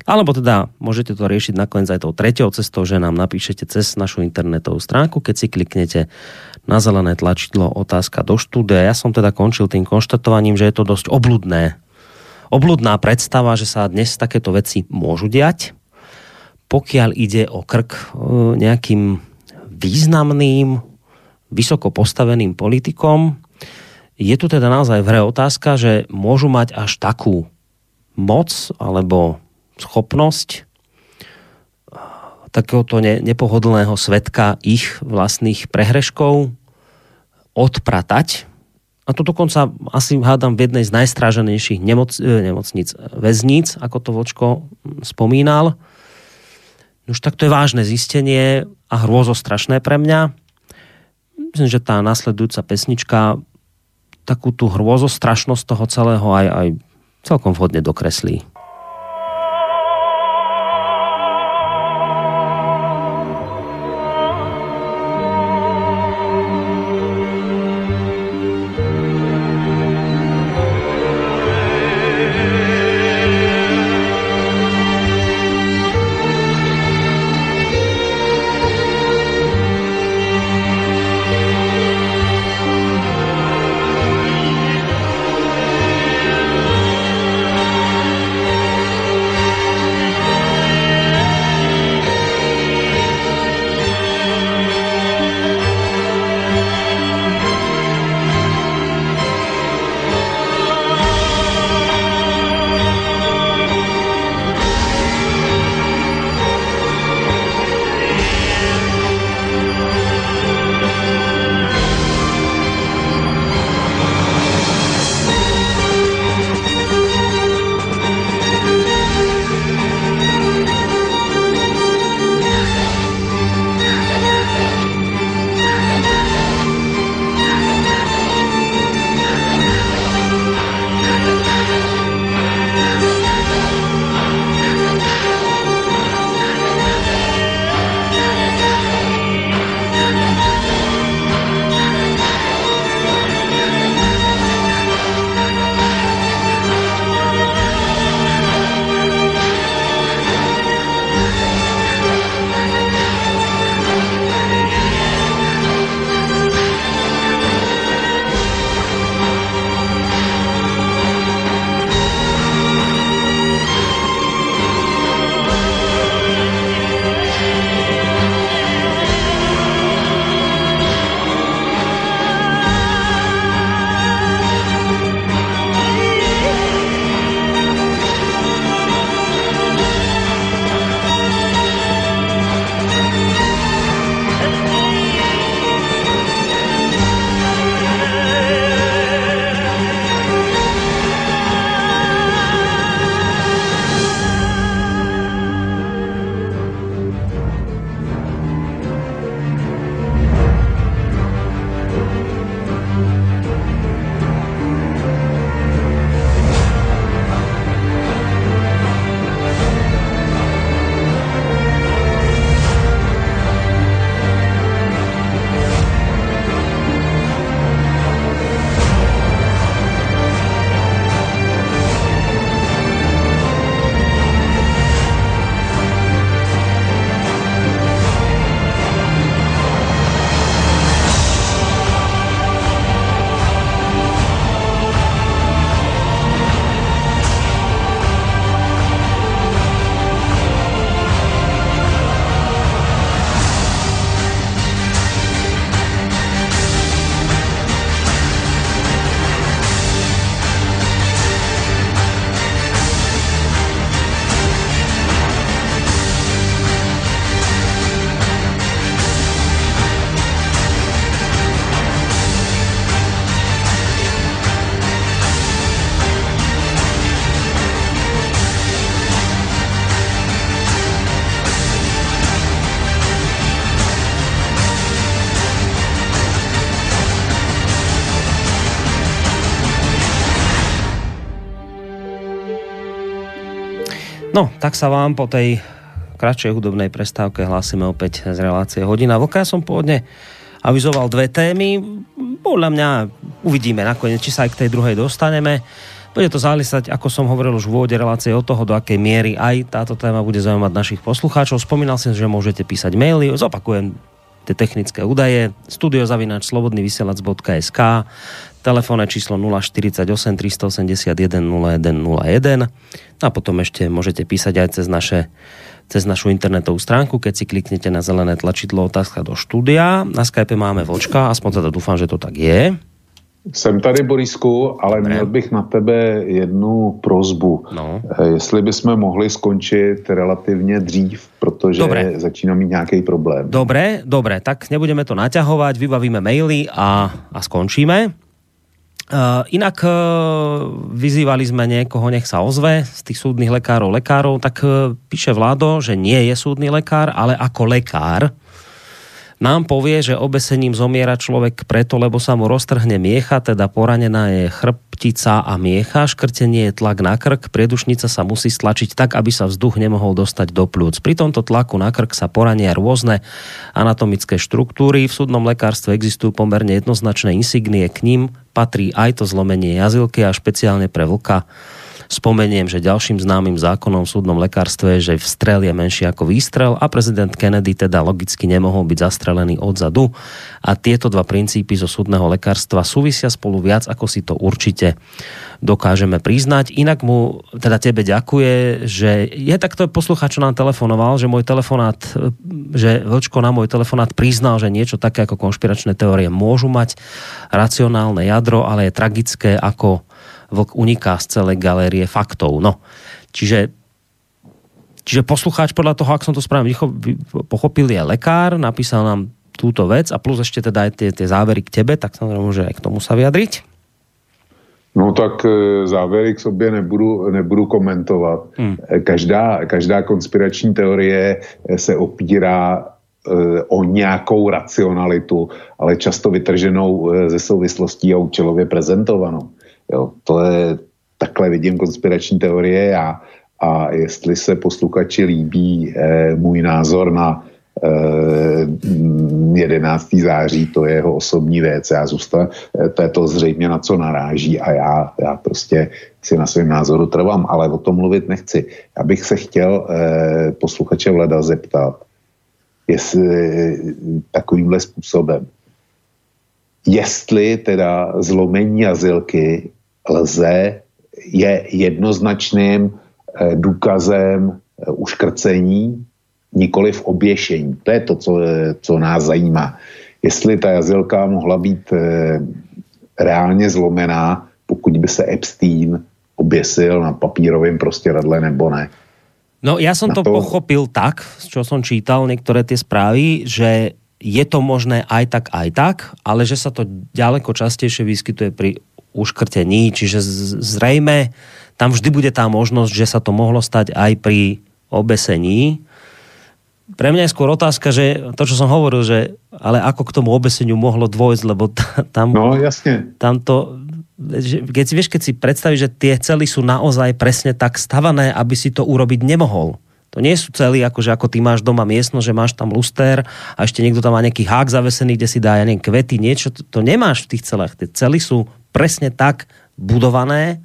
alebo teda môžete to riešiť nakoniec aj tou tretiou cestou, že nám napíšete cez našu internetovú stránku, keď si kliknete na zelené tlačidlo otázka do štúdia. Ja som teda končil tým konštatovaním, že je to dosť obludné. Obludná predstava, že sa dnes takéto veci môžu diať, pokiaľ ide o krk e, nejakým významným, vysoko postaveným politikom, je tu teda naozaj v hre otázka, že môžu mať až takú moc alebo schopnosť takéhoto ne, nepohodlného svetka ich vlastných prehreškov odpratať. A to dokonca asi hádam v jednej z najstráženejších nemoc, e, nemocníc, väzníc, ako to Vočko spomínal. Už tak to je vážne zistenie a hrôzostrašné pre mňa. Myslím, že tá nasledujúca pesnička takú tú hrôzostrašnosť toho celého aj, aj celkom vhodne dokreslí. No, tak sa vám po tej kratšej hudobnej prestávke hlásime opäť z relácie Hodina Vlka. Som pôvodne avizoval dve témy. Podľa mňa uvidíme nakoniec, či sa aj k tej druhej dostaneme. Bude to závisať, ako som hovoril už v úvode relácie, od toho, do akej miery aj táto téma bude zaujímať našich poslucháčov. Spomínal som, že môžete písať maily. Zopakujem tie technické údaje. Studiozavinač slobodnyvysielac.sk telefónne číslo 048 381 0101 a potom ešte môžete písať aj cez naše cez našu internetovú stránku, keď si kliknete na zelené tlačidlo otázka do štúdia. Na Skype máme Vočka, aspoň teda dúfam, že to tak je. Jsem tady, Borisku, ale měl bych na tebe jednu prozbu. No. Eh, jestli bychom mohli skončit relativně dřív, protože dobre. začíná mít nějaký problém. Dobre, dobre, tak nebudeme to naťahovať, vybavíme maily a, a skončíme. Uh, inak uh, vyzývali sme niekoho, nech sa ozve z tých súdnych lekárov, lekárov, tak uh, píše vládo, že nie je súdny lekár, ale ako lekár nám povie, že obesením zomiera človek preto, lebo sa mu roztrhne miecha, teda poranená je chrbtica a miecha, škrtenie je tlak na krk, priedušnica sa musí stlačiť tak, aby sa vzduch nemohol dostať do plúc. Pri tomto tlaku na krk sa porania rôzne anatomické štruktúry. V súdnom lekárstve existujú pomerne jednoznačné insignie, k ním patrí aj to zlomenie jazylky a špeciálne pre vlka Spomeniem, že ďalším známym zákonom v súdnom lekárstve je, že vstrel je menší ako výstrel a prezident Kennedy teda logicky nemohol byť zastrelený odzadu. A tieto dva princípy zo súdneho lekárstva súvisia spolu viac, ako si to určite dokážeme priznať. Inak mu, teda tebe ďakuje, že je takto posluchač, čo nám telefonoval, že môj telefonát, že Vlčko na môj telefonát priznal, že niečo také ako konšpiračné teórie môžu mať racionálne jadro, ale je tragické, ako vlk uniká z celej galérie faktov. No, čiže Čiže poslucháč podľa toho, ak som to správne pochopil, je lekár, napísal nám túto vec a plus ešte teda aj tie, tie závery k tebe, tak samozrejme môže aj k tomu sa vyjadriť. No tak e, závěry k sobě nebudu, nebudu komentovat. Hmm. Každá, každá konspirační teorie se opírá e, o nějakou racionalitu, ale často vytrženou e, ze souvislostí a účelově prezentovanou. Jo, to je, takhle vidím konspirační teorie já. A jestli se posluchači líbí eh, můj názor na eh, 11. září, to je jeho osobní věc. Já zůsta, eh, to je to zřejmě na co naráží a já, já prostě si na svém názoru trvám, ale o tom mluvit nechci. Já bych se chtěl eh, posluchače Vlada zeptat, jestli eh, takovýmhle způsobem, jestli teda zlomení jazylky lze, je jednoznačným eh, důkazem eh, uškrcení, nikoli v oběšení. To je to, co, eh, co nás zajímá. Jestli ta jazylka mohla být reálně zlomená, pokud by se Epstein oběsil na papírovém radle nebo ne. No ja som to, to pochopil tak, čo som čítal niektoré tie správy, že je to možné aj tak, aj tak, ale že sa to ďaleko častejšie vyskytuje pri uškrtení, čiže zrejme tam vždy bude tá možnosť, že sa to mohlo stať aj pri obesení. Pre mňa je skôr otázka, že to, čo som hovoril, že ale ako k tomu obeseniu mohlo dôjsť, lebo tam, no, jasne. tam to, keď si vieš, keď si predstavíš, že tie cely sú naozaj presne tak stavané, aby si to urobiť nemohol. To nie sú celý, akože ako ty máš doma miestno, že máš tam luster a ešte niekto tam má nejaký hák zavesený, kde si dá, ja neviem, kvety, niečo. To, to nemáš v tých celách. Tie cely sú presne tak budované,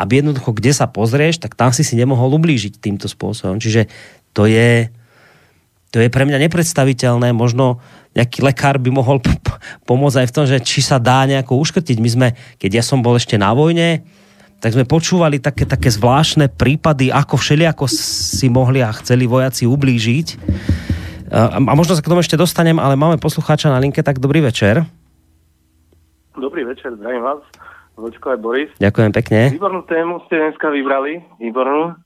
aby jednoducho, kde sa pozrieš, tak tam si si nemohol ublížiť týmto spôsobom. Čiže to je, to je pre mňa nepredstaviteľné. Možno nejaký lekár by mohol pomôcť aj v tom, že či sa dá nejako uškrtiť. My sme, keď ja som bol ešte na vojne, tak sme počúvali také, také zvláštne prípady, ako všeliako si mohli a chceli vojaci ublížiť. A možno sa k tomu ešte dostanem, ale máme poslucháča na linke, tak dobrý večer. Dobrý večer, zdravím vás. Vočko aj Boris. Ďakujem pekne. Výbornú tému ste dneska vybrali, výbornú.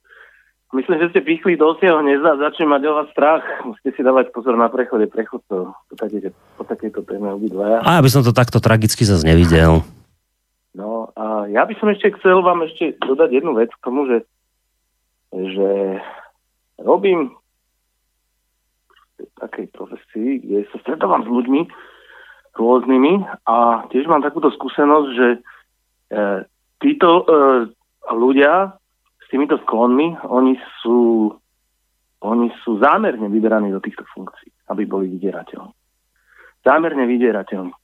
Myslím, že ste pichli do osieho hniezda a začne mať o vás strach. Musíte si dávať pozor na prechode prechodcov. Po, takej, po takejto téme obidvaja. A aby som to takto tragicky zase nevidel. No a ja by som ešte chcel vám ešte dodať jednu vec k tomu, že, že robím v takej profesii, kde sa stretávam s ľuďmi, rôznymi a tiež mám takúto skúsenosť, že e, títo e, ľudia s týmito sklonmi, oni sú, oni sú zámerne vyberaní do týchto funkcií, aby boli vydierateľní. Zámerne vydierateľní.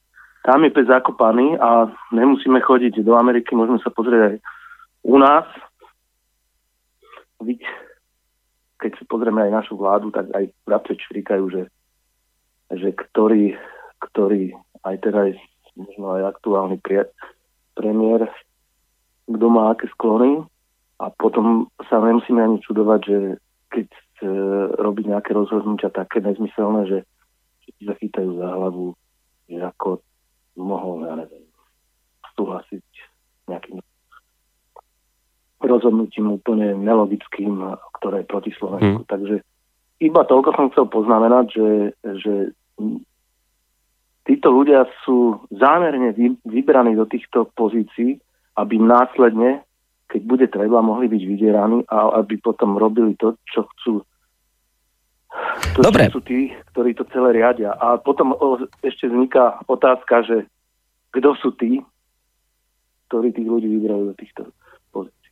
Tam je pes zakopaný a nemusíme chodiť do Ameriky, môžeme sa pozrieť aj u nás. Keď si pozrieme aj našu vládu, tak aj vrabce čvrikajú, že, že ktorý, ktorý aj teraz možno aj aktuálny premiér, kto má aké sklony, a potom sa nemusíme ani čudovať, že keď e, robí nejaké rozhodnutia také nezmyselné, že, ti zachytajú za hlavu, že ako mohol, ja neviem, súhlasiť nejakým rozhodnutím úplne nelogickým, ktoré je proti Slovensku. Hmm. Takže iba toľko som chcel poznamenať, že, že títo ľudia sú zámerne vybraní do týchto pozícií, aby následne keď bude treba, mohli byť vydieraní a aby potom robili to, čo chcú. To, Dobre. Čo sú tí, ktorí to celé riadia. A potom o, ešte vzniká otázka, že kto sú tí, ktorí tých ľudí vyberajú do týchto pozícií.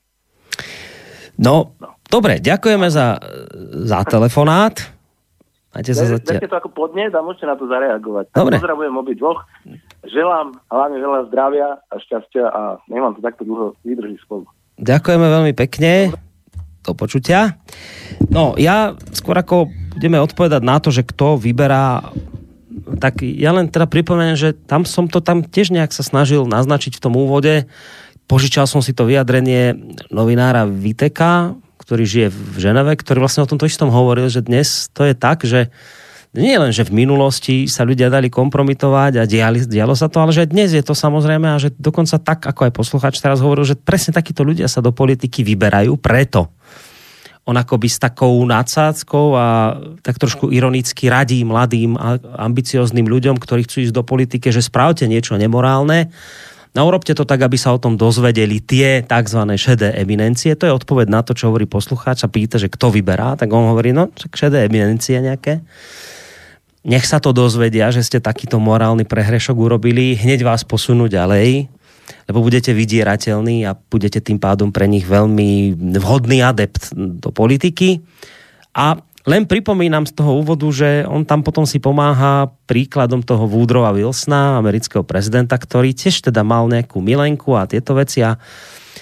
No, no. dobre, ďakujeme za, za telefonát. Majte sa zatiaľ... to ako podnet a môžete na to zareagovať. Dobre. Pozdravujem obi dvoch. Želám hlavne veľa zdravia a šťastia a nemám to takto dlho vydrží spolu. Ďakujeme veľmi pekne. Do počutia. No, ja skôr ako budeme odpovedať na to, že kto vyberá tak ja len teda pripomeniem, že tam som to tam tiež nejak sa snažil naznačiť v tom úvode. Požičal som si to vyjadrenie novinára Viteka, ktorý žije v Ženeve, ktorý vlastne o tomto istom hovoril, že dnes to je tak, že nie len, že v minulosti sa ľudia dali kompromitovať a diali, dialo sa to, ale že dnes je to samozrejme a že dokonca tak, ako aj posluchač teraz hovoril, že presne takíto ľudia sa do politiky vyberajú preto. On akoby s takou nadsádzkou a tak trošku ironicky radí mladým a ambiciozným ľuďom, ktorí chcú ísť do politiky, že spravte niečo nemorálne, No urobte to tak, aby sa o tom dozvedeli tie tzv. šedé eminencie. To je odpoveď na to, čo hovorí poslucháč a pýta, že kto vyberá, tak on hovorí, no, šedé eminencie nejaké nech sa to dozvedia, že ste takýto morálny prehrešok urobili, hneď vás posunú ďalej, lebo budete vydierateľní a budete tým pádom pre nich veľmi vhodný adept do politiky. A len pripomínam z toho úvodu, že on tam potom si pomáha príkladom toho Woodrowa Wilsona, amerického prezidenta, ktorý tiež teda mal nejakú milenku a tieto veci a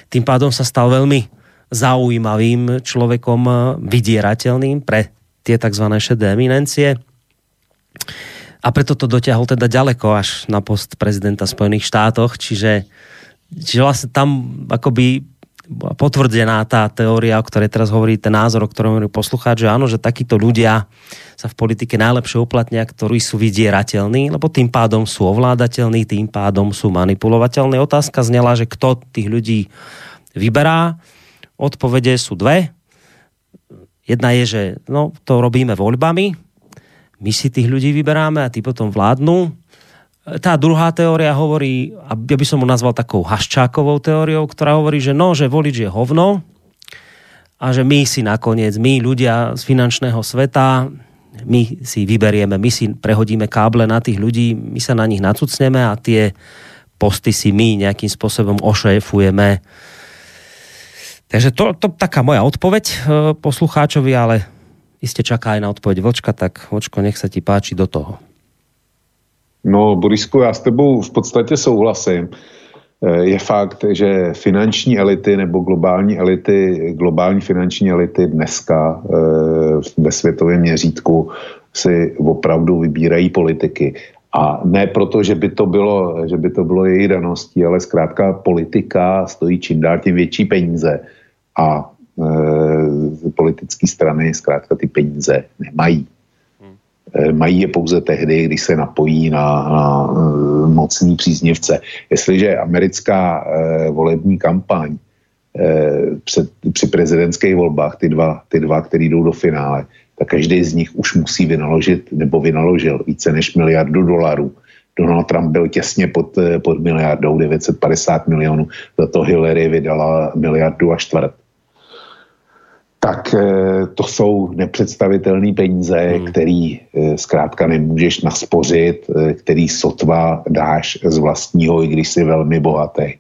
tým pádom sa stal veľmi zaujímavým človekom vydierateľným pre tie tzv. šedé eminencie a preto to dotiahol teda ďaleko až na post prezidenta Spojených štátoch, čiže, čiže vlastne tam akoby potvrdená tá teória, o ktorej teraz hovorí ten názor, o ktorom hovorí poslucháč, že áno, že takíto ľudia sa v politike najlepšie uplatnia, ktorí sú vydierateľní, lebo tým pádom sú ovládateľní, tým pádom sú manipulovateľní. Otázka znela, že kto tých ľudí vyberá. Odpovede sú dve. Jedna je, že no, to robíme voľbami, my si tých ľudí vyberáme a tí potom vládnu. Tá druhá teória hovorí, a ja by som mu nazval takou haščákovou teóriou, ktorá hovorí, že no, že volič je hovno a že my si nakoniec, my ľudia z finančného sveta, my si vyberieme, my si prehodíme káble na tých ľudí, my sa na nich nacucneme a tie posty si my nejakým spôsobom ošéfujeme. Takže to, to taká moja odpoveď e, poslucháčovi, ale iste čaká aj na odpoveď Vlčka, tak Vlčko, nech sa ti páči do toho. No, Borisku, já s tebou v podstatě souhlasím. Eh, je fakt, že finanční elity nebo globální elity, globální finanční elity dneska eh, ve světovém měřítku si opravdu vybírají politiky. A ne proto, že by to bylo, že by to bylo její daností, ale zkrátka politika stojí čím dál tím větší peníze. A e, politické strany zkrátka ty peníze nemají. E, mají je pouze tehdy, když se napojí na, na e, mocný příznivce. Jestliže americká e, volební kampaň před, při prezidentských volbách, ty dva, ty dva, které jdou do finále, tak každý z nich už musí vynaložit nebo vynaložil více než miliardu dolarů. Donald Trump byl těsně pod, pod miliardou, 950 milionů, za to Hillary vydala miliardu a čtvrt. Tak eh, to jsou nepředstavitelné peníze, hmm. který eh, zkrátka nemůžeš naspořit, eh, který sotva dáš z vlastního, i když jsi velmi bohatý.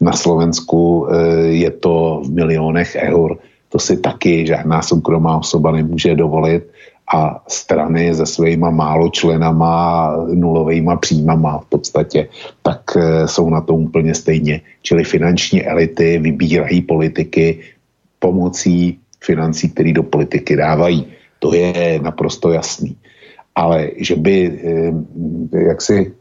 Na Slovensku je to v milionech eur, to si taky žádná soukromá osoba nemůže dovolit a strany se svýma málo členama, nulovejma příjmama v podstatě, tak jsou na to úplně stejně. Čili finanční elity vybírají politiky pomocí financí, které do politiky dávají. To je naprosto jasný. Ale že by, eh, jak si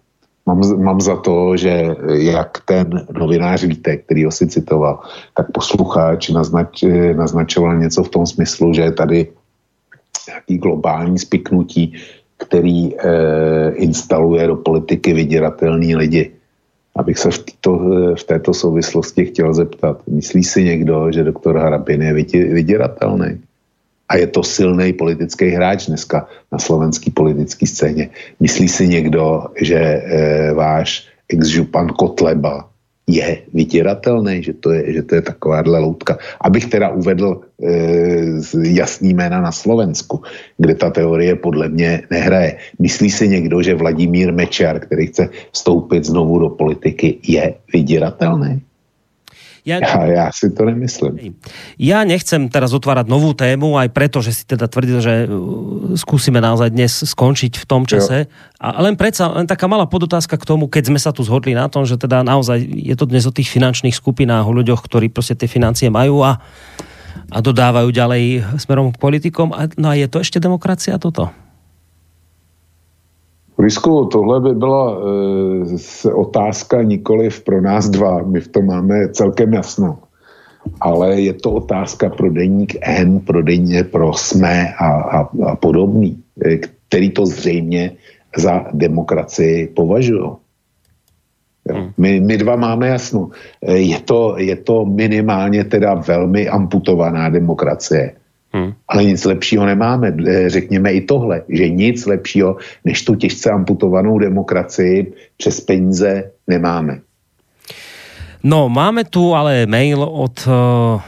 mám, mám za to, že jak ten novinář víte, který ho si citoval, tak posluchač naznač, eh, naznačoval něco v tom smyslu, že je tady nějaký globální spiknutí, který e, instaluje do politiky vydíratelný lidi. Abych se v, této, v této souvislosti chtěl zeptat, myslí si někdo, že doktor Harabin je vydíratelný? A je to silný politický hráč dneska na slovenské politické scéně. Myslí si někdo, že e, váš ex-župan Kotleba je vytíratelný, že to je, že to je takováhle loutka. Abych teda uvedl e, jasný jména na Slovensku, kde ta teorie podle mě nehraje. Myslí si někdo, že Vladimír Mečar, který chce vstoupit znovu do politiky, je vydíratelný? Ja, ja, ja si to nemyslím. Ja nechcem teraz otvárať novú tému, aj preto, že si teda tvrdil, že uh, skúsime naozaj dnes skončiť v tom čase. Jo. A len predsa, len taká malá podotázka k tomu, keď sme sa tu zhodli na tom, že teda naozaj je to dnes o tých finančných skupinách, o ľuďoch, ktorí proste tie financie majú a, a dodávajú ďalej smerom k politikom. A, no a je to ešte demokracia toto? Risku, tohle by byla e, otázka nikoliv pro nás dva, my v tom máme celkem jasno. Ale je to otázka pro deník N, pro deník pro SME a, a, a podobný, e, který to zřejmě za demokracii považují. Hmm. My, my dva máme jasno. E, je to, je to minimálně teda velmi amputovaná demokracie. Hmm. Ale nic lepšího nemáme. Eh, řekněme i tohle, že nic lepšího než tu těžce amputovanou demokracii přes peníze nemáme. No, máme tu ale mail od uh,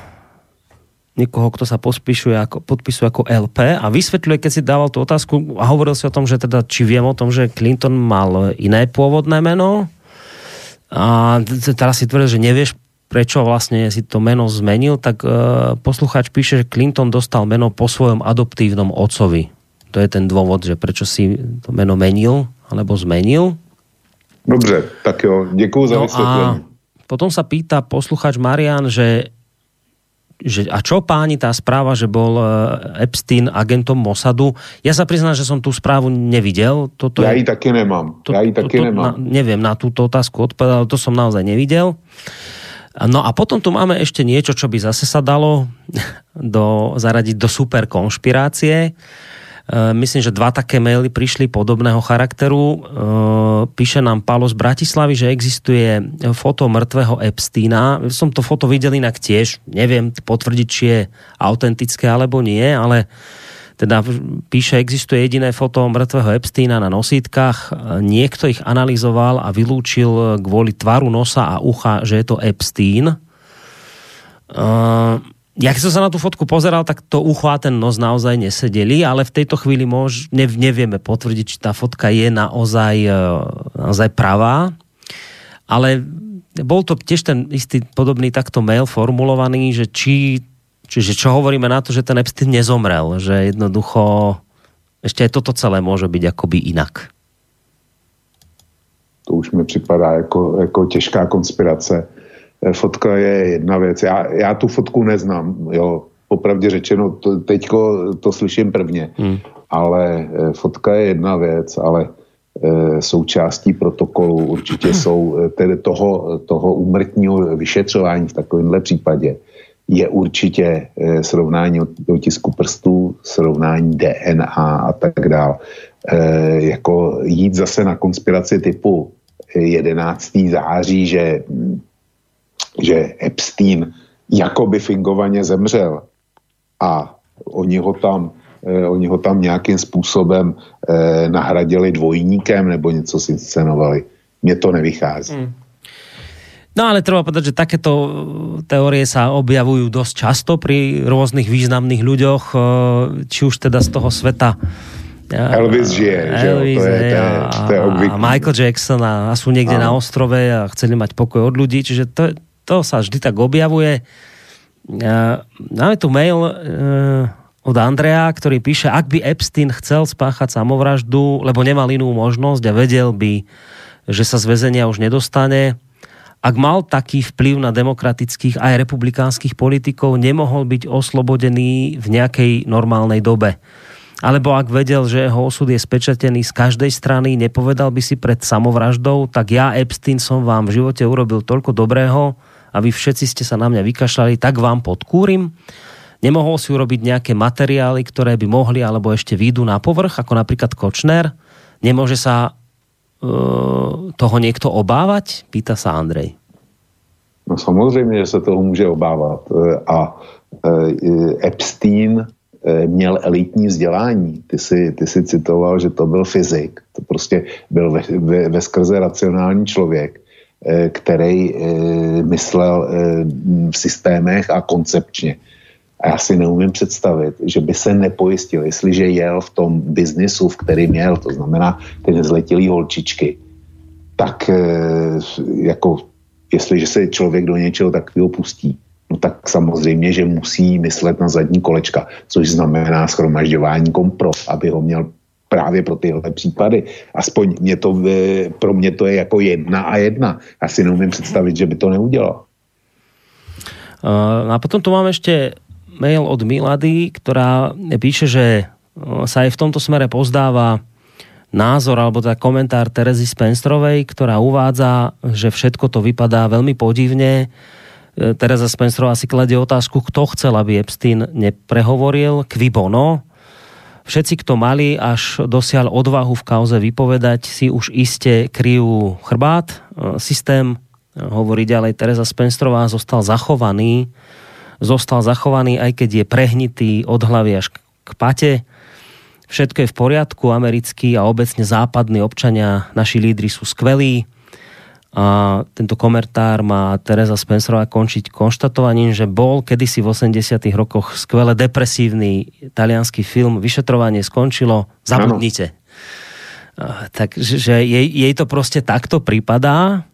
niekoho, kto sa pospíšuje ako, podpisuje ako LP a vysvetľuje, keď si dával tú otázku a hovoril si o tom, že teda, či viem o tom, že Clinton mal iné pôvodné meno a teraz si tvrdil, že nevieš prečo vlastne si to meno zmenil, tak uh, poslucháč píše, že Clinton dostal meno po svojom adoptívnom otcovi. To je ten dôvod, že prečo si to meno menil, alebo zmenil. Dobře, tak jo, děkuji za no vysvetlenie. potom sa pýta poslucháč Marian, že, že a čo páni tá správa, že bol e, Epstein agentom Mossadu. Ja sa priznám, že som tú správu nevidel. Toto ja ji taky nemám. To, ja ji taky to, nemám. Na, neviem, na túto otázku odpovedal, to som naozaj nevidel. No a potom tu máme ešte niečo, čo by zase sa dalo do, zaradiť do super konšpirácie. E, myslím, že dva také maily prišli podobného charakteru. E, píše nám Palo z Bratislavy, že existuje foto mŕtvého Epsteina. Som to foto videl inak tiež. Neviem potvrdiť, či je autentické alebo nie, ale teda píše, existuje jediné foto mŕtvého Epsteina na nosítkach. Niekto ich analyzoval a vylúčil kvôli tvaru nosa a ucha, že je to Epstein. Uh, ja keď som sa na tú fotku pozeral, tak to ucho a ten nos naozaj nesedeli, ale v tejto chvíli mož, ne, nevieme potvrdiť, či tá fotka je naozaj, uh, naozaj pravá. Ale bol to tiež ten istý podobný takto mail formulovaný, že či Čiže čo hovoríme na to, že ten Epstein nezomrel, že jednoducho ešte aj toto celé môže byť akoby inak. To už mi připadá jako, jako těžká konspirace. E, fotka je jedna věc. Já, já tu fotku neznám, jo. Popravdě řečeno, to, teďko to slyším prvně. Hmm. Ale e, fotka je jedna věc, ale e, součástí protokolu určitě jsou tedy toho, toho úmrtního vyšetřování v takovémhle případě je určitě eh, srovnání otisku prstů, srovnání DNA a tak dále. E, jako jít zase na konspiraci typu 11. září, že, že Epstein jakoby fingovaně zemřel a oni ho tam, e, oni ho tam nějakým způsobem e, nahradili dvojníkem nebo něco si scenovali. Mně to nevychází. Hmm. No ale treba povedať, že takéto teórie sa objavujú dosť často pri rôznych významných ľuďoch, či už teda z toho sveta Elvis žije, Elvis, že? To, je, to, je, to je A Michael Jackson a, a sú niekde Áno. na ostrove a chceli mať pokoj od ľudí, čiže to, to sa vždy tak objavuje. Máme tu mail od Andrea, ktorý píše, ak by Epstein chcel spáchať samovraždu, lebo nemal inú možnosť a vedel by, že sa z väzenia už nedostane, ak mal taký vplyv na demokratických aj republikánskych politikov, nemohol byť oslobodený v nejakej normálnej dobe alebo ak vedel, že jeho osud je spečatený z každej strany, nepovedal by si pred samovraždou, tak ja, Epstein, som vám v živote urobil toľko dobrého a vy všetci ste sa na mňa vykašľali, tak vám podkúrim. Nemohol si urobiť nejaké materiály, ktoré by mohli alebo ešte výjdu na povrch, ako napríklad Kočner. Nemôže sa toho niekto obávať? Pýta sa Andrej. No samozřejmě, že se toho může obávat. E, a e, Epstein měl elitní vzdělání. Ty si, ty si citoval, že to byl fyzik. To prostě byl ve, ve, ve skrze racionální člověk, který myslel v systémech a koncepčně. A já si neumím představit, že by se nepojistil, jestliže jel v tom biznisu, v kterým jel, to znamená ty nezletilý holčičky, tak jako jestliže se člověk do něčeho takového pustí, no tak samozřejmě, že musí myslet na zadní kolečka, což znamená schromažďování kompro, aby ho měl právě pro tyhle případy. Aspoň mě to, pro mě to je jako jedna a jedna. Já si neumím představit, že by to neudělal. Uh, a potom tu mám ešte mail od Milady, ktorá píše, že sa aj v tomto smere pozdáva názor alebo teda komentár Terezy Spencerovej, ktorá uvádza, že všetko to vypadá veľmi podivne, E, Teresa Spencerová si kladie otázku, kto chcel, aby Epstein neprehovoril, kvi bono. Všetci, kto mali až dosiaľ odvahu v kauze vypovedať, si už iste kryjú chrbát. E, systém, e, hovorí ďalej Teresa Spencerová, zostal zachovaný. Zostal zachovaný, aj keď je prehnitý od hlavy až k pate. Všetko je v poriadku, americkí a obecne západní občania, naši lídry sú skvelí a tento komentár má Teresa Spencerová končiť konštatovaním, že bol kedysi v 80 rokoch skvele depresívny talianský film Vyšetrovanie skončilo, zabudnite. Takže že jej, jej to proste takto pripadá,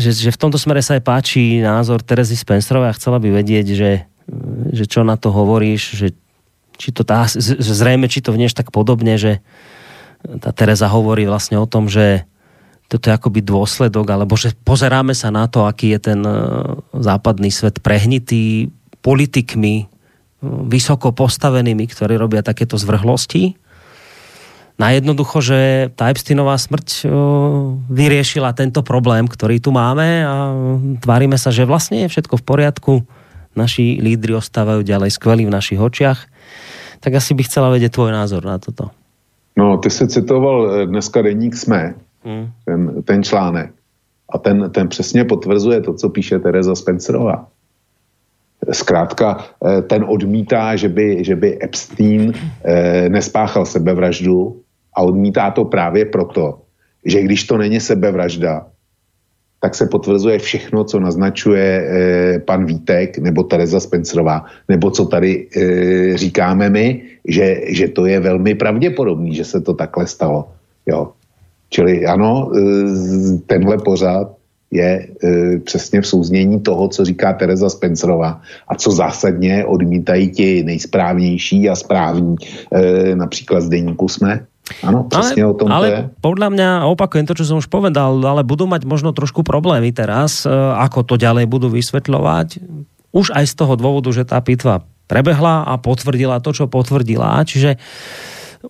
že, že v tomto smere sa aj páči názor Terezy Spencerovej a chcela by vedieť, že, že čo na to hovoríš, že či to tá, zrejme, či to vnieš tak podobne, že tá Tereza hovorí vlastne o tom, že toto je akoby dôsledok, alebo že pozeráme sa na to, aký je ten e, západný svet prehnitý politikmi, vysoko postavenými, ktorí robia takéto zvrhlosti. Na jednoducho, že tá Epsteinová smrť e, vyriešila tento problém, ktorý tu máme a tvárime sa, že vlastne je všetko v poriadku. Naši lídry ostávajú ďalej skvelí v našich očiach. Tak asi by chcela vedieť tvoj názor na toto. No, ty si citoval dneska denník SME, hmm. ten, ten článek. A ten, ten přesně potvrzuje to, co píše Tereza Spencerová. Zkrátka, eh, ten odmítá, že by, že by Epstein eh, nespáchal sebevraždu a odmítá to právě proto, že když to není sebevražda, tak se potvrzuje všechno, co naznačuje eh, pan Vítek nebo Tereza Spencerová, nebo co tady eh, říkáme my, že, že to je velmi pravděpodobný, že se to takhle stalo. Jo. Čili ano, e, tenhle pořád je e, přesně v souznění toho, co říká Tereza Spencerová a co zásadně odmítají ti nejsprávnější a správní, e, například z denníku jsme. Áno, presne ale, o tom ale je. podľa mňa, opakujem to, čo som už povedal, ale budú mať možno trošku problémy teraz, ako to ďalej budú vysvetľovať. Už aj z toho dôvodu, že tá pitva prebehla a potvrdila to, čo potvrdila. Čiže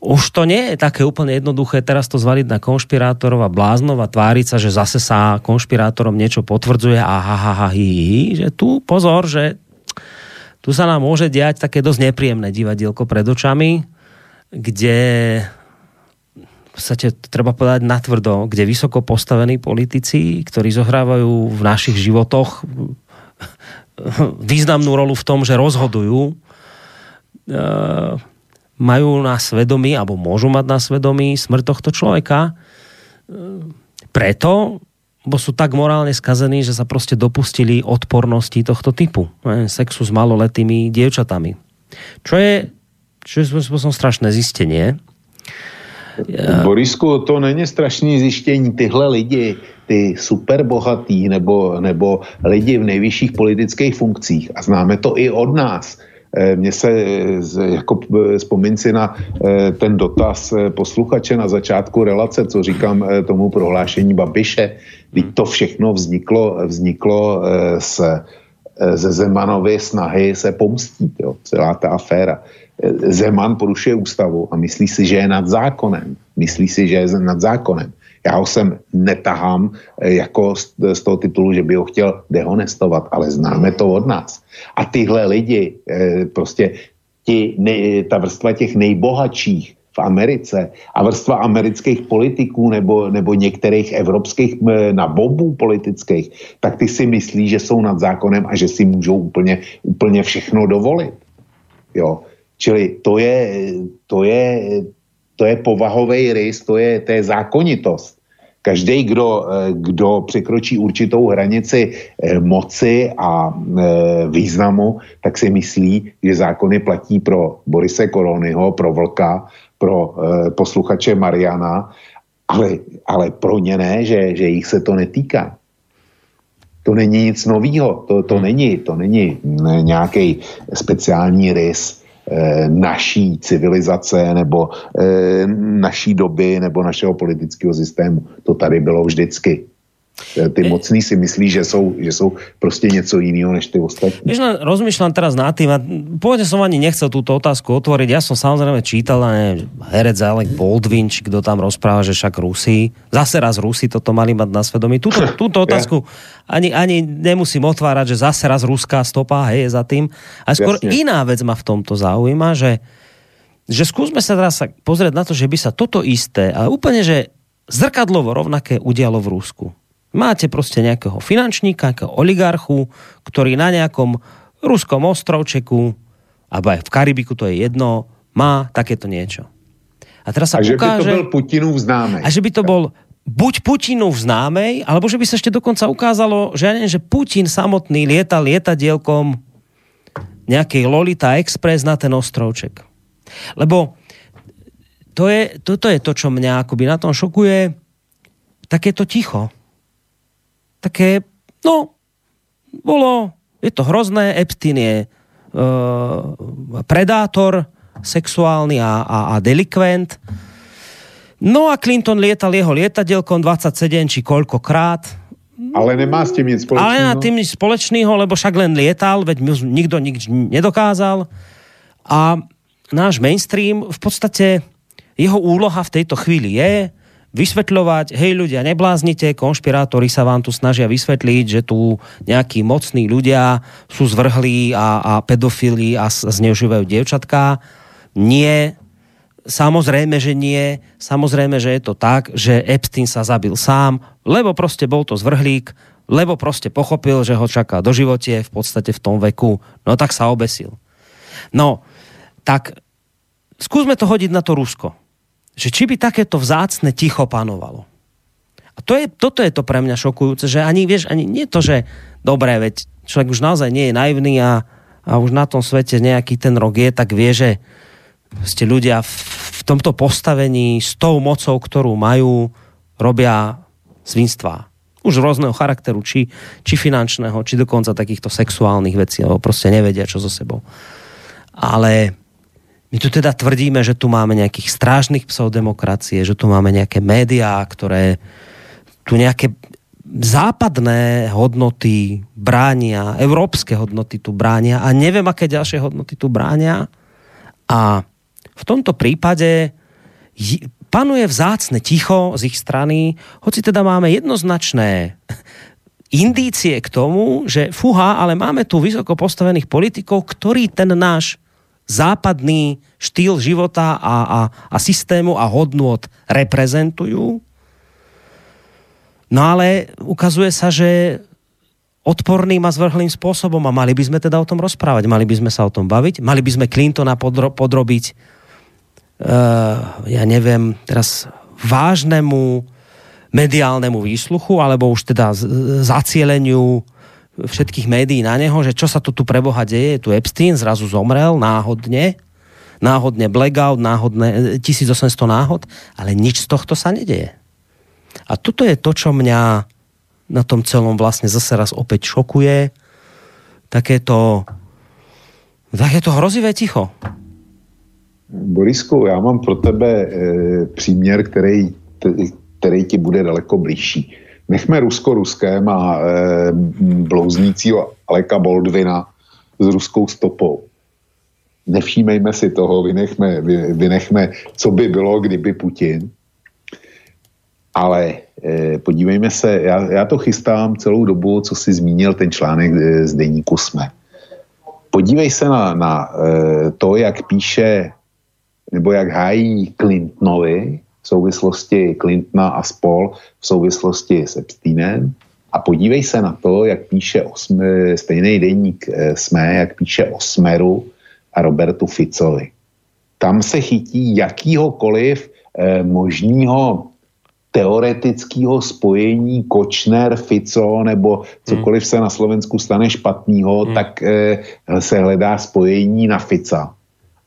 už to nie je také úplne jednoduché teraz to zvaliť na konšpirátorov a bláznov a tváriť sa, že zase sa konšpirátorom niečo potvrdzuje a ha, ha, ha, hi, hi, že tu pozor, že tu sa nám môže diať také dosť nepríjemné divadielko pred očami, kde v podstate treba povedať natvrdo, kde vysoko postavení politici, ktorí zohrávajú v našich životoch významnú rolu v tom, že rozhodujú, majú na svedomí, alebo môžu mať na svedomí smrť tohto človeka. Preto bo sú tak morálne skazení, že sa proste dopustili odpornosti tohto typu. Sexu s maloletými dievčatami. Čo je, čo je spôsobom strašné zistenie. Ja... Borisku, to není strašné zjištění. Tyhle lidi, ty superbohatý nebo, nebo lidi v nejvyšších politických funkcích, a známe to i od nás, mně se, eh, jako eh, vzpomín si na ten dotaz posluchače na začátku relace, co říkám tomu prohlášení Babiše, když to všechno vzniklo, vzniklo z, ze Zemanovy snahy se pomstit, jo, celá ta aféra. Zeman porušuje ústavu a myslí si, že je nad zákonem. Myslí si, že je nad zákonem. Já ho sem netahám eh, jako z, z toho titulu, že by ho chtěl dehonestovat, ale známe to od nás. A tyhle lidi, eh, prostě ti, ne, ta vrstva těch nejbohatších v Americe a vrstva amerických politiků nebo, nebo některých evropských eh, nabobů politických, tak ty si myslí, že jsou nad zákonem a že si můžou úplně, úplně všechno dovolit. Jo. Čili to je, to je, to je povahový rys, to je, to je zákonitost. Každý, kdo, eh, kdo překročí určitou hranici eh, moci a eh, významu, tak si myslí, že zákony platí pro Borise Koronyho, pro Vlka, pro posluchače Mariana, ale, ale pro ně ne, že, že jich se to netýká. To není nic nového, to, to hmm. není, to není nějaký speciální rys naší civilizace nebo eh, naší doby nebo našeho politického systému. To tady bylo vždycky. Eh, ty mocní si myslí, že jsou, že jsou prostě něco jiného než ty ostatní. Víš, rozmýšľam teraz nad tým a pôvodne som ani nechcel túto otázku otvoriť. Ja som samozrejme čítal, ne, herec Alec Baldwin, kto tam rozpráva, že však Rusi, zase raz Rusi toto mali mať na svedomí. Túto, túto otázku ani, ani nemusím otvárať, že zase raz ruská stopa hej, je za tým. A skôr Jasne. iná vec ma v tomto zaujíma, že, že skúsme sa teraz pozrieť na to, že by sa toto isté, ale úplne, že zrkadlovo rovnaké udialo v Rusku Máte proste nejakého finančníka, nejakého oligarchu, ktorý na nejakom ruskom ostrovčeku, alebo aj v Karibiku, to je jedno, má takéto niečo. A teraz sa a ukáže, že by to bol Putinov známej. A že by to bol buď Putinov známej, alebo že by sa ešte dokonca ukázalo, že ja neviem, že Putin samotný lietal lietadielkom nejakej Lolita Express na ten ostrovček. Lebo to je, toto je to, čo mňa akoby na tom šokuje, takéto ticho také, no, bolo, je to hrozné, Epstein je uh, predátor sexuálny a, a, a delikvent. No a Clinton lietal jeho lietadielkom 27 či koľkokrát. Ale nemá s tým nič spoločného. Ale nemá tým nič spoločného, lebo však len lietal, veď nikto nič nedokázal. A náš mainstream v podstate jeho úloha v tejto chvíli je vysvetľovať, hej ľudia, nebláznite, konšpirátori sa vám tu snažia vysvetliť, že tu nejakí mocní ľudia sú zvrhlí a, a pedofili a zneužívajú dievčatká. Nie, samozrejme, že nie. Samozrejme, že je to tak, že Epstein sa zabil sám, lebo proste bol to zvrhlík, lebo proste pochopil, že ho čaká do živote v podstate v tom veku. No tak sa obesil. No, tak skúsme to hodiť na to Rusko že či by takéto vzácne ticho panovalo. A to je, toto je to pre mňa šokujúce, že ani, vieš, ani nie to, že dobré, veď človek už naozaj nie je naivný a, a už na tom svete nejaký ten rok je, tak vie, že ste ľudia v, v tomto postavení s tou mocou, ktorú majú, robia svinstvá. Už rôzneho charakteru, či, či finančného, či dokonca takýchto sexuálnych vecí, alebo proste nevedia, čo so sebou. Ale my tu teda tvrdíme, že tu máme nejakých strážnych psov demokracie, že tu máme nejaké médiá, ktoré tu nejaké západné hodnoty bránia, európske hodnoty tu bránia a neviem, aké ďalšie hodnoty tu bránia. A v tomto prípade panuje vzácne ticho z ich strany, hoci teda máme jednoznačné indície k tomu, že fuha, ale máme tu vysoko postavených politikov, ktorí ten náš západný štýl života a, a, a systému a hodnot reprezentujú. No ale ukazuje sa, že odporným a zvrhlým spôsobom a mali by sme teda o tom rozprávať, mali by sme sa o tom baviť, mali by sme Clintona podro- podrobiť uh, ja neviem, teraz vážnemu mediálnemu výsluchu, alebo už teda zacieleniu všetkých médií na neho, že čo sa to tu preboha deje, tu Epstein zrazu zomrel náhodne, náhodne blackout, náhodne 1800 náhod, ale nič z tohto sa nedeje. A toto je to, čo mňa na tom celom vlastne zase raz opäť šokuje. Takéto, takéto hrozivé ticho. Borisku, já mám pro tebe e, příměr, který, který ti bude daleko blížší. Nechme Rusko ruském a e, blouznícího Aleka Boldvina s ruskou stopou. Nevšímejme si toho, vynechme, vy, vynechme, co by bylo, kdyby Putin. Ale e, podívejme se, já, já to chystám celou dobu, co si zmínil ten článek e, z deníku SME. Podívej se na, na e, to, jak píše nebo jak hájí Clintonovi v souvislosti Clintona a spol v souvislosti s Epsteinem a podívej se na to, jak píše osme, stejný denník eh, SME, jak píše o Smeru a Robertu Ficovi. Tam se chytí jakýhokoliv eh, možného teoretického spojení Kočner, Fico nebo cokoliv se na Slovensku stane špatného, hmm. tak eh, se hledá spojení na Fica.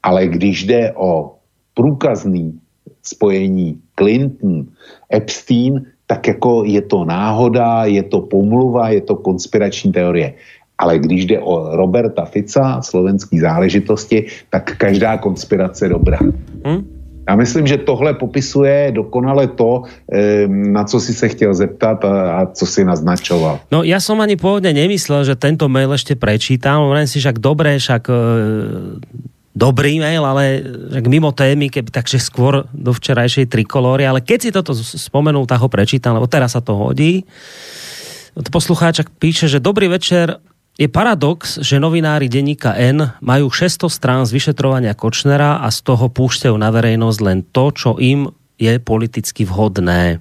Ale když jde o průkazný spojení Clinton, Epstein, tak jako je to náhoda, je to pomluva, je to konspirační teorie. Ale když jde o Roberta Fica, slovenský záležitosti, tak každá konspirace dobrá. Hmm? Já myslím, že tohle popisuje dokonale to, na co si se chtěl zeptat a, co si naznačoval. No ja som ani pôvodne nemyslel, že tento mail ešte prečítam, len si však dobre, však e, dobrý mail, ale mimo témy, keby takže skôr do včerajšej trikolóry, ale keď si toto spomenul, tak ho prečítam, lebo teraz sa to hodí. Poslucháčak píše, že dobrý večer, je paradox, že novinári denníka N majú 600 strán z vyšetrovania Kočnera a z toho púšťajú na verejnosť len to, čo im je politicky vhodné.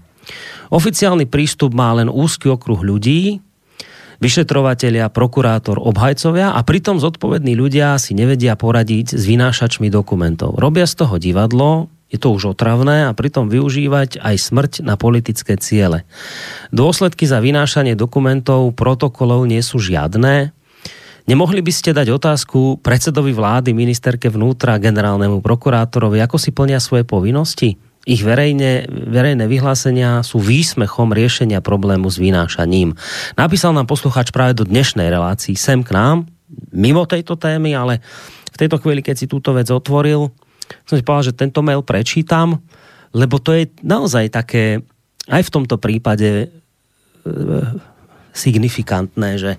Oficiálny prístup má len úzky okruh ľudí, vyšetrovatelia, prokurátor, obhajcovia a pritom zodpovední ľudia si nevedia poradiť s vynášačmi dokumentov. Robia z toho divadlo, je to už otravné a pritom využívať aj smrť na politické ciele. Dôsledky za vynášanie dokumentov, protokolov nie sú žiadne. Nemohli by ste dať otázku predsedovi vlády, ministerke vnútra, generálnemu prokurátorovi, ako si plnia svoje povinnosti? Ich verejne, verejné vyhlásenia sú výsmechom riešenia problému s vynášaním. Napísal nám poslucháč práve do dnešnej relácii sem k nám, mimo tejto témy, ale v tejto chvíli, keď si túto vec otvoril, som si povedal, že tento mail prečítam, lebo to je naozaj také, aj v tomto prípade e, signifikantné, že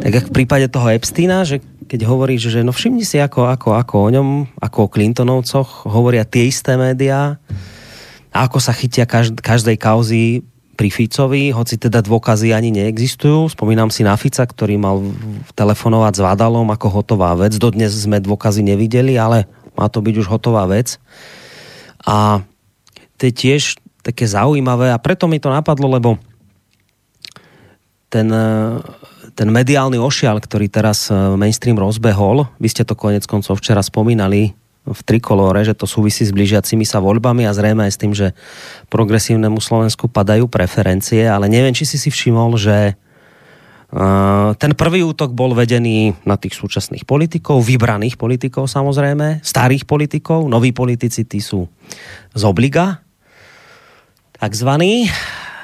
tak jak v prípade toho Epsteina, že keď hovorí, že no všimni si, ako, ako, ako o ňom, ako o Clintonovcoch hovoria tie isté médiá a ako sa chytia každ- každej kauzy pri Ficovi, hoci teda dôkazy ani neexistujú. Spomínam si na Fica, ktorý mal telefonovať s Vadalom ako hotová vec. Dodnes sme dôkazy nevideli, ale má to byť už hotová vec. A to je tiež také zaujímavé a preto mi to napadlo, lebo ten ten mediálny ošial, ktorý teraz e, mainstream rozbehol, vy ste to konec koncov včera spomínali v trikolóre, že to súvisí s blížiacimi sa voľbami a zrejme aj s tým, že progresívnemu Slovensku padajú preferencie, ale neviem, či si si všimol, že Uh, ten prvý útok bol vedený na tých súčasných politikov, vybraných politikov samozrejme, starých politikov, noví politici, tí sú z obliga, takzvaní.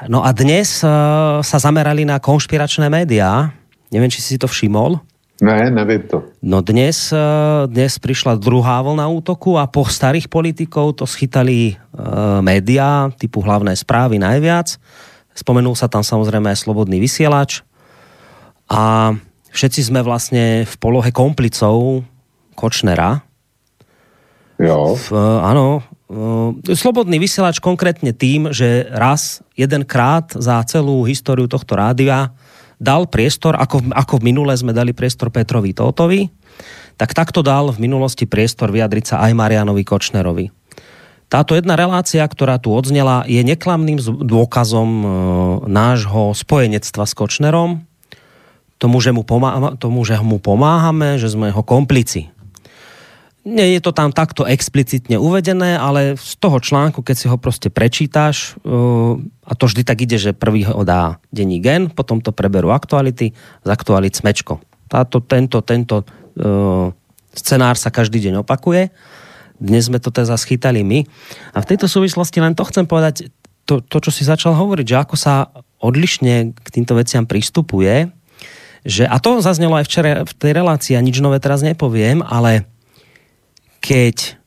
No a dnes uh, sa zamerali na konšpiračné médiá, Neviem, či si to všimol. Ne, neviem to. No dnes, eh, dnes prišla druhá vlna útoku a po starých politikov to schytali e, médiá typu hlavné správy najviac. Spomenul sa tam samozrejme aj slobodný vysielač a všetci sme vlastne v polohe komplicov Kočnera. Jo. V, áno, e, slobodný vysielač konkrétne tým, že raz, jedenkrát za celú históriu tohto rádia dal priestor, ako, ako v minule sme dali priestor Petrovi Tótovi, tak takto dal v minulosti priestor vyjadriť sa aj Marianovi Kočnerovi. Táto jedna relácia, ktorá tu odznela, je neklamným dôkazom e, nášho spojenectva s Kočnerom, tomu že, mu pomáha, tomu, že mu pomáhame, že sme jeho komplici. Nie je to tam takto explicitne uvedené, ale z toho článku, keď si ho proste prečítaš, uh, a to vždy tak ide, že prvý ho dá denní gen, potom to preberú aktuality, z aktualit smečko. Táto, tento, tento uh, scenár sa každý deň opakuje. Dnes sme to teda schytali my. A v tejto súvislosti len to chcem povedať, to, to čo si začal hovoriť, že ako sa odlišne k týmto veciam pristupuje, že, a to zaznelo aj včera v tej relácii, a nič nové teraz nepoviem, ale keď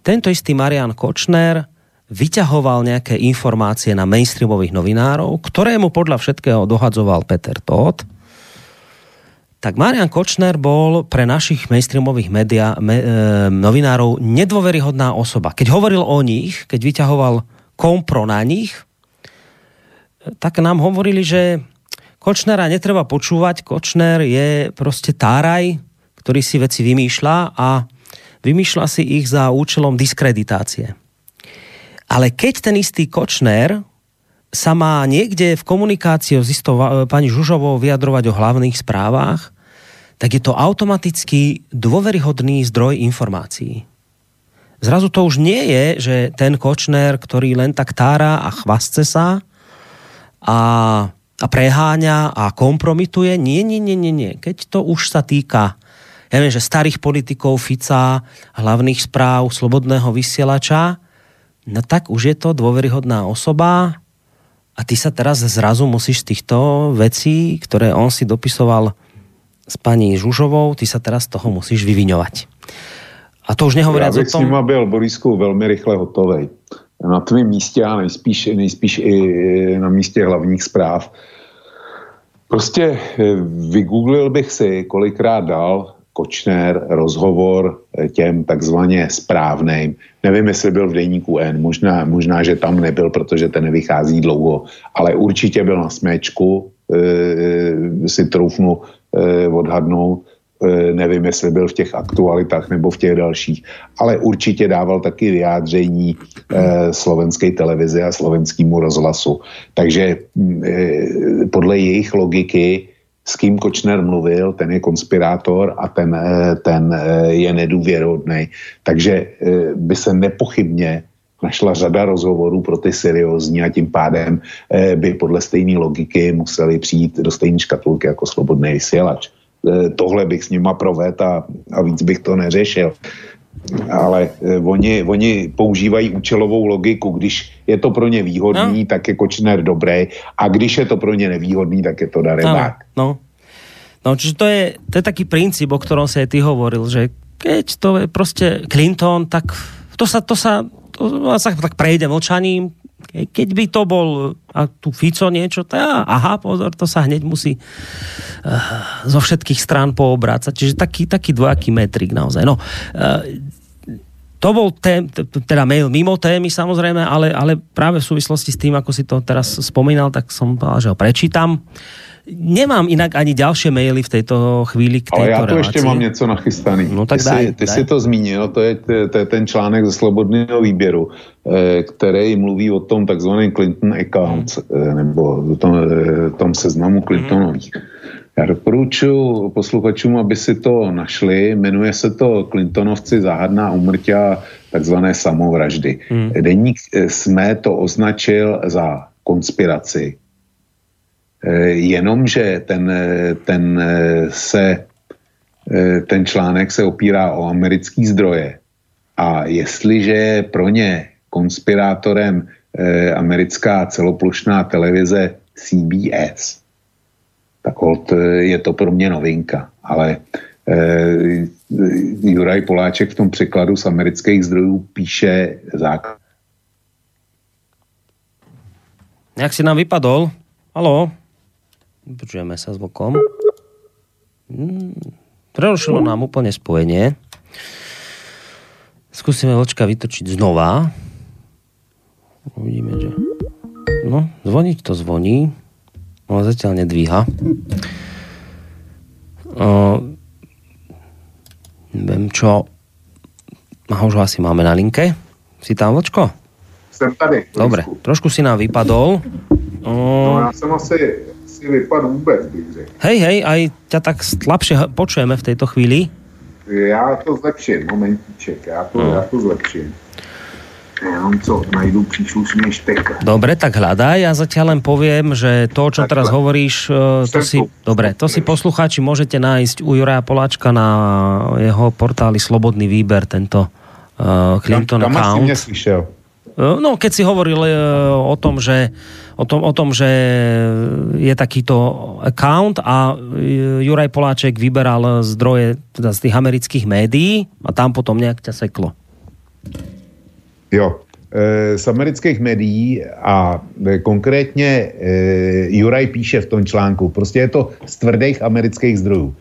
tento istý Marian Kočner vyťahoval nejaké informácie na mainstreamových novinárov, ktorému podľa všetkého dohadzoval Peter Todt, tak Marian Kočner bol pre našich mainstreamových media, me, e, novinárov nedôveryhodná osoba. Keď hovoril o nich, keď vyťahoval kompro na nich, tak nám hovorili, že Kočnera netreba počúvať, Kočner je proste táraj, ktorý si veci vymýšľa a vymýšľa si ich za účelom diskreditácie. Ale keď ten istý Kočner sa má niekde v komunikácii s istou pani Žužovou vyjadrovať o hlavných správach, tak je to automaticky dôveryhodný zdroj informácií. Zrazu to už nie je, že ten Kočner, ktorý len tak tára a chvastce sa a, a preháňa a kompromituje. Nie, nie, nie, nie, nie. Keď to už sa týka ja viem, že starých politikov, Fica, hlavných správ, slobodného vysielača, no tak už je to dôveryhodná osoba a ty sa teraz zrazu musíš z týchto vecí, ktoré on si dopisoval s pani Žužovou, ty sa teraz z toho musíš vyviňovať. A to už nehovoriac bych o tom... s nima byl, Borisku, velmi rychle hotovej. Na tvém místě a nejspíš, nejspíš i na místě hlavních zpráv. Prostě eh, vygooglil bych si, kolikrát dal Kočner rozhovor eh, těm takzvaně správným. Nevím, jestli byl v denníku N, možná, možná, že tam nebyl, protože ten nevychází dlouho, ale určitě byl na smečku, e, si troufnu e, odhadnout, e, nevím, jestli byl v těch aktualitách nebo v těch dalších, ale určitě dával taky vyjádření e, slovenské televize a slovenskému rozhlasu. Takže e, podle jejich logiky s kým Kočner mluvil, ten je konspirátor a ten, eh, ten eh, je nedůvěrodný. Takže eh, by se nepochybně našla řada rozhovorů pro ty seriózní a tím pádem by podle stejné logiky museli přijít do stejné škatulky jako slobodný vysielač. Tohle bych s nima provedl a, a víc bych to neřešil ale eh, oni, oni používají účelovou logiku. Když je to pro ně výhodný, no. tak je Kočner dobrý a když je to pro ně nevýhodný, tak je to darebák. No, no. no čiže to je, to je taký princíp, o ktorom sa aj ty hovoril, že keď to je proste Clinton, tak to sa, to sa, to sa tak prejde mlčaním, keď by to bol a tu Fico niečo, to, aha, pozor, to sa hneď musí uh, zo všetkých strán poobrácať. Čiže taký, taký dvojaký metrik naozaj. No, uh, to bol tém, teda mail mimo témy samozrejme, ale, ale práve v súvislosti s tým, ako si to teraz spomínal, tak som povedal, že ho prečítam. Uh, Nemám inak ani ďalšie maily v tejto chvíli k tejto Ale já tu ještě mám něco nachystaný. No tak ty daj, si, ty daj. si to zmínil, to je, to je ten článek ze Slobodného výběru, eh, který mluví o tom takzvaném Clinton account, hmm. nebo o tom, eh, tom seznamu Clintonových. Hmm. Já doporučuji posluchačům, aby si to našli. Jmenuje se to Clintonovci záhadná umrtě takzvané samovraždy. Hmm. Deník jsme to označil za konspiraci Eh, jenomže ten, eh, ten eh, se ten článek se opírá o americký zdroje a jestliže je pro ně konspirátorem americká celoplošná televize CBS, tak hold, je to pro mě novinka. Ale eh, Juraj Poláček v tom překladu z amerických zdrojů píše základ. Jak si nám vypadol? Haló? Počujeme sa zvukom. Hmm, prerušilo nám úplne spojenie. Skúsime vočka vytočiť znova. Uvidíme, že... No, zvoniť to zvoní. No, zatiaľ nedvíha. O, neviem čo. A už ho asi máme na linke. Si tam, vočko? Jsem tady. Dobre, trošku si nám vypadol. O, No já jsem asi, asi vypadl vůbec, bych řekl. Hej, hej, aj ťa tak slabšie počujeme v tejto chvíli. já to zlepším, momentíček, já to, hmm. já to zlepším. Jenom co, najdu příslušný štek. Dobre, tak hľadaj. Ja zatiaľ len poviem, že to, čo tak, teraz hovoríš, e, to si, dobre, to si poslucháči môžete nájsť u Juraja Poláčka na jeho portáli Slobodný výber, tento uh, Clinton kam, kam account. Kam No, keď si hovoril uh, o tom, že o tom, o tom, že je takýto account a Juraj Poláček vyberal zdroje teda z tých amerických médií a tam potom nejak ťa seklo. Jo, e, z amerických médií a e, konkrétně e, Juraj píše v tom článku, prostě je to z tvrdých amerických zdrojů.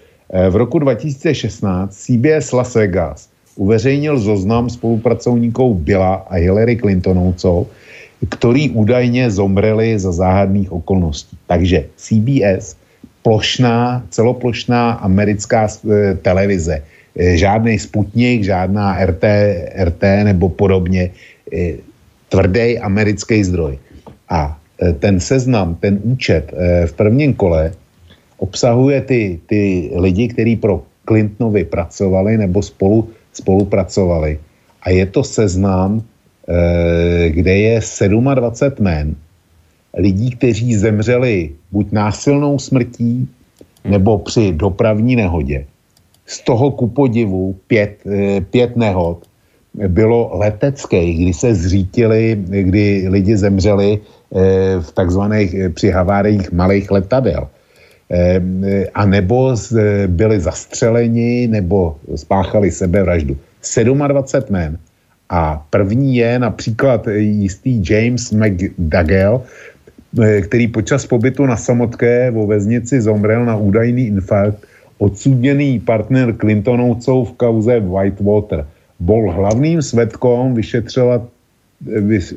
V roku 2016 CBS Las Vegas uveřejnil zoznam spolupracovníků Billa a Hillary Clintonovcov, který údajně zomreli za záhadných okolností. Takže CBS, plošná, celoplošná americká televize, Eh, žádný Sputnik, žádná RT, RT nebo podobně, eh, tvrdý americký zdroj. A eh, ten seznam, ten účet v prvním kole obsahuje ty, ty lidi, kteří pro Clintonovi pracovali nebo spolu, spolupracovali. A je to seznam, kde je 27 men lidí, kteří zemřeli buď násilnou smrtí, nebo při dopravní nehodě z toho ku podivu pět, eh, pět nehod bylo letecké, kdy se zřítili, kdy lidi zemřeli eh, v takzvaných eh, při haváriích malých letadel. A nebo byli zastřeleni, nebo spáchali sebevraždu. 27 men. A první je například jistý James McDougall, který počas pobytu na samotké vo věznici zomrel na údajný infarkt odsúdený partner Clintonovcov v kauze Whitewater. Bol hlavným svetkom vyšetřovat,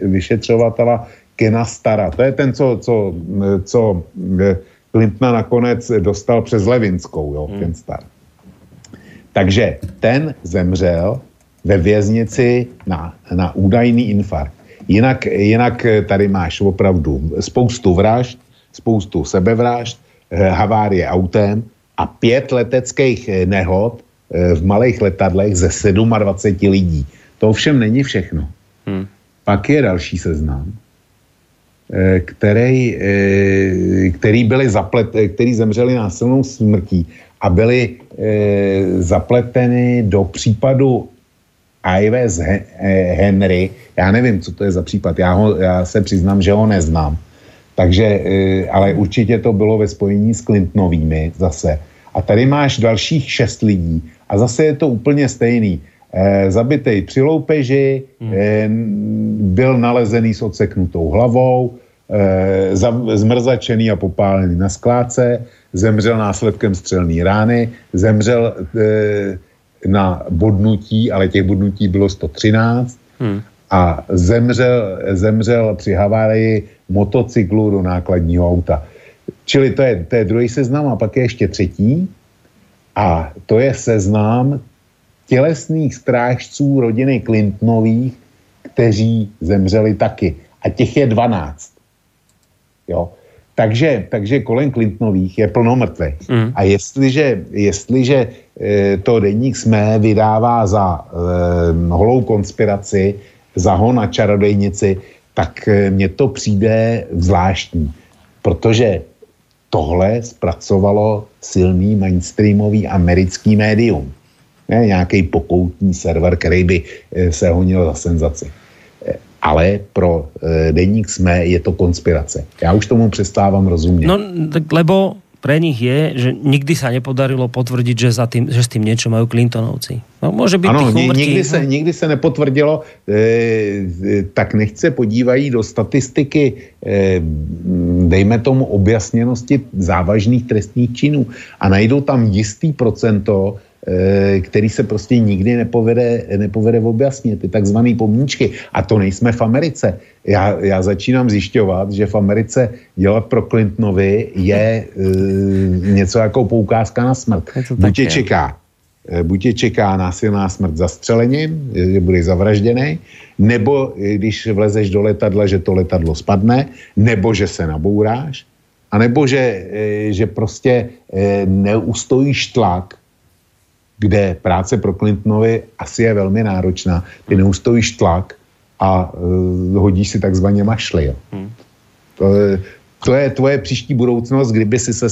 vyšetřovatela Kena Stara. To je ten, co, co, co eh, Clintona nakonec dostal přes Levinskou, jo, hmm. Ken Star. Takže ten zemřel ve věznici na, na údajný infarkt. Jinak, jinak tady máš opravdu spoustu vražd, spoustu sebevražd, eh, havárie autem, a pět leteckých eh, nehod eh, v malých letadlech ze 27 lidí. To ovšem není všechno. Hmm. Pak je další seznam, který, který, byli zaplet, který zemřeli násilnou smrtí a byli zapleteny do případu Ives Henry. Já nevím, co to je za případ. Já, ho, já se přiznám, že ho neznám. Takže, ale určitě to bylo ve spojení s Clintonovými zase. A tady máš dalších šest lidí a zase je to úplně stejný. Eh, zabitej při loupeži, hmm. eh, byl nalezený s odseknutou hlavou, eh, zmrzačený a popálený na skládce, zemřel následkem střelný rány, zemřel eh, na bodnutí, ale těch bodnutí bylo 113 hmm. a zemřel, zemřel při havárii motocyklu do nákladního auta. Čili to je, to je druhý seznam a pak je ještě třetí a to je seznam tělesných strážců rodiny Clintonových, kteří zemřeli taky. A těch je 12. Jo. Takže, takže kolem Clintonových je plno mrtvých. Mm. A jestliže, jestliže e, to denník jsme vydává za e, holou konspiraci, za ho na čarodejnici, tak e, mně to přijde zvláštní. Protože tohle zpracovalo silný mainstreamový americký médium. Ne nějaký pokoutní server, který by eh, se honil za senzaci. Ale pro e, denník SME je to konspirace. Já už tomu přestávám rozumět. No, lebo pre nich je, že nikdy sa nepodarilo potvrdiť, že, za tým, že s tým niečo majú Clintonovci. No, môže byť ano, umrtí, nikdy, se, nikdy se nepotvrdilo, e, tak nechce podívají do statistiky, e, dejme tomu objasněnosti závažných trestných činů a najdou tam jistý procento který se prostě nikdy nepovede, nepovede objasnit, ty takzvané pomníčky. A to nejsme v Americe. Já, já začínám zjišťovat, že v Americe dělat pro Clintonovi je uh, něco jako poukázka na smrt. Buď je čeká, eh, buď je čeká násilná smrt zastřelením, že budeš zavražděný, nebo když vlezeš do letadla, že to letadlo spadne, nebo že se nabouráš, a nebo že, že prostě neustojíš tlak kde práce pro Clintonovi asi je velmi náročná. Ty neustojíš tlak a uh, hodíš si takzvaně mašly. Jo. Hmm. To, to je tvoje příští budoucnost, kdyby si se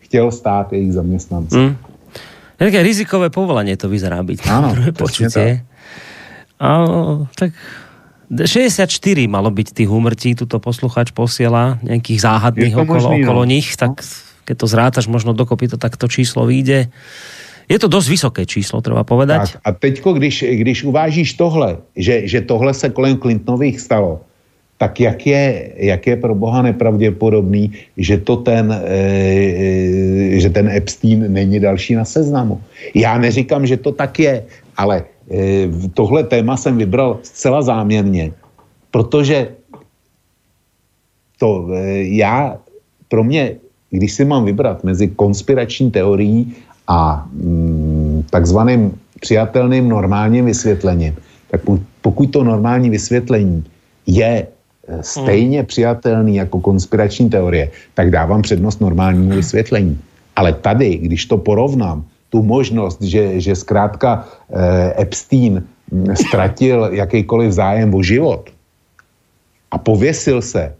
chtěl stát jejich zaměstnancem. Hmm. Také rizikové povolanie to vyzerá byť. Áno, počutie. A, tak 64 malo byť tých úmrtí, tuto posluchač posiela nejakých záhadných okolo, možný, okolo no. nich, tak keď to zrátaš možno dokopy, to takto číslo vyjde. Je to dosť vysoké číslo, treba povedať. Tak, a teďko, když, když uvážíš tohle, že, že tohle se kolem Clintonových stalo, tak jak je, jak je pro Boha nepravděpodobný, že to ten, e, že ten Epstein není další na seznamu. Já neříkám, že to tak je, ale e, tohle téma jsem vybral zcela záměrně, protože to e, já, pro mě, když si mám vybrat mezi konspirační teorií a mm, takzvaným přijatelným normálním vysvětlením, tak pokud to normální vysvětlení je stejně přijatelný jako konspirační teorie, tak dávám přednost normálnímu vysvětlení. Ale tady, když to porovnám, tu možnost, že, že zkrátka eh, Epstein ztratil jakýkoliv zájem o život a pověsil se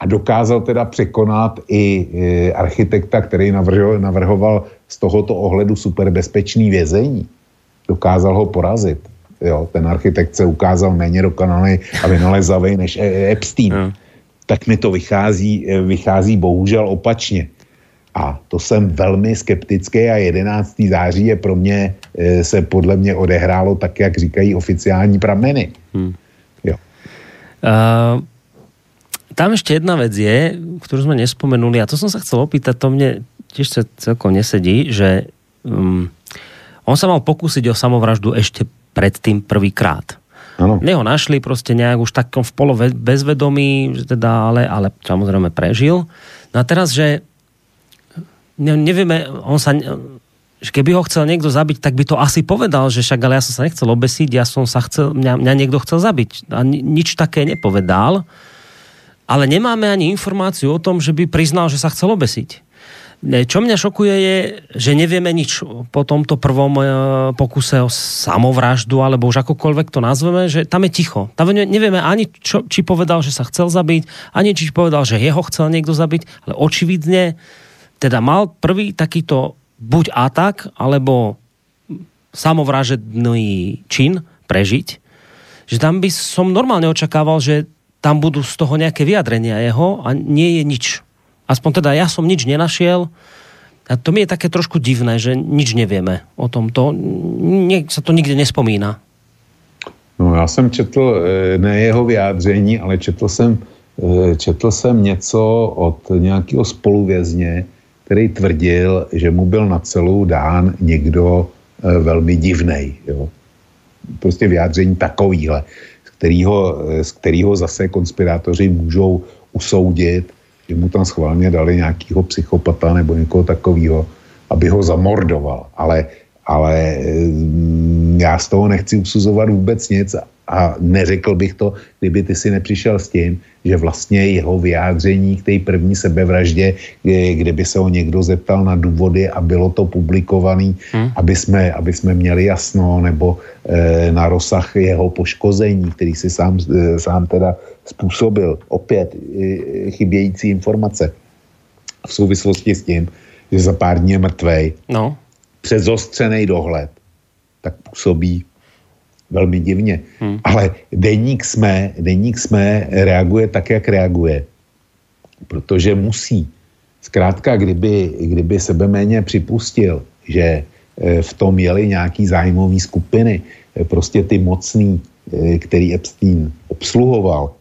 a dokázal teda překonat i eh, architekta, který navrhoval, navrhoval z tohoto ohledu superbezpečný vězení. Dokázal ho porazit jo, ten architekt se ukázal méně dokonalý a vynalezavý než e- Epstein, hmm. tak mi to vychází, e, vychází bohužel opačně. A to jsem velmi skeptický a 11. září je pro mě, e, se podle mě odehrálo tak, jak říkají oficiální prameny. Hmm. Jo. Uh, tam ešte jedna vec je, ktorú sme nespomenuli, a to som sa chcel opýtať, to mne tiež sa celkom nesedí, že um, on sa mal pokúsiť o samovraždu ešte predtým prvýkrát. Ano. Neho našli proste nejak už takom v polo bezvedomí, že teda, ale, ale samozrejme prežil. No a teraz, že ne, nevieme, on sa, že keby ho chcel niekto zabiť, tak by to asi povedal, že však ale ja som sa nechcel obesiť, ja som sa chcel, mňa, mňa niekto chcel zabiť. A nič také nepovedal, ale nemáme ani informáciu o tom, že by priznal, že sa chcel obesiť. Čo mňa šokuje je, že nevieme nič po tomto prvom e, pokuse o samovraždu, alebo už akokoľvek to nazveme, že tam je ticho. Tam nevieme ani, čo, či povedal, že sa chcel zabiť, ani či povedal, že jeho chcel niekto zabiť, ale očividne teda mal prvý takýto buď atak, alebo samovražedný čin prežiť, že tam by som normálne očakával, že tam budú z toho nejaké vyjadrenia jeho a nie je nič Aspoň teda ja som nič nenašiel. A to mi je také trošku divné, že nič nevieme o tomto. Nie, sa to nikde nespomína. No já jsem četl eh, ne jeho vyjádření, ale četl jsem, eh, četl jsem něco od nějakého spoluvězně, který tvrdil, že mu byl na celou dán někdo eh, velmi divnej. Jo. Prostě vyjádření takovýhle, z kterého, z kterého zase konspirátoři můžou usoudit, že mu tam schválně dali nějakého psychopata nebo někoho takového, aby ho zamordoval. Ale, ale mm, já z toho nechci usuzovat vůbec nic a neřekl bych to, kdyby ty si nepřišel s tím, že vlastně jeho vyjádření k té první sebevraždě, kdyby se ho někdo zeptal na důvody a bylo to publikovaný, hmm. aby, jsme, aby jsme měli jasno, nebo e, na rozsah jeho poškození, který si sám, e, sám teda způsobil. Opět e, chybějící informace v souvislosti s tím, že za pár dní je mrtvej. No. Přes zostřený dohled, tak působí velmi divně. Hmm. Ale deník jsme, deník jsme reaguje tak, jak reaguje. Protože musí. Zkrátka, kdyby, kdyby sebe méně připustil, že eh, v tom jeli nějaký zájmový skupiny, prostě ty mocný, který Epstein obsluhoval,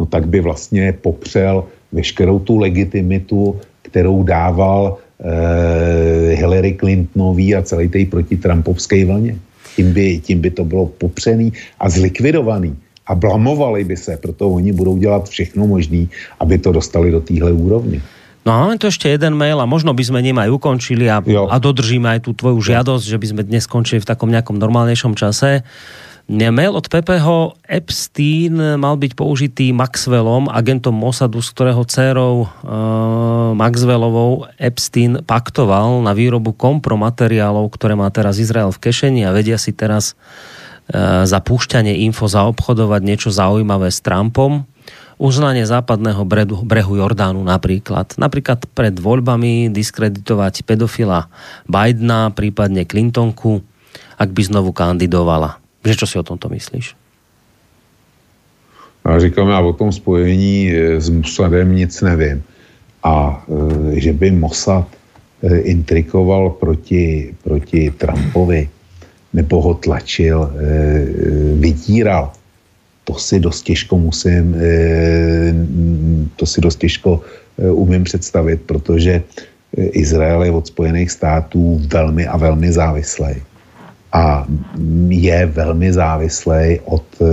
no tak by vlastně popřel veškerou tu legitimitu, kterou dával eh, Hillary Clintonový a celé té protitrampovské vlně tím by, tím by to bylo popřený a zlikvidovaný a blamovali by se, proto oni budou dělat všechno možné, aby to dostali do téhle úrovně. No a máme tu ešte jeden mail a možno by sme ním aj ukončili a, a dodržíme aj tú tvoju žiadosť, že by sme dnes skončili v takom nejakom normálnejšom čase. Mail od Pepeho Epstein mal byť použitý Maxwellom, agentom Mossadu, z ktorého dcerou uh, Maxwellovou Epstein paktoval na výrobu kompromateriálov, ktoré má teraz Izrael v kešení a vedia si teraz uh, za púšťanie info zaobchodovať niečo zaujímavé s Trumpom. Uznanie západného brehu, brehu Jordánu napríklad. Napríklad pred voľbami diskreditovať pedofila Bidena, prípadne Clintonku, ak by znovu kandidovala. Že čo si o tomto myslíš? Já říkám, já o tom spojení eh, s Mossadem nic nevím. A e, že by Mossad e, intrikoval proti, proti Trumpovi, nebo ho tlačil, e, vydíral, to si dost těžko musím, e, to si dost těžko e, umím představit, protože Izrael je od Spojených států velmi a velmi závislý a je velmi závislý od eh,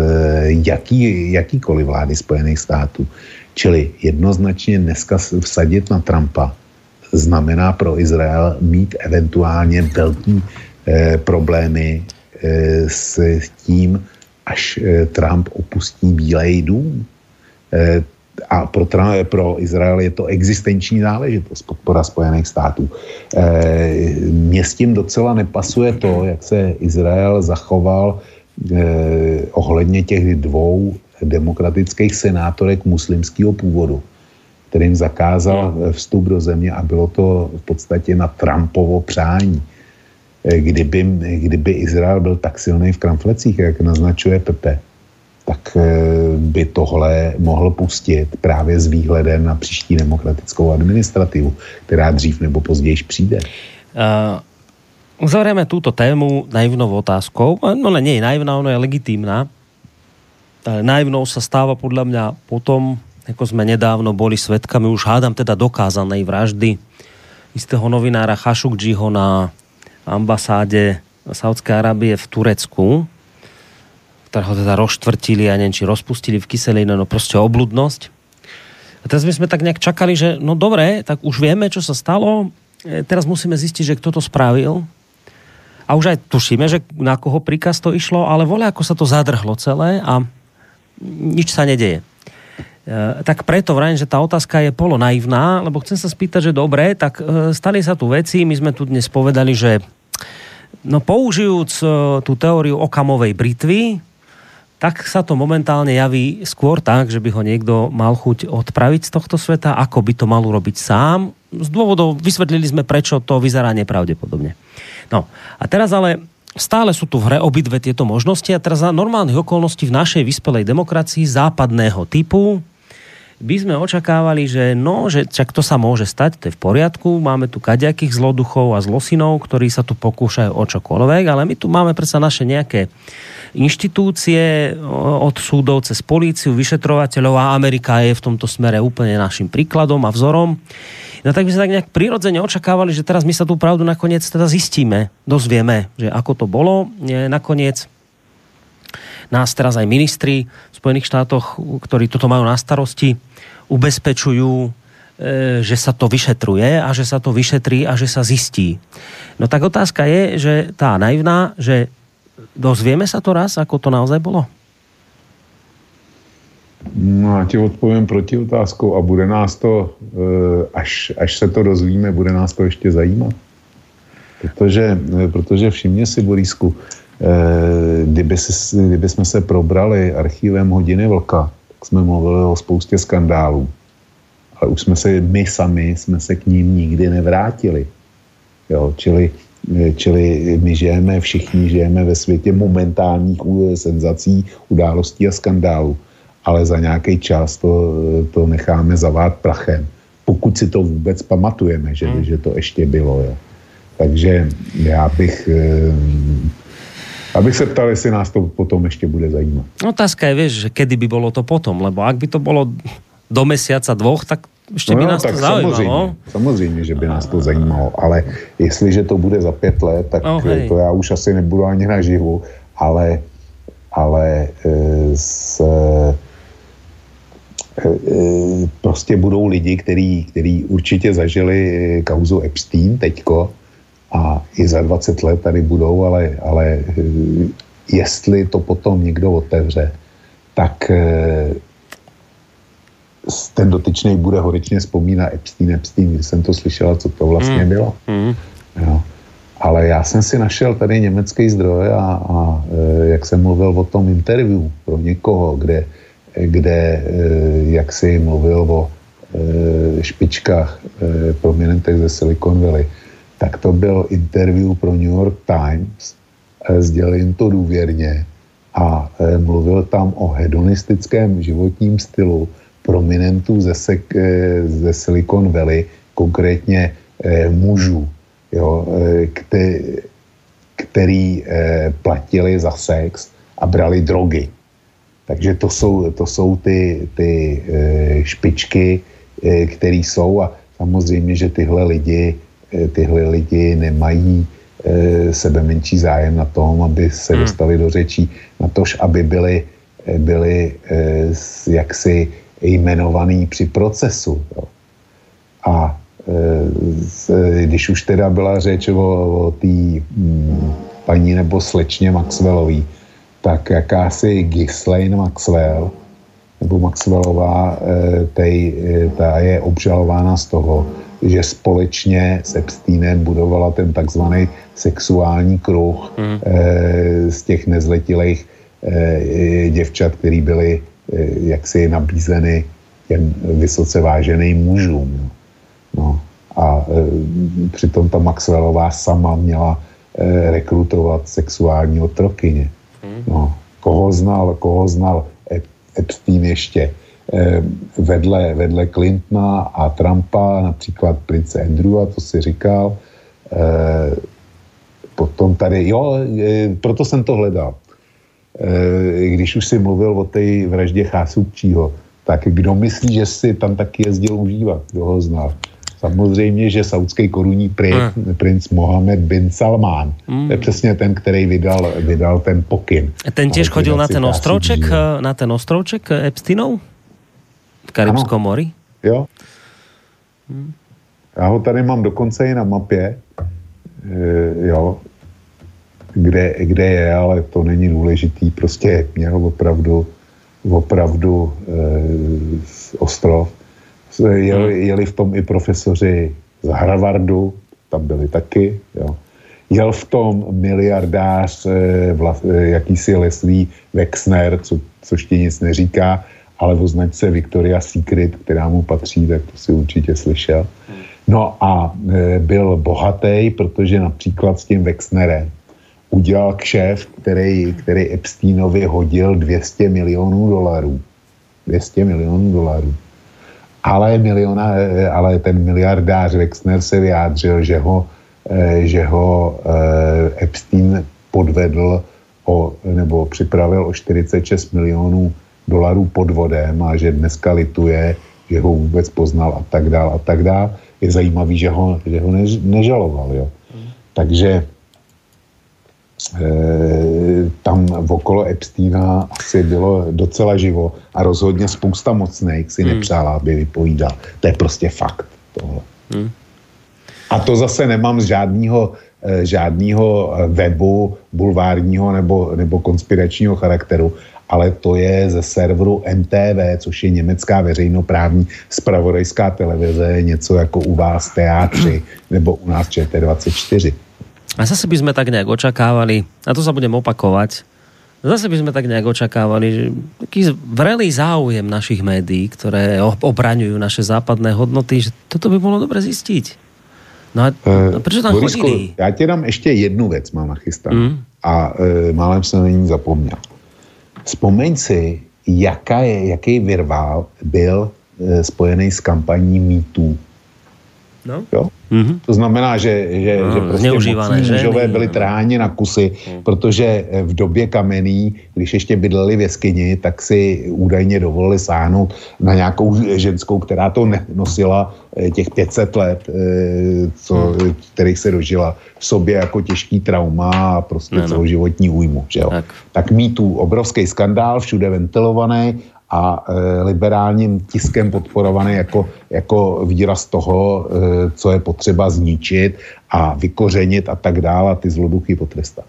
jaký, jakýkoliv vlády Spojených států. Čili jednoznačně dneska vsadit na Trumpa znamená pro Izrael mít eventuálně velký eh, problémy eh, s tím, až eh, Trump opustí Bílej dům. Eh, a pro, pro Izrael je to existenční záležitost, podpora Spojených států. E, mně s tím docela nepasuje to, jak se Izrael zachoval e, ohledně těch dvou demokratických senátorek muslimského původu, kterým zakázal vstup do země a bylo to v podstatě na Trumpovo přání. E, kdyby, kdyby Izrael byl tak silný v kramflecích, jak naznačuje Pepe, tak eh, by tohle mohl pustit právě s výhledem na příští demokratickou administrativu, která dřív nebo později přijde. Uh... Uzavrieme túto tému naivnou otázkou. No ne, nie je naivná, ona je legitímna. naivnou sa stáva podľa mňa potom, ako sme nedávno boli svetkami, už hádam teda dokázanej vraždy istého novinára Khashoggiho na ambasáde Saudskej Arábie v Turecku ktorého teda rozštvrtili a neviem, či rozpustili v kyseline, no proste obludnosť. A teraz my sme tak nejak čakali, že no dobre, tak už vieme, čo sa stalo, e, teraz musíme zistiť, že kto to spravil. A už aj tušíme, že na koho príkaz to išlo, ale vole, ako sa to zadrhlo celé a nič sa nedeje. E, tak preto vrajím, že tá otázka je polo naivná, lebo chcem sa spýtať, že dobre, tak e, stali sa tu veci, my sme tu dnes povedali, že no použijúc tú teóriu okamovej britvy, tak sa to momentálne javí skôr tak, že by ho niekto mal chuť odpraviť z tohto sveta, ako by to mal urobiť sám. Z dôvodov vysvetlili sme, prečo to vyzerá nepravdepodobne. No a teraz ale stále sú tu v hre obidve tieto možnosti a teraz za normálnych okolností v našej vyspelej demokracii západného typu by sme očakávali, že no, že čak to sa môže stať, to je v poriadku, máme tu kaďakých zloduchov a zlosinov, ktorí sa tu pokúšajú o čokoľvek, ale my tu máme predsa naše nejaké inštitúcie od súdov cez políciu, vyšetrovateľov a Amerika je v tomto smere úplne našim príkladom a vzorom. No tak by sme tak nejak prirodzene očakávali, že teraz my sa tú pravdu nakoniec teda zistíme, dozvieme, že ako to bolo. Nakoniec nás teraz aj ministri v Spojených štátoch, ktorí toto majú na starosti, ubezpečujú, e, že sa to vyšetruje a že sa to vyšetrí a že sa zistí. No tak otázka je, že tá naivná, že Dozvieme sa to raz, ako to naozaj bolo? No, já ti odpovím proti otázkou a bude nás to, eh, až, až se to dozvíme, bude nás to ještě zajímat. Protože, eh, protože všimně si, Borisku, kdyby, si, kdyby jsme se probrali archívem Hodiny Vlka, jsme mluvili o spoustě skandálů. Ale už jsme se, my sami jsme se k ním nikdy nevrátili. Jo, čili Čili my žijeme, všichni žijeme ve světě momentálních senzací, událostí a skandálů, ale za nějaký čas to, to necháme zavát prachem, pokud si to vůbec pamatujeme, že, hmm. že to ještě bylo. Jo. Takže já bych, eh, abych se ptal, jestli nás to potom ještě bude zajímat. Otázka je, vieš, že kedy by bolo to potom, lebo ak by to bolo do mesiaca dvoch, tak ještě no, by nás tak to zajímalo. Samozřejmě, samozřejmě, že by nás to zajímalo, ale jestliže to bude za pět let, tak oh, to já už asi nebudu ani naživu, ale, ale e, s, prostě budou lidi, který, který určitě zažili kauzu Epstein teďko a i za 20 let tady budou, ale, ale jestli to potom někdo otevře, tak ten dotyčný bude horečně vzpomínat Epstein, Epstein, když jsem to slyšela, co to vlastně mm. bylo. Mm. Jo. Ale já jsem si našel tady německý zdroj a, a e, jak jsem mluvil o tom interview pro někoho, kde, kde jak si mluvil o špičkách prominentech ze Silicon Valley, tak to byl interview pro New York Times, e, sdělil jim to důvěrně a e, mluvil tam o hedonistickém životním stylu, prominentů ze, sek, eh, ze Silicon Valley, konkrétně eh, mužů, jo, eh, kte, který eh, platili za sex a brali drogy. Takže to jsou, to jsou ty, ty eh, špičky, eh, které jsou a samozřejmě, že tyhle lidi, eh, tyhle lidi nemají eh, sebe menší zájem na tom, aby se hmm. dostali do řečí, na tož, aby byli, eh, byli eh, jaksi jmenovaný při procesu. Jo. A když už teda byla řeč o, o té mm, paní nebo slečně Maxwellový, tak jakási Ghislaine Maxwell nebo Maxwellová, e, tej, e, ta je obžalována z toho, že společně s Epsteinem budovala ten takzvaný sexuální kruh mm. z těch nezletilých děvčat, který byly jaksi nabízeny těm vysoce váženým mužům. No. A přitom ta Maxwellová sama měla rekrutovat sexuální otrokyně. Hmm. No. Koho znal, koho znal Epstein ještě? E, vedle, vedle Clintona a Trumpa, například prince Andrewa, to si říkal. E, potom tady, jo, e, proto jsem to hledal. Eh, když už si mluvil o té vraždě Chásubčího, tak kdo myslí, že si tam taky jezdil užívat, kdo ho znal? Samozřejmě, že saudský korunní princ, princ Mohamed bin Salman. Mm. To je přesně ten, který vydal, vydal ten pokyn. Ten těž chodil na ten ostrovček, eh, na ten ostrovček Epsteinov? V Karibskom mori? Jo. Mm. Já ho tady mám dokonce i na mapě. E, jo, kde, kde je, ale to není důležitý. Prostě měl opravdu, opravdu e, ostrov. Jeli, hmm. jeli v tom i profesoři z Harvardu, tam byli taky, jo. Jel v tom miliardář, e, vla, e, jakýsi Leslie Wexner, co, což ti nic neříká, ale o značce Victoria Secret, která mu patří, tak to si určitě slyšel. Hmm. No a e, byl bohatý, protože například s tím Wexnerem udělal kšeft, který, který Epsteinovi hodil 200 milionů dolarů. 200 milionů dolarů. Ale, miliona, ale ten miliardář Wexner se vyjádřil, že ho, eh, že ho eh, Epstein podvedl o, nebo připravil o 46 milionů dolarů podvodem a že dneska lituje, že ho vůbec poznal a tak dál a tak dál. Je zajímavý, že ho, že ho než, nežaloval. Jo. Takže Eh, tam okolo Epsteina asi bylo docela živo a rozhodně spousta mocných si hmm. nepřála, aby vypovídal. To je prostě fakt tohle. Hmm. A to zase nemám z žádného eh, žádného eh, webu bulvárního nebo, nebo konspiračního charakteru, ale to je ze serveru MTV, což je německá veřejnoprávní spravodajská televize, něco jako u vás teátři nebo u nás ČT24. A zase by sme tak nejak očakávali, a to sa budem opakovať, zase by sme tak nejak očakávali, že taký vrelý záujem našich médií, ktoré obraňujú naše západné hodnoty, že toto by bolo dobre zistiť. No a, uh, prečo tam Borisku, chodili? Já ti dám ještě jednu věc, mám nachystanou. Mm. A uh, málem jsem na ní zapomněl. Vzpomeň si, jaká je, jaký virvál byl uh, spojený s kampaní mýtů. No? Jo? Mm-hmm. To znamená, že, že, no, že prostě mužové byli tráni na kusy, mm. protože eh, v době kamenný, když ještě bydleli v jeskyni, tak si údajně dovolili sáhnout na nějakou ženskou, která to nosila eh, těch 500 let, eh, co, mm. kterých se dožila v sobě jako těžký trauma a prostě no, no. celoživotní újmu. Že jo? Tak. tak mít tu obrovský skandál, všude ventilovaný a e, liberálním tiskem podporovaný jako, jako výraz toho, e, co je potřeba zničit a vykořenit a tak dále a ty zloduchy potrestat.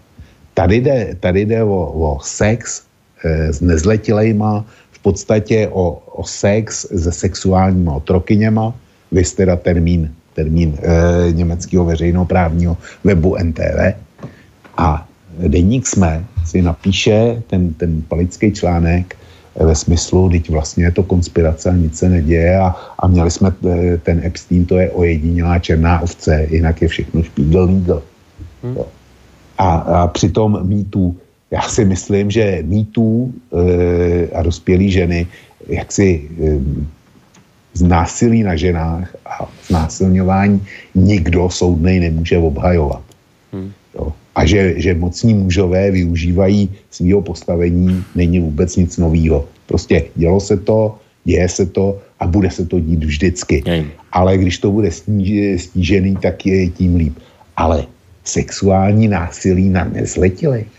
Tady jde, tady jde o, o sex e, s nezletilejma, v podstatě o, o sex se sexuálníma otrokyněma, vy teda termín, termín e, německého veřejnoprávního webu NTV a deník jsme si napíše ten, ten palický článek ve smyslu, teď vlastně je to konspirace a nic se neděje a, a měli jsme e, ten Epstein, to je ojedinělá černá ovce, jinak je všechno špígl nígl. Hmm. A, a přitom mýtů, já si myslím, že mýtů e, a dospělé ženy, jak si e, znásilí na ženách a znásilňování nikdo soudnej nemůže obhajovat. Hmm. Jo a že, že mocní mužové využívají svého postavení, není vůbec nic nového. Prostě dělo se to, děje se to a bude se to dít vždycky. Ale když to bude snížený, tak je tím líp. Ale sexuální násilí na nezletilých,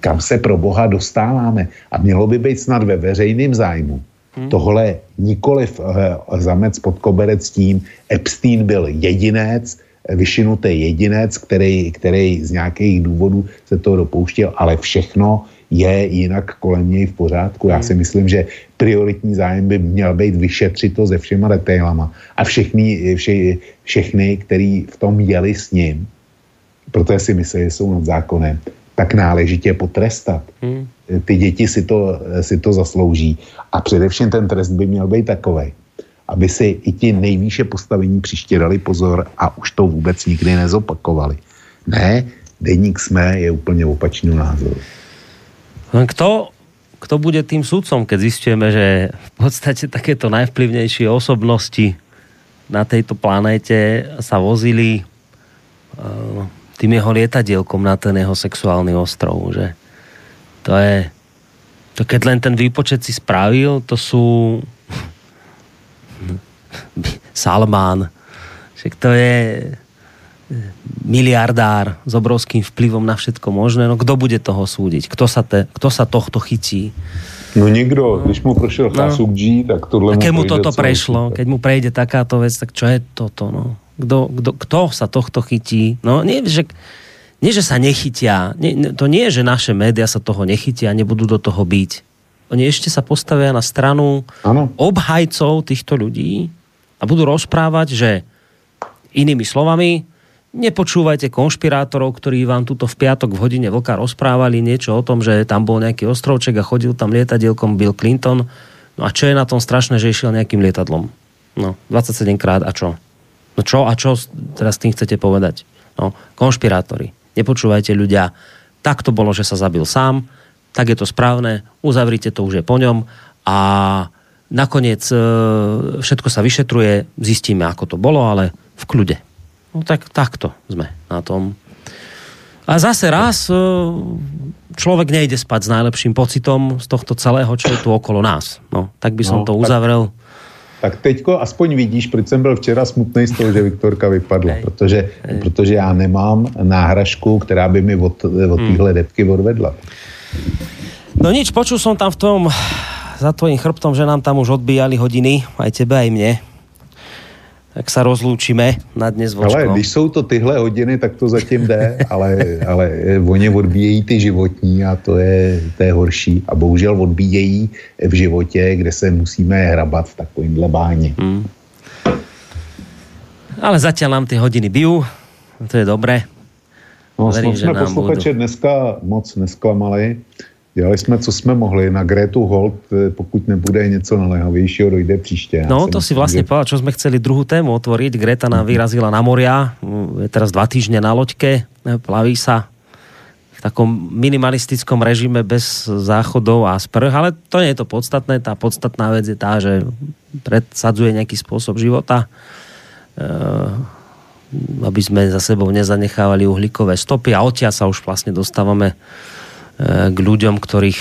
kam se pro Boha dostáváme a mělo by být snad ve veřejném zájmu. Hmm. Tohle nikoliv uh, zamec pod koberec tím, Epstein byl jedinec, vyšinutý jedinec, který, který z nějakých důvodů se to dopouštěl, ale všechno je jinak kolem něj v pořádku. Já si hmm. myslím, že prioritní zájem by měl být vyšetřit to se všema detailama a všechny, vše, všechny, který v tom jeli s ním, protože si myslí, že jsou nad zákonem, tak náležitě potrestat. Hmm. Ty děti si to, si to zaslouží. A především ten trest by měl být takový, aby si i ti nejvýše postavení příště dali pozor a už to vůbec nikdy nezopakovali. Ne, denník jsme je úplně opačný názor. Kto, kto bude tým sudcom, keď zistujeme, že v podstate takéto najvplyvnejšie osobnosti na tejto planéte sa vozili uh, tým jeho lietadielkom na ten jeho sexuálny ostrov, že to je to keď len ten výpočet si spravil, to sú Salmán, že to je eh, miliardár s obrovským vplyvom na všetko možné. No kto bude toho súdiť? Kto sa, te, kto sa tohto chytí? No nikto. Když mu prešiel no. G, tak tohle mu, mu toto prešlo, keď mu prejde takáto vec, tak čo je toto? No? Kto, kto, kto sa tohto chytí? No nie, že, nie, že sa nechytia. Nie, to nie je, že naše médiá sa toho nechytia a nebudú do toho byť. Oni ešte sa postavia na stranu ano. obhajcov týchto ľudí, a budú rozprávať, že inými slovami, nepočúvajte konšpirátorov, ktorí vám tuto v piatok v hodine vlka rozprávali niečo o tom, že tam bol nejaký ostrovček a chodil tam lietadielkom Bill Clinton. No a čo je na tom strašné, že išiel nejakým lietadlom? No, 27 krát a čo? No čo a čo teraz tým chcete povedať? No, konšpirátori. Nepočúvajte ľudia. Tak to bolo, že sa zabil sám, tak je to správne, uzavrite to už je po ňom a Nakoniec e, všetko sa vyšetruje, zistíme, ako to bolo, ale v kľude. No tak takto sme na tom. A zase raz e, človek nejde spať s najlepším pocitom z tohto celého, čo je tu okolo nás. No, tak by som no, to uzavrel. Tak, tak teďko aspoň vidíš, proč jsem byl včera smutný z toho, že Viktorka vypadla, Hej. protože, Hej. protože já nemám náhražku, která by mi od, od hmm. téhle depky odvedla. No nič, počul som tam v tom za tvojim chrbtom, že nám tam už odbíjali hodiny, aj tebe, aj mne. Tak sa rozlúčime na dnes vočko. Ale když jsou to tyhle hodiny, tak to zatím jde, ale, ale oni odbíjejí ty životní a to je, to je horší. A bohužel odbíjejí v životě, kde se musíme hrabat v takovýmhle báně. Hmm. Ale zatiaľ nám ty hodiny bijú, to je dobré. No, Verím, že jsme posluchače budú... dneska moc nesklamali. Dělali jsme, co jsme mohli na Gretu Holt, eh, pokud nebude něco naléhavějšího, dojde příště. No, to si vlastně že... povedal, čo sme chceli druhú tému otvoriť. Greta nám mhm. vyrazila na moria, je teraz dva týždne na loďke, plaví sa v takom minimalistickom režime bez záchodov a sprch, ale to nie je to podstatné. Tá podstatná vec je tá, že predsadzuje nejaký spôsob života, eh, aby sme za sebou nezanechávali uhlíkové stopy a odtiaľ sa už vlastne dostávame k ľuďom, ktorých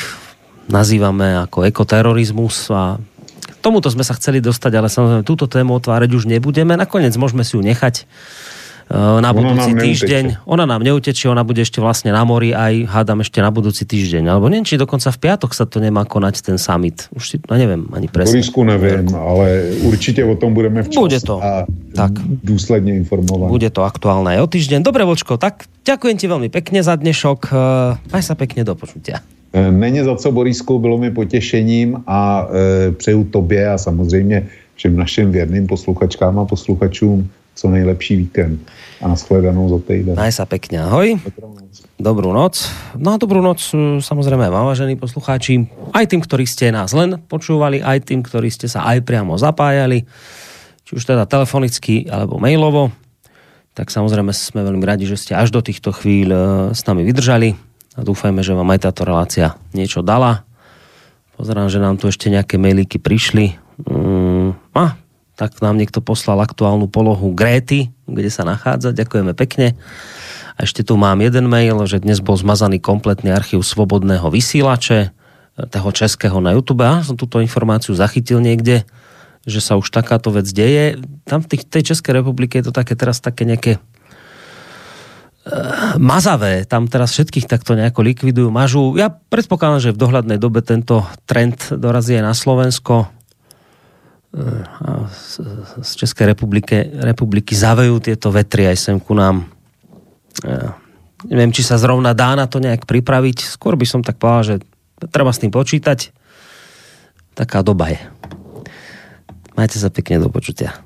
nazývame ako ekoterorizmus a tomuto sme sa chceli dostať, ale samozrejme túto tému otvárať už nebudeme. Nakoniec môžeme si ju nechať na budúci ona týždeň. Neuteče. Ona nám neutečie, ona bude ešte vlastne na mori aj, hádam, ešte na budúci týždeň. Alebo neviem, či dokonca v piatok sa to nemá konať ten summit. Už si, no neviem ani presne. Borisku neviem, ale určite o tom budeme včas bude to. a tak. dôsledne informovať. Bude to aktuálne aj o týždeň. Dobre, Vočko, tak ďakujem ti veľmi pekne za dnešok. Maj sa pekne do počutia. E, není za co, Borisku, bylo mi potěšením a e, přeju tobě a samozřejmě všem našim věrným posluchačkám a posluchačům co nejlepší víkend. A nashledanou za týden. Maj sa pekne, ahoj. Dobrú noc. No a dobrú noc e, samozrejme vám, vážení poslucháči. Aj tým, ktorí ste nás len počúvali, aj tým, ktorí ste sa aj priamo zapájali, či už teda telefonicky alebo mailovo. Tak samozrejme sme veľmi radi, že ste až do týchto chvíľ e, s nami vydržali a dúfajme, že vám aj táto relácia niečo dala. Pozerám, že nám tu ešte nejaké mailíky prišli. Mm, a tak nám niekto poslal aktuálnu polohu Gréty, kde sa nachádza. Ďakujeme pekne. A ešte tu mám jeden mail, že dnes bol zmazaný kompletný archív Svobodného vysielače, toho českého na YouTube. A som túto informáciu zachytil niekde, že sa už takáto vec deje. Tam v tej Českej republike je to také teraz také nejaké uh, mazavé. Tam teraz všetkých takto nejako likvidujú, mažú. Ja predpokladám, že v dohľadnej dobe tento trend dorazí aj na Slovensko z Českej republiky, republiky zavejú tieto vetry aj sem ku nám. Neviem, či sa zrovna dá na to nejak pripraviť. Skôr by som tak povedal, že treba s tým počítať. Taká doba je. Majte sa pekne do počutia.